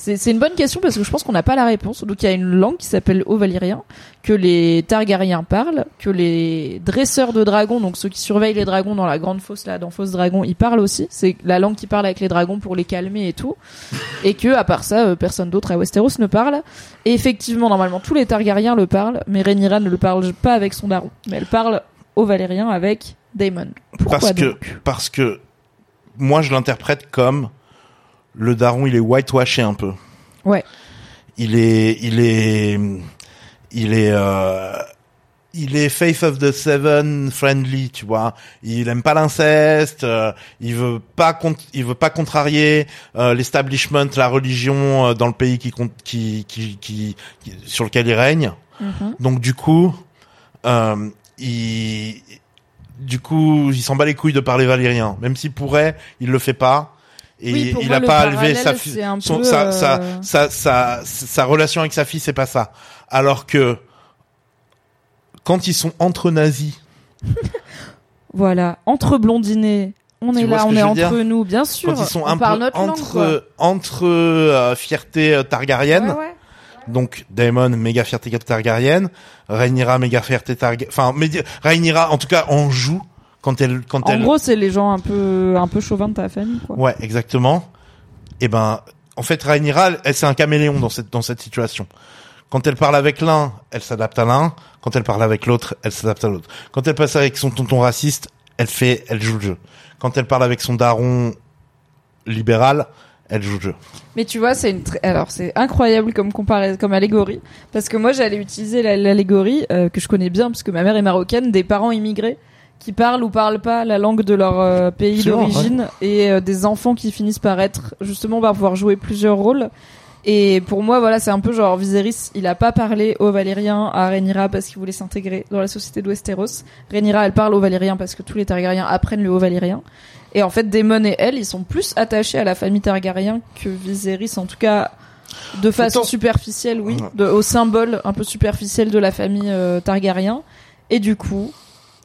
C'est une bonne question parce que je pense qu'on n'a pas la réponse. Donc il y a une langue qui s'appelle haut valyrien que les Targaryens parlent, que les dresseurs de dragons, donc ceux qui surveillent les dragons dans la grande fosse là, dans Fosse Dragon, ils parlent aussi. C'est la langue qui parle avec les dragons pour les calmer et tout. *laughs* Et que à part ça, euh, personne d'autre à Westeros ne parle. Et effectivement, normalement tous les Targaryens le parlent, mais Rhaenyra ne le parle pas avec son daron, mais elle parle au valérien avec Daemon. Pourquoi parce que parce que moi je l'interprète comme le daron il est whitewashé un peu. Ouais. Il est il est il est euh, il est Faith of the Seven friendly, tu vois. Il aime pas l'inceste, euh, il veut pas il veut pas contrarier euh, l'establishment, la religion euh, dans le pays qui, qui, qui, qui, sur lequel il règne. Mhm. Donc du coup, euh, il, du coup, il s'en bat les couilles de parler valérien. Même s'il pourrait, il le fait pas. Et Oui, il moi, a pas élevé parallèle, sa son- peu, sa, euh, sa, sa, sa, sa relation avec sa fille, c'est pas ça. Alors que quand ils sont entre nazis, *laughs* Voilà, entre blondinés, on Tu est là, on est entre nous, bien sûr. quand ils sont on un peu notre langue, entre quoi. entre euh, fierté euh, targaryenne, Ouais, ouais. donc Daemon méga fierté targaryenne, Rhaenyra méga fierté targaryenne, enfin Rhaenyra en tout cas en joue quand elle quand En elle gros, c'est les gens un peu, un peu chauvins de ta famille, quoi. Ouais, exactement. Et ben, en fait, Rhaenyra, elle, c'est un caméléon dans cette dans cette situation. Quand elle parle avec l'un, elle s'adapte à l'un. Quand elle parle avec l'autre, elle s'adapte à l'autre. Quand elle passe avec son tonton raciste, elle fait, elle joue le jeu. Quand elle parle avec son daron libéral, elle joue le jeu. Mais tu vois, c'est une, tr- alors c'est incroyable comme comparaison, comme allégorie, parce que moi j'allais utiliser la- l'allégorie euh, que je connais bien, parce que ma mère est marocaine, des parents immigrés qui parlent ou parlent pas la langue de leur euh, pays d'origine, et euh, des enfants qui finissent par être justement par pouvoir jouer plusieurs rôles. Et pour moi, voilà, c'est un peu genre Viserys, il a pas parlé aux Valériens à Rhaenyra parce qu'il voulait s'intégrer dans la société de Westeros. Rhaenyra, elle parle aux Valériens parce que tous les Targaryens apprennent le haut valérien. Et en fait, Daemon et elle, ils sont plus attachés à la famille Targaryen que Viserys, en tout cas de façon superficielle, oui, de, au symbole un peu superficiel de la famille euh, Targaryen. Et du coup,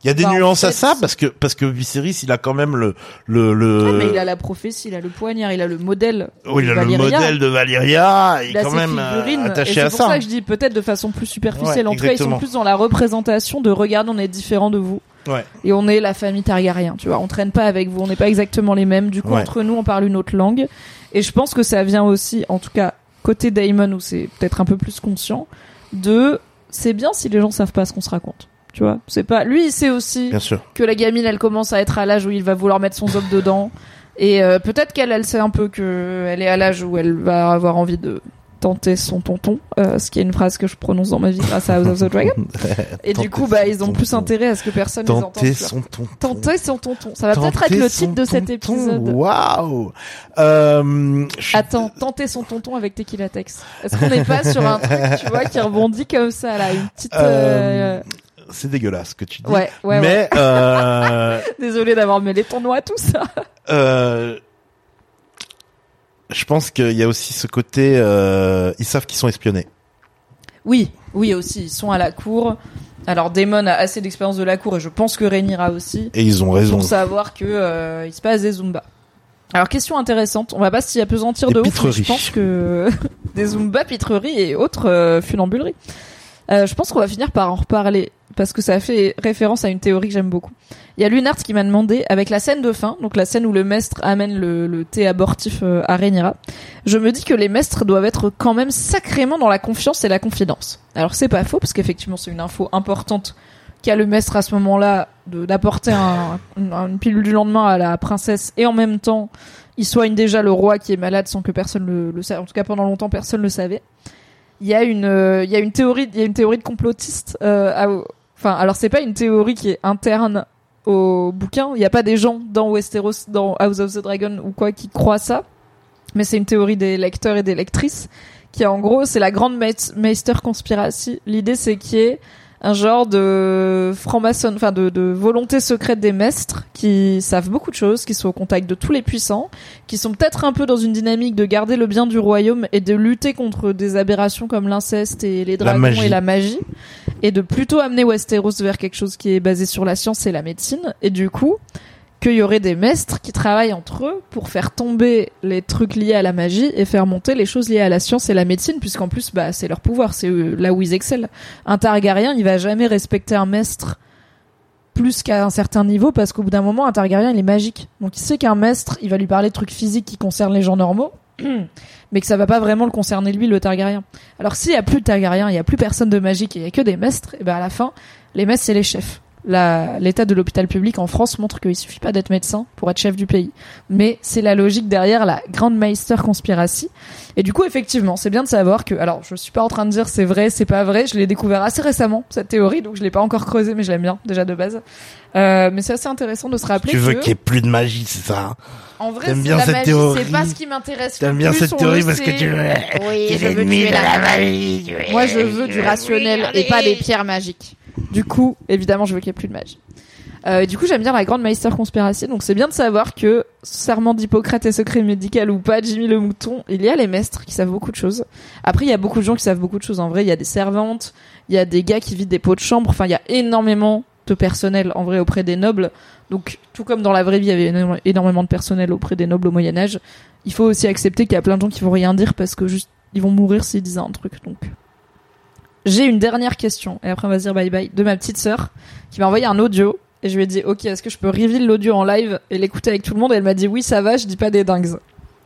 Il y a des Bah, en nuances à ça parce que parce que Viserys, il a quand même le le le. ah, mais il a la prophétie, il a le poignard, il a le modèle. oui, il a le modèle de Valyria. Il est quand même euh, figurines, et attaché c'est à pour ça. ça que je dis peut-être de façon plus superficielle. Ouais, en tout cas, ils sont plus dans la représentation de regarde, on est différent de vous. Ouais. Et on est la famille Targaryen, tu vois. On traîne pas avec vous, on n'est pas exactement les mêmes. Du coup, Ouais. entre nous, on parle une autre langue. Et je pense que ça vient aussi, en tout cas, côté Daemon, où c'est peut-être un peu plus conscient, de c'est bien si les gens savent pas ce qu'on se raconte. Tu vois, c'est pas lui, il sait aussi Bien sûr. que la gamine, elle commence à être à l'âge où il va vouloir mettre son zob dedans. Et euh, peut-être qu'elle, elle sait un peu que elle est à l'âge où elle va avoir envie de tenter son tonton, euh, ce qui est une phrase que je prononce dans ma vie grâce à House of the Dragon. *laughs* Et du coup, bah, ils ont plus intérêt à ce que personne les entende. Tenter tu vois. son tonton. Tenter son tonton. Ça va peut-être être le titre de cet épisode. Waouh. Euh, Attends, tenter son tonton avec Tequila Tex. Est-ce qu'on n'est pas sur un truc, tu vois, qui rebondit comme ça, là, une petite... Euh, euh, c'est dégueulasse ce que tu dis. Ouais, ouais, Mais euh, *laughs* Désolé d'avoir mêlé ton nom à tout ça. euh, je pense qu'il y a aussi ce côté, euh, ils savent qu'ils sont espionnés. Oui, oui aussi, ils sont à la cour. Alors Damon a assez d'expérience de la cour et je pense que Rhaenyra aussi Et ils ont raison. pour savoir que euh, il se passe des Zumba. Alors question intéressante, on va pas s'y apesantir Des de ouf, mais je pitreries. pense que *laughs* des Zumba, pitreries et autres euh, funambuleries. Euh, je pense qu'on va finir par en reparler parce que ça fait référence à une théorie que j'aime beaucoup. Il y a Lunart qui m'a demandé, avec la scène de fin, donc la scène où le maître amène le, thé abortif euh, à Rhaenyra, je me dis que les maîtres doivent être quand même sacrément dans la confiance et la confidence. Alors c'est pas faux, parce qu'effectivement c'est une info importante qu'a le maître à ce moment-là d'apporter un, une pilule du lendemain à la princesse et en même temps il soigne déjà le roi qui est malade sans que personne le, le sache. En tout cas pendant longtemps personne le savait. Il y a une euh, il y a une théorie il y a une théorie de complotiste. Euh, enfin alors c'est pas une théorie qui est interne au bouquin. Il n'y a pas des gens dans Westeros, dans House of the Dragon ou quoi qui croient ça. Mais c'est une théorie des lecteurs et des lectrices qui en gros c'est la grande Meis- Meister Conspiracy. L'idée c'est qu'il y ait un genre de franc-maçon, enfin de, de volonté secrète des maîtres qui savent beaucoup de choses, qui sont au contact de tous les puissants, qui sont peut-être un peu dans une dynamique de garder le bien du royaume et de lutter contre des aberrations comme l'inceste et les dragons et la magie, et de plutôt amener Westeros vers quelque chose qui est basé sur la science et la médecine. Et du coup, qu'il y aurait des maîtres qui travaillent entre eux pour faire tomber les trucs liés à la magie et faire monter les choses liées à la science et la médecine, puisqu'en plus, bah, c'est leur pouvoir, c'est eux, là où ils excellent. Un Targaryen, il va jamais respecter un maître plus qu'à un certain niveau, parce qu'au bout d'un moment, un Targaryen, il est magique. Donc il sait qu'un maître, il va lui parler de trucs physiques qui concernent les gens normaux, *clears throat* mais que ça va pas vraiment le concerner lui, le Targaryen. Alors s'il y a plus de Targaryen, il y a plus personne de magique il y a que des maîtres, et ben à la fin, les maîtres, c'est les chefs l'état de l'hôpital public en France montre qu'il suffit pas d'être médecin pour être chef du pays. Mais c'est la logique derrière la grande Meister Conspiracy. Et du coup, effectivement, c'est bien de savoir que, alors, je suis pas en train de dire c'est vrai, c'est pas vrai. Je l'ai découvert assez récemment, cette théorie, donc je l'ai pas encore creusé, mais je l'aime bien, déjà de base. Euh, mais c'est assez intéressant de se rappeler Tu veux que, qu'il y ait plus de magie, c'est ça hein en vrai, T'aimes c'est- bien la cette magie, théorie c'est pas ce qui m'intéresse. T'aimes le bien plus, cette théorie parce que tu veux... Oui, veux de la magie. Moi, je veux du rationnel et pas des pierres magiques. Du coup, évidemment, je veux qu'il n'y ait plus de magie. Euh, du coup, j'aime bien la grande Meister Conspiracy. Donc, c'est bien de savoir que, serment d'Hippocrate et secret médical ou pas, Jimmy le mouton, il y a les maîtres qui savent beaucoup de choses. Après, il y a beaucoup de gens qui savent beaucoup de choses. En vrai, il y a des servantes, il y a des gars qui vident des pots de chambre. Enfin, il y a énormément de personnel, en vrai, auprès des nobles. Donc, tout comme dans la vraie vie, il y avait énormément de personnel auprès des nobles au Moyen-Âge. Il faut aussi accepter qu'il y a plein de gens qui vont rien dire parce que juste, ils vont mourir s'ils disent un truc. Donc, j'ai une dernière question, et après on va se dire bye bye, de ma petite sœur, qui m'a envoyé un audio, et je lui ai dit, ok, est-ce que je peux reveal l'audio en live et l'écouter avec tout le monde? Et elle m'a dit, oui, ça va, je dis pas des dingues.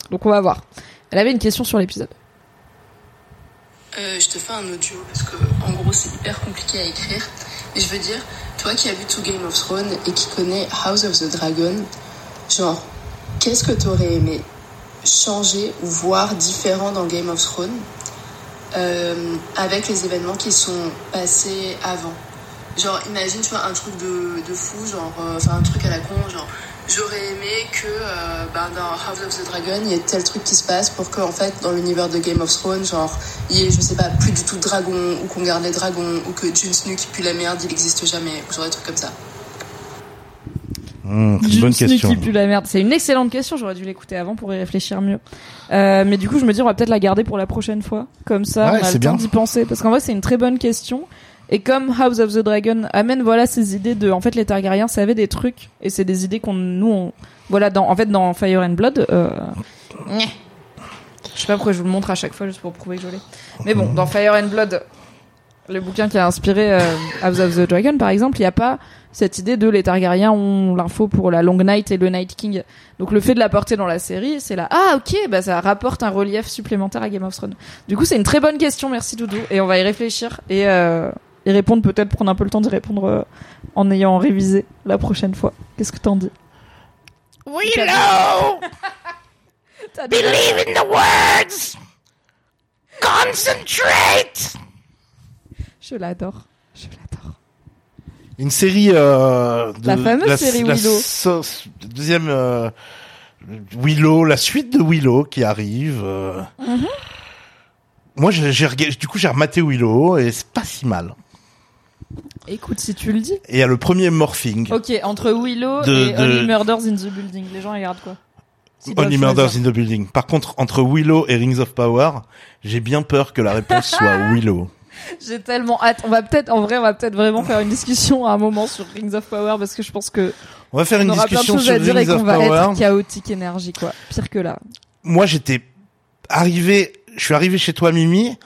Donc on va voir. Elle avait une question sur l'épisode. Euh, je te fais un audio parce que en gros c'est hyper compliqué à écrire. Mais je veux dire, toi qui as vu tout Game of Thrones et qui connais House of the Dragon, genre, qu'est-ce que t'aurais aimé changer ou voir différent dans Game of Thrones? Euh, avec les événements qui sont passés avant Genre, imagine, tu vois, un truc de, de fou, genre, euh, enfin, un truc à la con, genre, j'aurais aimé que euh, bah, dans House of the Dragon, il y ait tel truc qui se passe pour que, en fait, dans l'univers de Game of Thrones, genre, il y ait, je sais pas, plus du tout de dragons, ou qu'on garde les dragons, ou que Jon Snow qui pue la merde, il existe jamais, ou genre des trucs comme ça. Hum, c'est une bonne question. qui pue la merde. C'est une excellente question. J'aurais dû l'écouter avant pour y réfléchir mieux. Euh, mais du coup, je me dis, on va peut-être la garder pour la prochaine fois. Comme ça, Ouais, on a le temps bien. d'y penser. Parce qu'en vrai, c'est une très bonne question. Et comme House of the Dragon amène voilà ces idées de, en fait, les Targaryens savaient des trucs et c'est des idées qu'on nous, on, voilà, dans, en fait, dans Fire and Blood. Euh, je sais pas pourquoi je vous le montre à chaque fois juste pour prouver que je l'ai. Mais bon, dans Fire and Blood, le bouquin qui a inspiré euh, House of the Dragon, par exemple, il n'y a pas cette idée de les Targaryens ont l'info pour la Long Night et le Night King. Donc le fait de la porter dans la série, c'est là, ah ok, bah ça rapporte un relief supplémentaire à Game of Thrones. Du coup, c'est une très bonne question, merci Doudou, et on va y réfléchir. Et, euh, y répondre, peut-être prendre un peu le temps d'y répondre euh, en ayant révisé la prochaine fois. Qu'est-ce que t'en dis? Willow! *laughs* Dit- Believe in the words! Concentrate! Je l'adore. Une série euh, de La fameuse série la Willow. so- deuxième euh, Willow, la suite de Willow qui arrive. euh. Mhm. Moi, j'ai, du coup, j'ai rematé Willow et c'est pas si mal. Écoute, si tu le dis. Et il y a le premier morphing, Ok, entre Willow De- et de- Only Murders in the Building, les gens regardent quoi Only. Murders in the Building. Par contre, entre Willow et Rings of Power, j'ai bien peur que la réponse *laughs* soit Willow. *laughs* J'ai tellement hâte. On va peut-être, en vrai, on va peut-être vraiment faire une discussion à un moment sur Rings of Power parce que je pense que On va faire on une aura plein de discussion choses sur à dire et Rings qu'on of va Power. être chaotique énergie quoi. Pire que là. moi j'étais arrivé je suis arrivé chez toi Mimi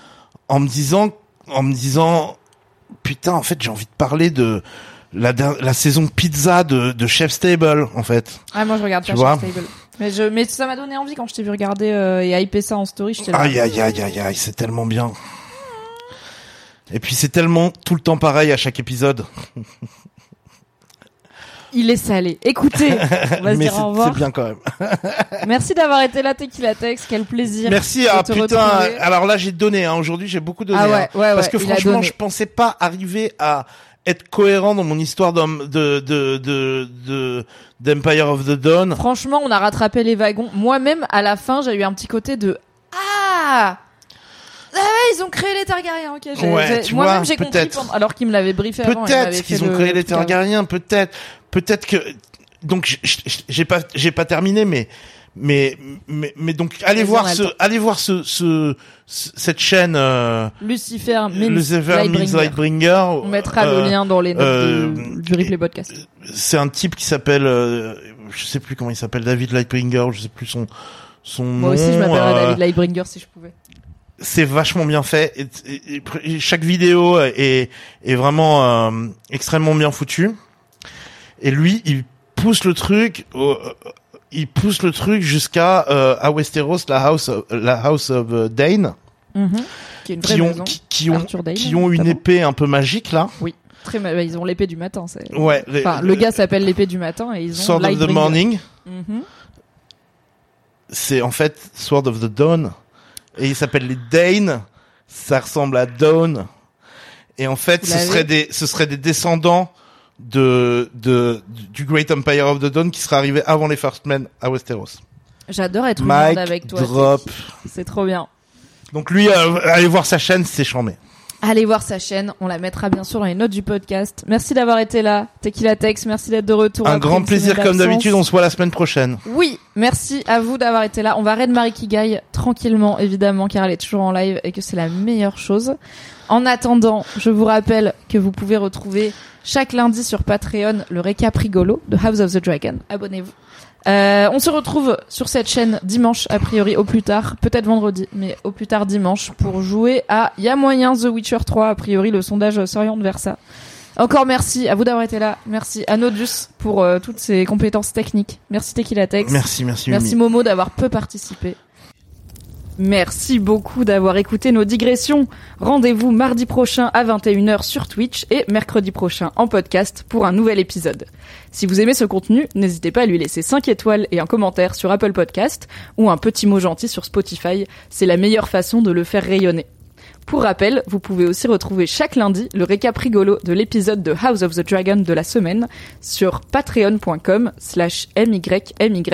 en me disant en me disant putain en fait j'ai envie de parler de la, saison pizza de, de Chef Stable en fait Ah moi je regarde Tu pas vois Chef's Table. Mais je, mais ça m'a donné envie quand je t'ai vu regarder euh, et hyper ça en story. J'étais là. aïe aïe aïe aïe aïe c'est tellement bien et puis c'est tellement tout le temps pareil à chaque épisode Il est salé. Écoutez, on va se dire au revoir. c'est bien quand même Merci d'avoir été là, Tequila Tex. Quel plaisir. merci ah putain retrouver. alors là j'ai donné hein. aujourd'hui j'ai beaucoup donné Ah ouais, hein. ouais, ouais, parce que franchement je pensais pas arriver à être cohérent dans mon histoire de de de de d'Empire of the Dawn Franchement, on a rattrapé les wagons. Moi-même, à la fin, j'ai eu un petit côté de ah. Ah ouais, ils ont créé les Targaryens. Ok. Ouais, tu Moi-même, vois, j'ai compris peut-être. pendant- alors qu'ils me l'avaient briefé avant. ils m'avaient Peut-être fait qu'ils ont le créé les truc avant. Targaryens, peut-être, peut-être que donc j- j- j'ai pas j'ai pas terminé mais mais mais mais donc allez Vas-y, voir a le ce allez voir ce, ce, ce- cette chaîne euh, Lucifer Means Lucifer Means Lightbringer. Lightbringer. On mettra Euh, le lien dans les notes euh, de- du replay podcast. C'est un type qui s'appelle euh, je sais plus comment il s'appelle David Lightbringer, je sais plus son son Moi nom. aussi, je m'appellerais euh, David Lightbringer si je pouvais. C'est vachement bien fait. Et, et- et chaque vidéo est, est vraiment euh, extrêmement bien foutue. Et lui, il pousse le truc, au- il pousse le truc jusqu'à euh, à Westeros, la house, of, la house of euh, Dane, Mhm. Qui ont maison. qui, qui ont Arthur Dane, qui ont une épée un peu magique là. Oui. Très bah, ils ont l'épée du matin. c'est- Ouais. Enfin, le gars s'appelle l'épée du matin et ils ont Sword of the. Morning, Mhm. c'est en fait Sword of the Dawn, et il s'appelle les Dane. Ça ressemble à Dawn. Et en fait, ce serait des, ce serait des descendants de, de, du Great Empire of the Dawn qui serait arrivé avant les First Men à Westeros. J'adore être Mike avec toi. drop. C'est trop bien. Donc lui, euh, allez voir sa chaîne, c'est chambé. Allez voir sa chaîne, on la mettra bien sûr dans les notes du podcast. Merci d'avoir été là, Tequila Tex, merci d'être de retour. Un grand plaisir comme d'habitude, on se voit la semaine prochaine. Oui, merci à vous d'avoir été là. On va raid Marie Kigai tranquillement, évidemment, car elle est toujours en live et que c'est la meilleure chose. En attendant, je vous rappelle que vous pouvez retrouver chaque lundi sur Patreon le récap rigolo de House of the Dragon. Abonnez-vous. Euh, on se retrouve sur cette chaîne dimanche, a priori, au plus tard. Peut-être vendredi, mais au plus tard dimanche, pour jouer à Y a moyen The Witcher 3. A priori, le sondage s'oriente vers ça. Encore merci à vous d'avoir été là. Merci à Nodus pour euh, toutes ses compétences techniques. Merci Tequila Tex. Merci, merci, Merci Mimi. Momo d'avoir peu participé. Merci beaucoup d'avoir écouté nos digressions. Rendez-vous mardi prochain à 21h sur Twitch et mercredi prochain en podcast pour un nouvel épisode. Si vous aimez ce contenu, n'hésitez pas à lui laisser 5 étoiles et un commentaire sur Apple Podcast ou un petit mot gentil sur Spotify, c'est la meilleure façon de le faire rayonner. Pour rappel, vous pouvez aussi retrouver chaque lundi le récap rigolo de l'épisode de House of the Dragon de la semaine sur patreon.com slash mymyhgl.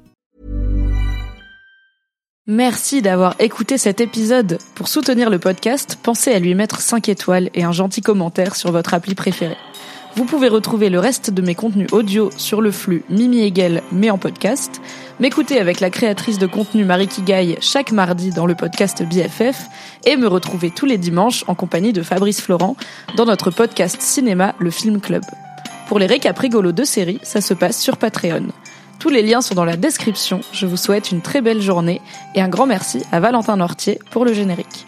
Merci d'avoir écouté cet épisode. Pour soutenir le podcast, pensez à lui mettre 5 étoiles et un gentil commentaire sur votre appli préférée. Vous pouvez retrouver le reste de mes contenus audio sur le flux Mimi Hegel, mais en podcast, m'écouter avec la créatrice de contenu Marie Kigaille chaque mardi dans le podcast BFF, et me retrouver tous les dimanches en compagnie de Fabrice Florent dans notre podcast cinéma Le Film Club. Pour les récaps rigolos de séries, ça se passe sur Patreon. Tous les liens sont dans la description. Je vous souhaite une très belle journée et un grand merci à Valentin Nortier pour le générique.